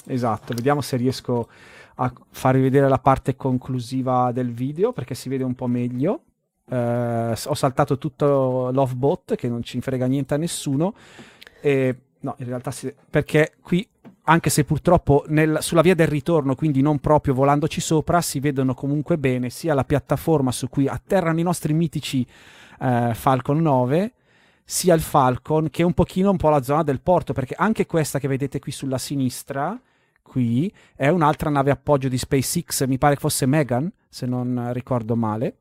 S1: Esatto, vediamo se riesco a farvi vedere la parte conclusiva del video perché si vede un po' meglio. Uh, ho saltato tutto Lovebot che non ci frega niente a nessuno. E, no, in realtà si, perché qui, anche se purtroppo nel, sulla via del ritorno, quindi non proprio volandoci sopra, si vedono comunque bene sia la piattaforma su cui atterrano i nostri mitici uh, Falcon 9 sia il Falcon che un pochino un po' la zona del porto perché anche questa che vedete qui sulla sinistra qui è un'altra nave appoggio di SpaceX, mi pare che fosse Megan, se non ricordo male.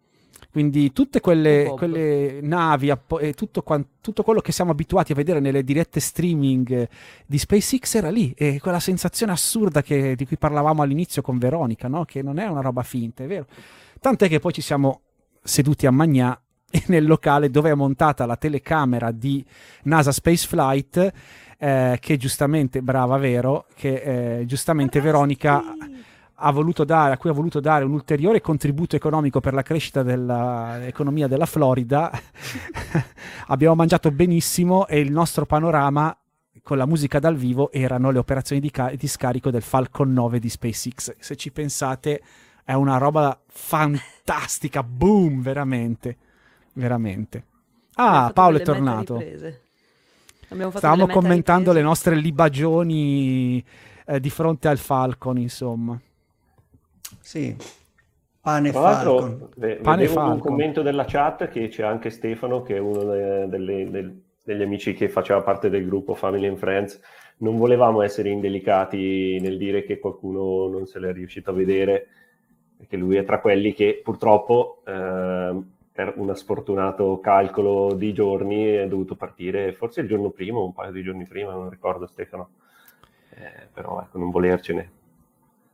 S1: Quindi tutte quelle, quelle navi e tutto, tutto, quello che siamo abituati a vedere nelle dirette streaming di SpaceX era lì e quella sensazione assurda che, di cui parlavamo all'inizio con Veronica, no? che non è una roba finta, è vero. Tant'è che poi ci siamo seduti a Magnà nel locale dove è montata la telecamera di NASA Space Flight eh, che giustamente, brava, vero, che eh, giustamente Veronica ha voluto dare, a cui ha voluto dare un ulteriore contributo economico per la crescita dell'economia della Florida. Abbiamo mangiato benissimo e il nostro panorama con la musica dal vivo erano le operazioni di, ca- di scarico del Falcon 9 di SpaceX. Se ci pensate è una roba fantastica, boom, veramente, veramente. Ah, Paolo è tornato. Riprese. Stavamo commentando le nostre libagioni eh, di fronte al Falcon, insomma.
S3: Sì, pane Tra Falcon.
S4: Ve- pane Falcon. un commento della chat che c'è anche Stefano, che è uno de- delle, del- degli amici che faceva parte del gruppo Family and Friends. Non volevamo essere indelicati nel dire che qualcuno non se l'è riuscito a vedere, perché lui è tra quelli che purtroppo... Eh, per un sfortunato calcolo di giorni è dovuto partire forse il giorno prima o un paio di giorni prima, non ricordo Stefano, eh, però ecco, non volercene.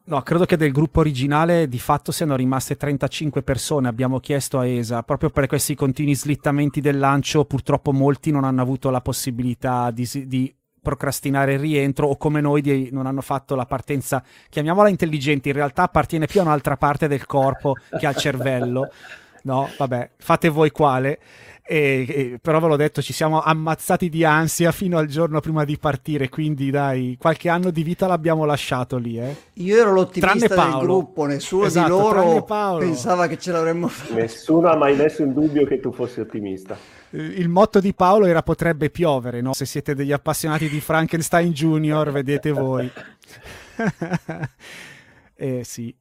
S1: No, credo che del gruppo originale di fatto siano rimaste 35 persone, abbiamo chiesto a ESA, proprio per questi continui slittamenti del lancio, purtroppo molti non hanno avuto la possibilità di, di procrastinare il rientro o come noi di, non hanno fatto la partenza, chiamiamola intelligente, in realtà appartiene più a un'altra parte del corpo che al cervello no, vabbè, fate voi quale. E, e, però ve l'ho detto, ci siamo ammazzati di ansia fino al giorno prima di partire, quindi dai, qualche anno di vita l'abbiamo lasciato lì. Eh.
S3: Io ero l'ottimista del gruppo, nessuno esatto, di loro pensava che ce l'avremmo
S4: fatta. Nessuno ha mai messo in dubbio che tu fossi ottimista.
S1: Il motto di Paolo era potrebbe piovere, no? Se siete degli appassionati di Frankenstein Junior, vedete voi. eh sì.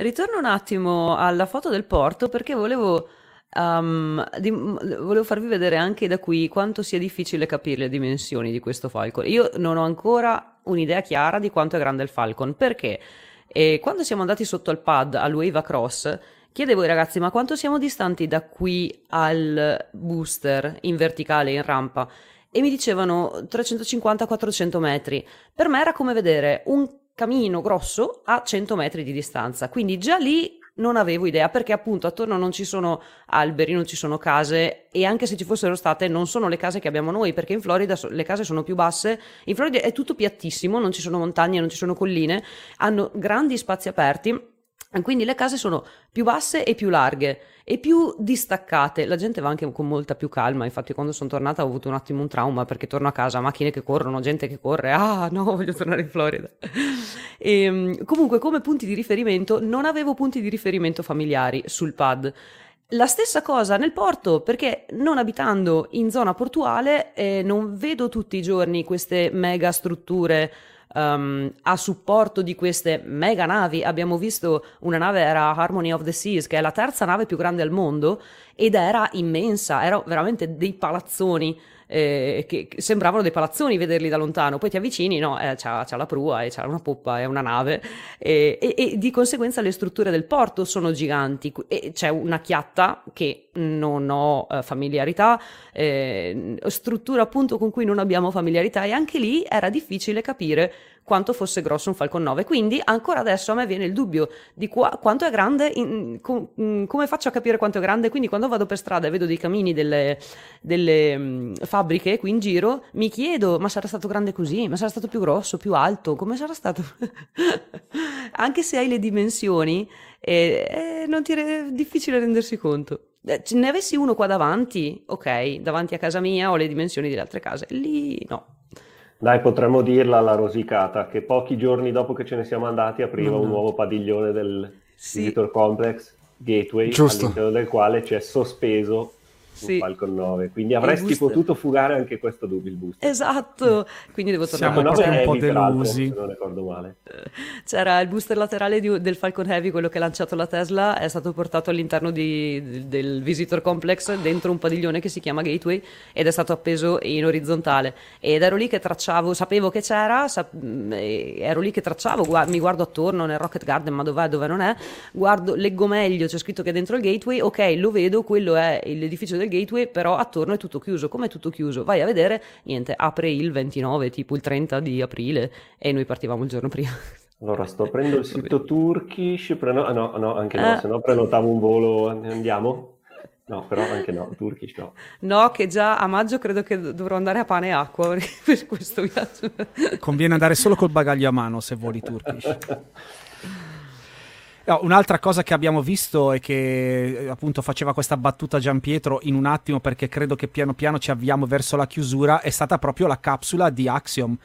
S2: Ritorno un attimo alla foto del porto perché volevo Um, di, volevo farvi vedere anche da qui quanto sia difficile capire le dimensioni di questo Falcon. Io non ho ancora un'idea chiara di quanto è grande il Falcon perché e quando siamo andati sotto al pad al Wave Across chiedevo ai ragazzi ma quanto siamo distanti da qui al booster in verticale in rampa e mi dicevano 350-400 metri. Per me era come vedere un camino grosso a 100 metri di distanza, quindi già lì non avevo idea perché appunto attorno non ci sono alberi, non ci sono case e anche se ci fossero state non sono le case che abbiamo noi perché in Florida le case sono più basse, in Florida è tutto piattissimo, non ci sono montagne, non ci sono colline, hanno grandi spazi aperti quindi le case sono più basse e più larghe e più distaccate. La gente va anche con molta più calma. Infatti, quando sono tornata ho avuto un attimo un trauma perché torno a casa, macchine che corrono, gente che corre. Ah, no, voglio tornare in Florida. E, ehm, comunque, come punti di riferimento, non avevo punti di riferimento familiari sul pad. La stessa cosa nel porto, perché non abitando in zona portuale eh, non vedo tutti i giorni queste mega strutture um, a supporto di queste mega navi. Abbiamo visto una nave, era Harmony of the Seas, che è la terza nave più grande al mondo ed era immensa, erano veramente dei palazzoni eh, che sembravano dei palazzoni vederli da lontano, poi ti avvicini, no, eh, c'ha, c'ha, la prua, e c'ha una poppa, è una nave, e, e, e, di conseguenza le strutture del porto sono giganti, e c'è una chiatta che non ho eh, familiarità, eh, struttura appunto con cui non abbiamo familiarità, e anche lì era difficile capire quanto fosse grosso un Falcon 9. Quindi ancora adesso a me viene il dubbio di qua, quanto è grande, in, com, mm, come faccio a capire quanto è grande? Quindi quando vado per strada e vedo dei camini delle, delle um, fabbriche qui in giro, mi chiedo, ma sarà stato grande così? Ma sarà stato più grosso, più alto? Come sarà stato? Anche se hai le dimensioni, eh, eh, non ti è difficile rendersi conto. Eh, ne avessi uno qua davanti, ok, davanti a casa mia ho le dimensioni delle altre case, lì no.
S4: Dai, potremmo dirla alla rosicata, che pochi giorni dopo che ce ne siamo andati apriva no, un nuovo padiglione del sì. Visitor Complex Gateway, Giusto. all'interno del quale c'è sospeso sì. Falcon 9, quindi avresti potuto fugare anche questo double booster.
S2: Esatto, quindi devo tornare
S1: Siamo proprio un po' delusi. Se
S4: non ricordo male.
S2: C'era il booster laterale di, del Falcon Heavy, quello che ha lanciato la Tesla, è stato portato all'interno di, del Visitor Complex dentro un padiglione che si chiama Gateway ed è stato appeso in orizzontale ed ero lì che tracciavo, sapevo che c'era, sap- ero lì che tracciavo, gu- mi guardo attorno nel Rocket Garden, ma dov'è, dove non è, guardo, leggo meglio, c'è scritto che è dentro il Gateway, ok, lo vedo, quello è l'edificio del gateway, però attorno è tutto chiuso. Come è tutto chiuso? Vai a vedere, niente, apre il 29, tipo il 30 di aprile e noi partivamo il giorno prima.
S4: Allora, sto aprendo il sito Turkish, preno... ah, no, no, anche no, eh. se no prenotavo un volo, andiamo? No, però anche no, Turkish no.
S2: No, che già a maggio credo che dovrò andare a pane e acqua per questo viaggio.
S1: Conviene andare solo col bagaglio a mano se voli Turkish. No, un'altra cosa che abbiamo visto e che appunto faceva questa battuta Gian Pietro in un attimo perché credo che piano piano ci avviamo verso la chiusura è stata proprio la capsula di Axiom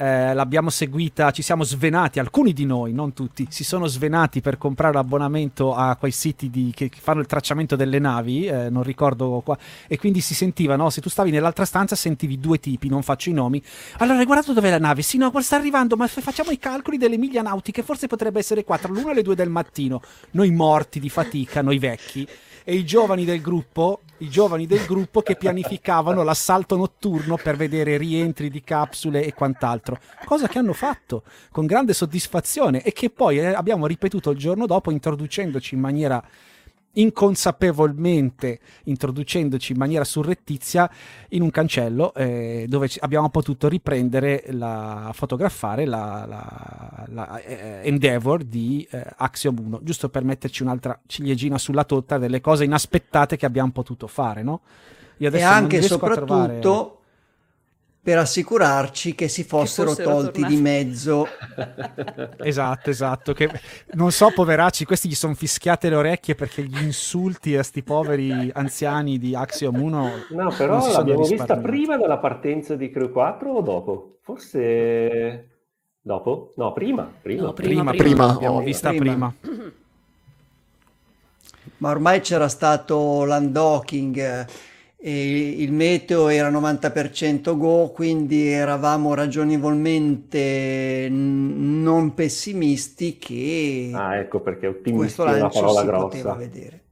S1: eh, l'abbiamo seguita, ci siamo svenati, alcuni di noi, non tutti, si sono svenati per comprare l'abbonamento a quei siti di, che fanno il tracciamento delle navi, eh, non ricordo qua, e quindi si sentiva, no? Se tu stavi nell'altra stanza sentivi due tipi, non faccio i nomi. Allora, hai guardato dov'è la nave? Sì, no, sta arrivando, ma facciamo i calcoli delle miglia nautiche, forse potrebbe essere qua, tra l'una e le due del mattino. Noi morti di fatica, noi vecchi e i giovani del gruppo, i giovani del gruppo che pianificavano l'assalto notturno per vedere rientri di capsule e quant'altro, cosa che hanno fatto con grande soddisfazione e che poi eh, abbiamo ripetuto il giorno dopo introducendoci in maniera inconsapevolmente introducendoci in maniera surrettizia in un cancello eh, dove abbiamo potuto riprendere la fotografare la, la, la eh, Endeavor di eh, Axiom 1 giusto per metterci un'altra ciliegina sulla torta delle cose inaspettate che abbiamo potuto fare no?
S3: Io adesso e anche e soprattutto per assicurarci che si fossero,
S2: fossero
S3: tolti
S2: tornati.
S3: di mezzo.
S1: Esatto, esatto. Che, non so, poveracci, questi gli sono fischiate le orecchie perché gli insulti a sti poveri anziani di Axiom 1
S4: No,
S1: non
S4: però l'abbiamo vista prima della partenza di Crew 4 o dopo? Forse dopo? No, prima. Prima,
S2: No,
S1: Prima,
S2: prima,
S1: prima,
S5: prima.
S1: l'abbiamo
S5: Oh,
S1: vista
S3: prima.
S1: prima.
S3: Ma ormai c'era stato l'undocking eh, e il meteo era 90% go, quindi eravamo ragionevolmente n- non pessimisti che
S4: Ah, ecco perché ottimisti è una parola
S3: si poteva
S4: grossa.
S3: vedere.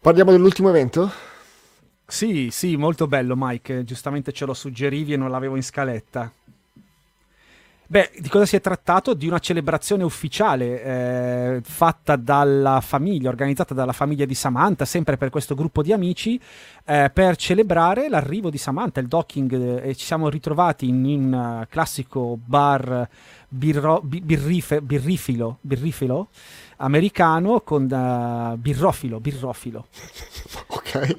S5: Parliamo dell'ultimo evento?
S1: Sì, sì, molto bello, Mike. Giustamente ce lo suggerivi e non l'avevo in scaletta. Beh, di cosa si è trattato? Di una celebrazione ufficiale eh, fatta dalla famiglia, organizzata dalla famiglia di Samantha, sempre per questo gruppo di amici, eh, per celebrare l'arrivo di Samantha, il docking, eh, e ci siamo ritrovati in un eh, classico bar birro- bi- birrife- birrifilo, birrifilo americano con eh, birrofilo, birrofilo
S5: Ok.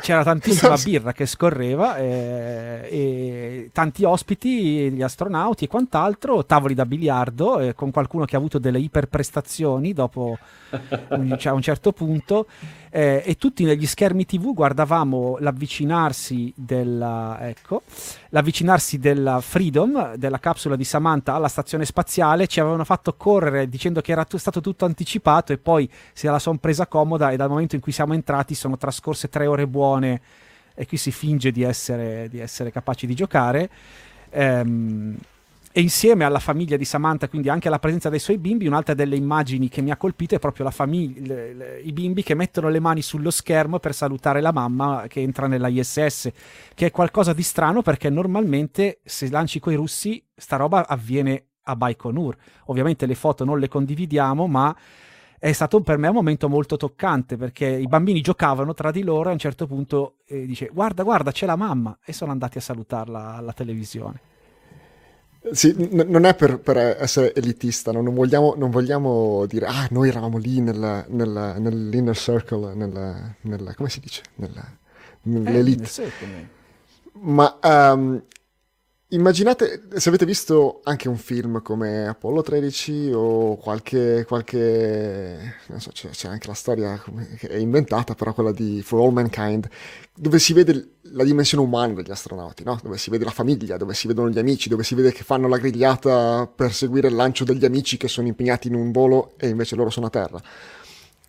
S1: C'era tantissima birra che scorreva eh, e tanti ospiti, gli astronauti e quant'altro, tavoli da biliardo eh, con qualcuno che ha avuto delle iperprestazioni dopo un, cioè, a un certo punto eh, e tutti negli schermi tv guardavamo l'avvicinarsi della, ecco, l'avvicinarsi della Freedom, della capsula di Samantha alla stazione spaziale, ci avevano fatto correre dicendo che era tu- stato tutto anticipato e poi se la sono presa comoda e dal momento in cui siamo entrati sono trascorse tre ore buone e qui si finge di essere, di essere capaci di giocare. Ehm, e insieme alla famiglia di Samantha, quindi anche alla presenza dei suoi bimbi, un'altra delle immagini che mi ha colpito è proprio la famiglia, le- le- i bimbi che mettono le mani sullo schermo per salutare la mamma che entra nella ISS, che è qualcosa di strano perché normalmente se lanci coi russi sta roba avviene a Baikonur. Ovviamente le foto non le condividiamo, ma è stato per me un momento molto toccante perché i bambini giocavano tra di loro e a un certo punto eh, dice guarda guarda c'è la mamma e sono andati a salutarla alla televisione.
S5: Sì, n- non è per, per essere elitista, no? non, vogliamo, non vogliamo dire, ah, noi eravamo lì nel, nel- nell'inner circle, nella, nella- come si dice? Nella, nell'elite.
S1: Eh,
S5: Ma ehm, immaginate, se avete visto anche un film come Apollo 13 o qualche, qualche non so, c'è, c'è anche la storia che è inventata, però quella di For All Mankind, dove si vede la dimensione umana degli astronauti, no? Dove si vede la famiglia, dove si vedono gli amici, dove si vede che fanno la grigliata per seguire il lancio degli amici che sono impegnati in un volo e invece loro sono a terra.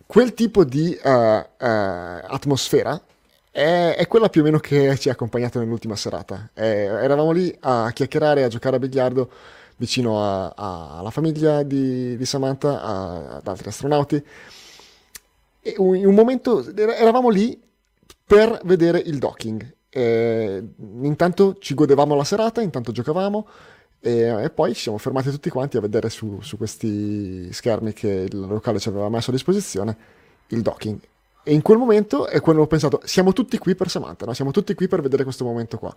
S5: Quel tipo di eh, eh, atmosfera è, è quella più o meno che ci ha accompagnato nell'ultima serata. Eh, eravamo lì a chiacchierare, a giocare a biliardo vicino a- a- alla famiglia di, di Samantha, a- ad altri astronauti. E in un momento era- eravamo lì per vedere il docking. Eh, intanto ci godevamo la serata, intanto giocavamo e, e poi ci siamo fermati tutti quanti a vedere su, su questi schermi che il locale ci aveva messo a disposizione il docking. E in quel momento è quando ho pensato, siamo tutti qui per Samantha, no? siamo tutti qui per vedere questo momento qua.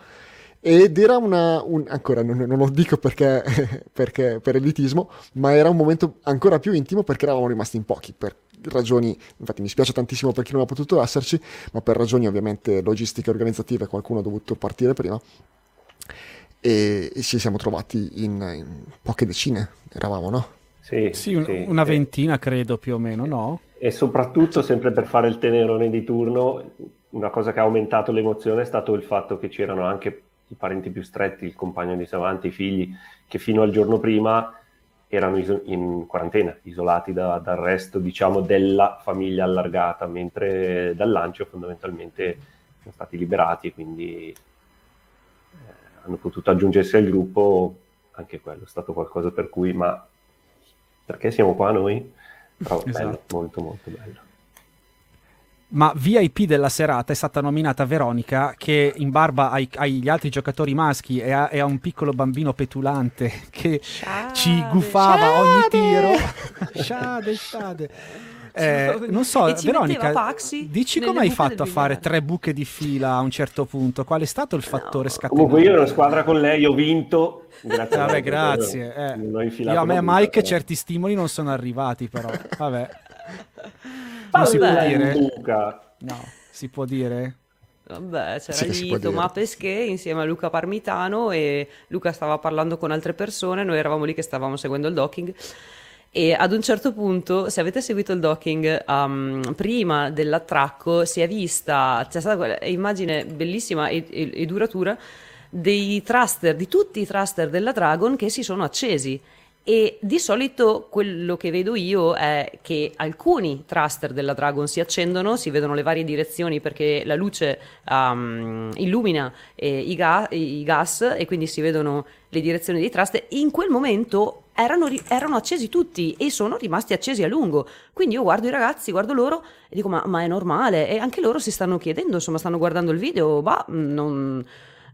S5: Ed era una, un- ancora non, non lo dico perché, perché per elitismo, ma era un momento ancora più intimo perché eravamo rimasti in pochi, per ragioni, infatti mi spiace tantissimo per chi non ha potuto esserci, ma per ragioni ovviamente logistiche organizzative qualcuno ha dovuto partire prima e, e ci siamo trovati in, in poche decine, eravamo, no?
S4: Sì,
S1: Sì, un-
S4: sì,
S1: una ventina credo più o meno, no?
S4: E soprattutto, sempre per fare il tenerone di turno, una cosa che ha aumentato l'emozione è stato il fatto che c'erano anche i parenti più stretti, il compagno di Savanti, i figli, che fino al giorno prima erano iso- in quarantena, isolati da- dal resto, diciamo, della famiglia allargata, mentre dal lancio fondamentalmente sono stati liberati e quindi eh, hanno potuto aggiungersi al gruppo. Anche quello è stato qualcosa per cui, ma perché siamo qua noi? Però bello,
S1: Esatto.
S4: molto molto bello.
S1: Ma VIP della serata è stata nominata Veronica che in barba ai- agli altri giocatori maschi e a, e a un piccolo bambino petulante che ci gufava ogni tiro. Sciade, sciade. Eh, non so,
S2: E ci
S1: Veronica,
S2: Paxi
S1: dici come hai fatto a fare tre buche di fila a un certo punto? Qual è stato il fattore scatenante?
S4: Comunque io ero in squadra con lei, ho vinto. Grazie a
S1: Vabbè, grazie. eh. Io a me e Mike
S4: però.
S1: certi stimoli non sono arrivati, però. Vabbè, non
S2: Vabbè.
S1: si può dire. No. si può dire?
S2: Vabbè, c'era
S5: Sì,
S2: lì Tomà. Pesché insieme a Luca Parmitano e Luca stava parlando con altre persone, noi eravamo lì che stavamo seguendo il docking e ad un certo punto, se avete seguito il docking, um, prima dell'attracco si è vista, c'è stata quella immagine bellissima e, e- e duratura dei thruster, di tutti i thruster della Dragon che si sono accesi. E di solito quello che vedo io è che alcuni thruster della Dragon si accendono, si vedono le varie direzioni perché la luce um, illumina eh, i, ga- i gas e quindi si vedono le direzioni dei thruster. In quel momento erano, erano accesi tutti e sono rimasti accesi a lungo. Quindi io guardo i ragazzi, guardo loro e dico: Ma, ma è normale? E anche loro si stanno chiedendo, insomma, stanno guardando il video. Bah, non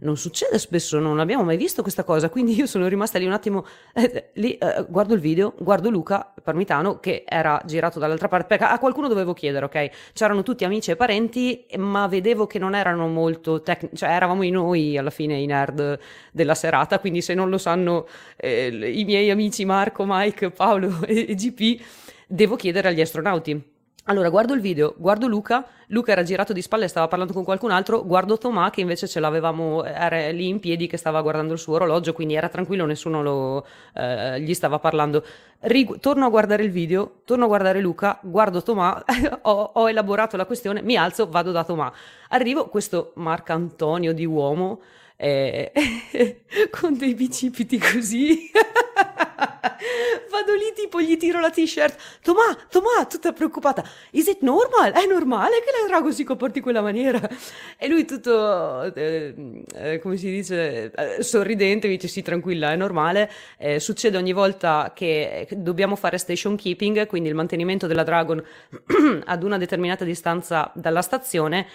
S2: non succede spesso, non abbiamo mai visto questa cosa, quindi io sono rimasta lì un attimo, eh, lì eh, guardo il video, guardo Luca Parmitano che era girato dall'altra parte, perché a qualcuno dovevo chiedere, ok? C'erano tutti amici e parenti, ma vedevo che non erano molto tecnici, cioè eravamo noi alla fine i nerd della serata, quindi se non lo sanno eh, i miei amici Marco, Mike, Paolo e GP, devo chiedere agli astronauti. Allora, guardo il video, guardo Luca, Luca era girato di spalle, stava parlando con qualcun altro, guardo Tomà che invece ce l'avevamo, era lì in piedi che stava guardando il suo orologio, quindi era tranquillo, nessuno lo, eh, gli stava parlando. Rigu- torno a guardare il video, torno a guardare Luca, guardo Tomà, ho, ho elaborato la questione, mi alzo, vado da Tomà. Arrivo, questo Marcantonio di uomo, eh, con dei bicipiti così. Vado lì tipo gli tiro la t-shirt. Tomà, Tomà, tutta preoccupata. Is it normal? È normale che la Drago si comporti in quella maniera? E lui tutto, eh, eh, come si dice, eh, sorridente, dice sì, tranquilla, è normale. Eh, succede ogni volta che dobbiamo fare station keeping, quindi il mantenimento della Dragon ad una determinata distanza dalla stazione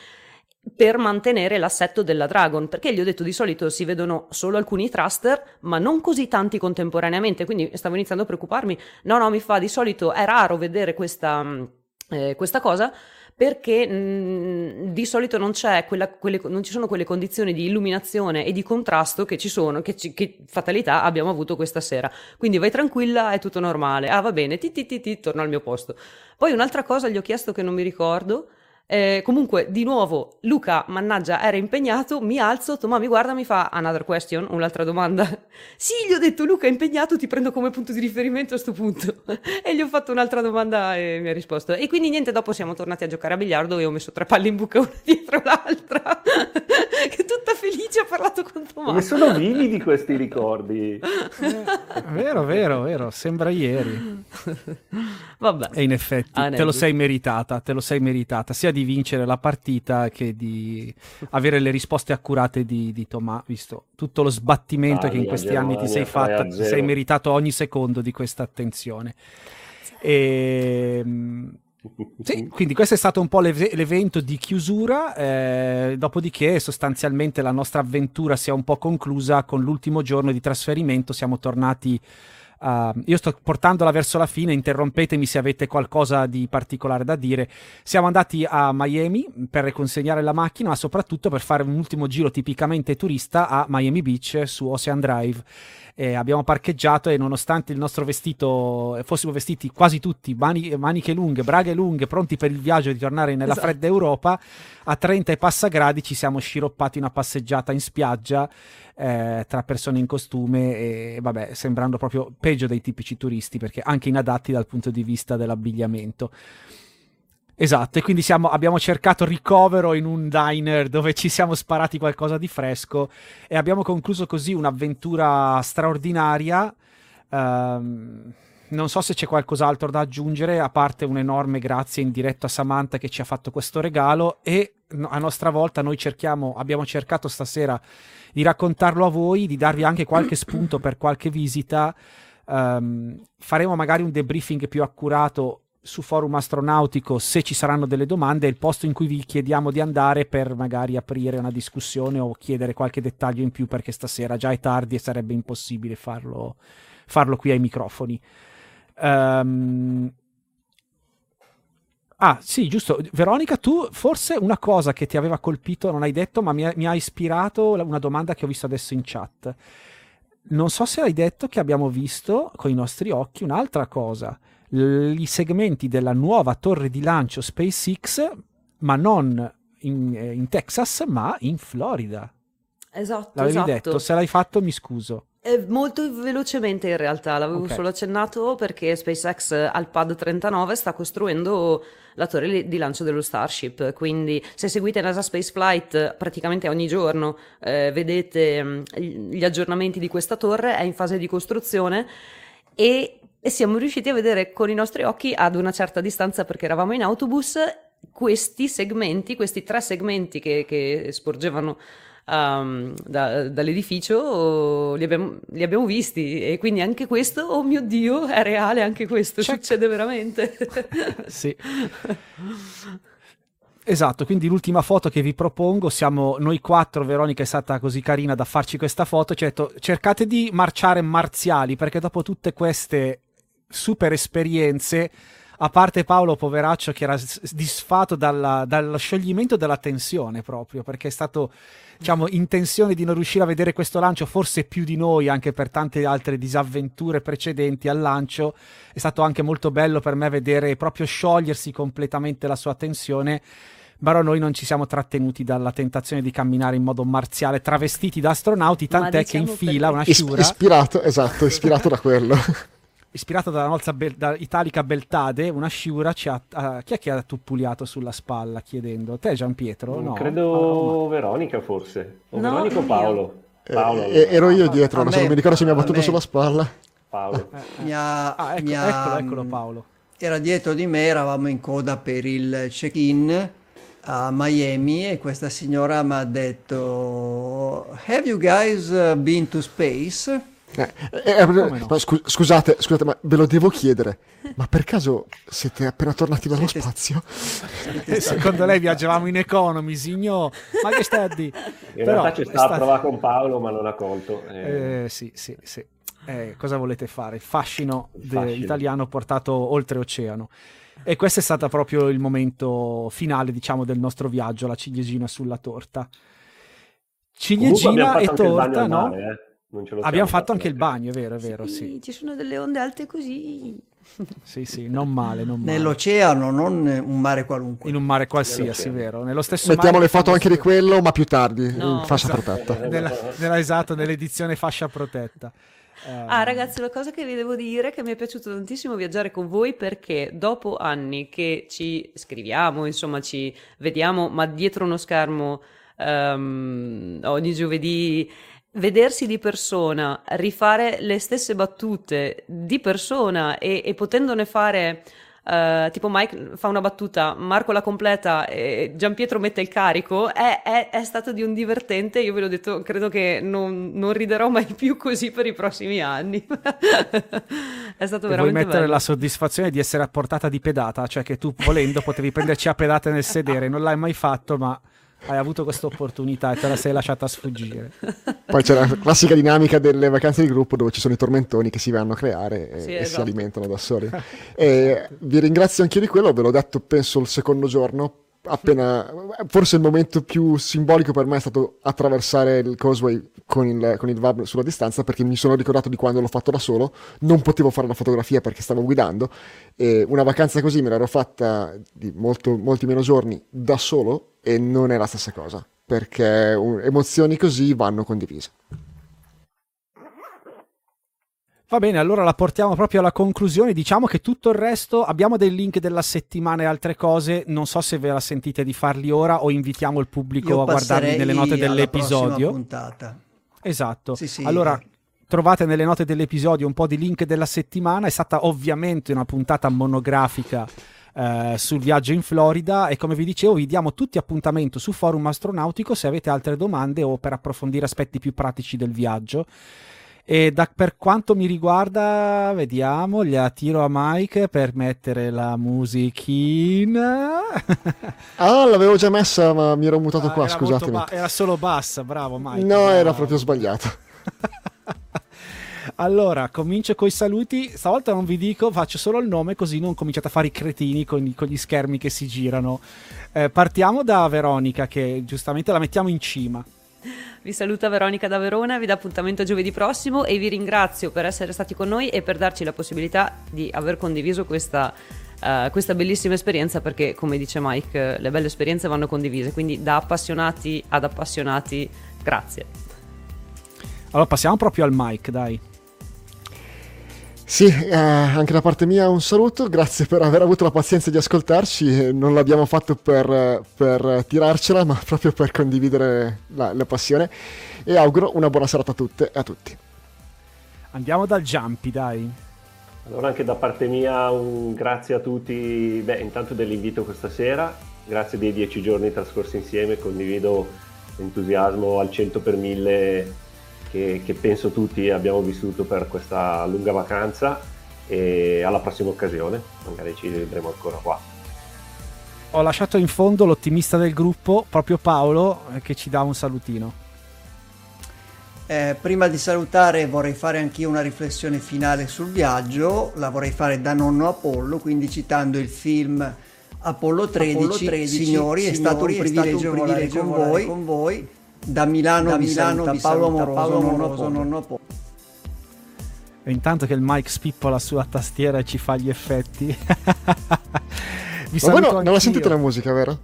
S2: per mantenere l'assetto della Dragon, perché gli ho detto di solito si vedono solo alcuni thruster, ma non così tanti contemporaneamente, quindi stavo iniziando a preoccuparmi. No, no, mi fa di solito è raro vedere questa, mh, eh, questa cosa perché mh, di solito non, quella, quelle, non ci sono quelle condizioni di illuminazione e di contrasto che ci sono, che, ci, che fatalità abbiamo avuto questa sera. Quindi vai tranquilla, è tutto normale. Ah, va bene, ti, ti, ti, ti, torno al mio posto. Poi un'altra cosa gli ho chiesto che non mi ricordo. Eh, comunque, di nuovo, Luca, mannaggia, era impegnato, mi alzo, Tomà mi guarda, mi fa another question, un'altra domanda. sì, gli ho detto, Luca è impegnato, ti prendo come punto di riferimento a sto punto. e gli ho fatto un'altra domanda e mi ha risposto. E quindi niente, dopo siamo tornati a giocare a biliardo e ho messo tre palle in buca una dietro l'altra. che tutta felice ha parlato con Tomà.
S4: Come sono vividi questi ricordi?
S1: Vero, vero, vero, sembra ieri.
S2: Vabbè.
S1: E in effetti te
S2: Aneddoti.
S1: lo sei meritata, te lo sei meritata, sia di vincere la partita che di avere le risposte accurate di, di Tomà, visto tutto lo sbattimento
S4: Dai,
S1: che in questi
S4: Germania,
S1: anni ti sei
S4: 3 a
S1: fatta, ti
S4: 0.
S1: sei meritato ogni secondo di questa attenzione. E, mm, sì, quindi questo è stato un po' l'eve- l'evento di chiusura, eh, dopodiché sostanzialmente la nostra avventura si è un po' conclusa con l'ultimo giorno di trasferimento, siamo tornati a- io sto portandola verso la fine, interrompetemi se avete qualcosa di particolare da dire. Siamo andati a Miami per consegnare la macchina, ma soprattutto per fare un ultimo giro tipicamente turista a Miami Beach su Ocean Drive. Eh, abbiamo parcheggiato e nonostante il nostro vestito, eh, fossimo vestiti quasi tutti, mani- maniche lunghe, braghe lunghe, pronti per il viaggio di tornare nella
S2: Esatto.
S1: fredda Europa, a 30 e passa gradi ci siamo sciroppati una passeggiata in spiaggia eh, tra persone in costume e vabbè, sembrando proprio peggio dei tipici turisti perché anche inadatti dal punto di vista dell'abbigliamento. Esatto, e quindi siamo- abbiamo cercato ricovero in un diner dove ci siamo sparati qualcosa di fresco e abbiamo concluso così un'avventura straordinaria. Ehm, non so se c'è qualcos'altro da aggiungere, a parte un enorme grazie in diretto a Samantha che ci ha fatto questo regalo e a nostra volta noi cerchiamo, abbiamo cercato stasera di raccontarlo a voi, di darvi anche qualche spunto per qualche visita. Ehm, faremo magari un debriefing più accurato su forum astronautico se ci saranno delle domande, è il posto in cui vi chiediamo di andare per magari aprire una discussione o chiedere qualche dettaglio in più perché stasera già è tardi e sarebbe impossibile farlo, farlo qui ai microfoni. Ehm, Ah, sì, giusto. Veronica, tu forse una cosa che ti aveva colpito non hai detto, ma mi ha, mi ha ispirato una domanda che ho visto adesso in chat. Non so se hai detto che abbiamo visto con i nostri occhi un'altra cosa, L- i segmenti della nuova torre di lancio SpaceX, ma non in, eh, in Texas, ma in Florida.
S2: Esatto,
S1: L'avevi
S2: esatto.
S1: detto, se l'hai fatto mi scuso.
S2: Eh, molto velocemente in realtà, l'avevo
S1: Ok.
S2: solo accennato perché SpaceX al pad 39 sta costruendo la torre di lancio dello Starship, quindi se seguite NASA Spaceflight eh, praticamente ogni giorno eh, vedete mm, gli aggiornamenti di questa torre, è in fase di costruzione e, e siamo riusciti a vedere con i nostri occhi ad una certa distanza perché eravamo in autobus questi segmenti, questi tre segmenti che, che sporgevano um, da- dall'edificio, li abbiamo, li abbiamo visti e quindi anche questo, oh mio Dio, è reale anche questo,
S1: Check.
S2: succede veramente.
S1: Sì. Esatto, quindi l'ultima foto che vi propongo, siamo noi quattro, Veronica è stata così carina da farci questa foto, ci ha detto cercate di marciare marziali perché dopo tutte queste super esperienze, a parte Paolo poveraccio che era disfatto dalla- dallo scioglimento della tensione proprio, perché è stato diciamo in tensione di non riuscire a vedere questo lancio, forse più di noi anche per tante altre disavventure precedenti al lancio, è stato anche molto bello per me vedere proprio sciogliersi completamente la sua tensione. Però noi non ci siamo trattenuti dalla tentazione di camminare in modo marziale, travestiti da astronauti, tant'è che in
S2: diciamo
S1: fila una
S5: Is-
S1: sciura,
S5: ispirato, esatto, ispirato da quello.
S1: ispirata dalla nostra Bel- da Italica Beltade, una sciura ci ha, ha- chi è che ha tuppuliato sulla spalla chiedendo? Te Giampietro? No?
S4: Credo Veronica forse. O
S2: No,
S4: Veronica o. Paolo? Paolo.
S5: Eh, e- ero io dietro, non
S3: me-
S5: mi ricordo se mi ha battuto
S3: me-
S5: sulla spalla.
S4: Paolo.
S3: Mi ha-
S1: Ah, ecco,
S3: mi ha-
S1: eccolo, eccolo Paolo.
S3: Era dietro di me, eravamo in coda per il check-in a Miami e questa signora mi ha detto Have you guys uh, been to space?
S5: Eh, eh, eh,
S1: no?
S5: ma scu- scusate, scusate, ma ve lo devo chiedere. Ma per caso siete appena tornati dallo
S3: Siete-
S5: spazio?
S1: E secondo lei viaggiavamo in economy, signor? Ma che stai a di?
S4: In
S1: Però
S4: realtà c'è
S1: è
S4: stata a
S1: stato-
S4: provare con Paolo, ma non ha colto. Eh,
S1: Eh, sì, sì, sì. Eh, cosa volete fare? Il fascino,
S4: Il
S1: de-
S4: fascino.
S1: italiano portato oltreoceano. E questo è stato proprio il momento finale, diciamo, del nostro viaggio, la ciliegina sulla torta. Ciliegina e torta, no?
S4: mare, eh. Non ce lo
S1: Abbiamo fatto anche il bagno, è vero, è vero, sì.
S2: Ci sono delle onde alte così.
S1: Sì, sì, non male, non male.
S3: Nell'oceano, non un mare qualunque.
S1: In un mare qualsiasi, vero. Nello stesso
S5: Mettiamo
S1: mare
S5: le foto
S1: che
S5: anche di quello, ma più tardi,
S2: No.
S5: in fascia
S1: Esatto.
S5: protetta.
S1: Nella, nella- esatto, nell'edizione fascia protetta. Eh,
S2: Ah, ragazzi, la cosa che vi devo dire è che mi è piaciuto tantissimo viaggiare con voi perché dopo anni che ci scriviamo, insomma, ci vediamo, ma dietro uno schermo ehm, ogni giovedì, vedersi di persona, rifare le stesse battute di persona e, e potendone fare. eh, tipo Mike fa una battuta, Marco la completa e Giampietro mette il carico, è, è- è stato di un divertente, io ve l'ho detto, credo che non, non riderò mai più così per i prossimi anni. è stato
S1: e vuoi
S2: veramente
S1: mettere
S2: bello.
S1: la soddisfazione di essere a portata di pedata, cioè che tu volendo potevi prenderci a pedate nel sedere, non l'hai mai fatto, ma hai avuto questa opportunità e te la sei lasciata sfuggire.
S5: Poi c'è la classica dinamica delle vacanze di gruppo dove ci sono i tormentoni che si vanno a creare e,
S2: Sì,
S5: e si
S2: esatto.
S5: alimentano da soli. E vi ringrazio anche di quello, ve l'ho detto penso il secondo giorno. Appena, forse il momento più simbolico per me è stato attraversare il causeway con il, con il VAB sulla distanza perché mi sono ricordato di quando l'ho fatto da solo, non potevo fare la fotografia perché stavo guidando e una vacanza così me l'ero fatta di molto- molti meno giorni da solo e non è la stessa cosa perché emozioni così vanno condivise.
S1: Va bene, allora la portiamo proprio alla conclusione. Diciamo che tutto il resto abbiamo dei link della settimana e altre cose. Non so se ve la sentite di farli ora o invitiamo il pubblico a guardarli nelle note dell'episodio.
S3: puntata.
S1: Esatto.
S3: Sì, sì.
S1: Allora, trovate nelle note dell'episodio un po' di link della settimana. È stata ovviamente una puntata monografica eh, sul viaggio in Florida e come vi dicevo vi diamo tutti appuntamento su Forum Astronautico se avete altre domande o per approfondire aspetti più pratici del viaggio. E da- per quanto mi riguarda, vediamo, gliela tiro a Mike per mettere la musichina.
S5: Ah, l'avevo già messa, ma mi ero mutato
S1: Ah,
S5: qua,
S1: era
S5: scusatemi.
S1: ba- era solo bassa, bravo Mike.
S5: No, era
S1: bravo.
S5: proprio sbagliato.
S1: Allora, comincio con i saluti. Stavolta non vi dico, faccio solo il nome così non cominciate a fare i cretini con, i- con gli schermi che si girano. Eh, partiamo da Veronica, che giustamente la mettiamo in cima.
S2: Vi saluta Veronica da Verona, vi dà appuntamento giovedì prossimo e vi ringrazio per essere stati con noi e per darci la possibilità di aver condiviso questa uh, questa bellissima esperienza perché, come dice Mike, le belle esperienze vanno condivise, quindi da appassionati ad appassionati, grazie.
S1: Allora passiamo proprio al Mike, dai.
S5: Sì, eh, anche da parte mia un saluto, grazie per aver avuto la pazienza di ascoltarci, non l'abbiamo fatto per, per tirarcela, ma proprio per condividere la, la, passione. E auguro una buona serata a tutte e a tutti.
S1: Andiamo dal Jumpy, dai.
S4: Allora anche da parte mia un grazie a tutti, beh intanto dell'invito questa sera, grazie dei dieci giorni trascorsi insieme, condivido l'entusiasmo al 100 per 1000 che, che penso tutti abbiamo vissuto per questa lunga vacanza e alla prossima occasione, magari ci vedremo ancora qua.
S1: Ho lasciato in fondo l'ottimista del gruppo, proprio Paolo, eh, che ci dà un salutino.
S3: Eh, prima di salutare vorrei fare anch'io una riflessione finale sul viaggio, la vorrei fare da nonno Apollo, quindi citando il film Apollo 13, Apollo 13 signori, signori, è stato un privilegio, volare con voi, con voi da Milano, da Milano vi Paolo Amoroso, Paolo Amoroso, nonno Po.
S1: E intanto che il Mike spippola sulla tastiera e ci fa gli effetti.
S5: vi ma voi no, non la sentite la musica, vero?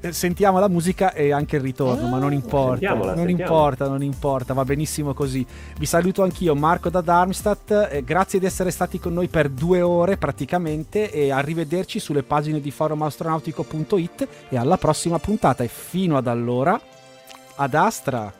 S1: Eh, sentiamo la musica e anche il ritorno, ah, ma non importa. Non sentiamo. importa, non importa, va benissimo così. Vi saluto anch'io, Marco da Darmstadt. Eh, grazie di essere stati con noi per due ore praticamente. E arrivederci sulle pagine di forumastronautico.it. E alla prossima puntata. E fino ad allora ad Astra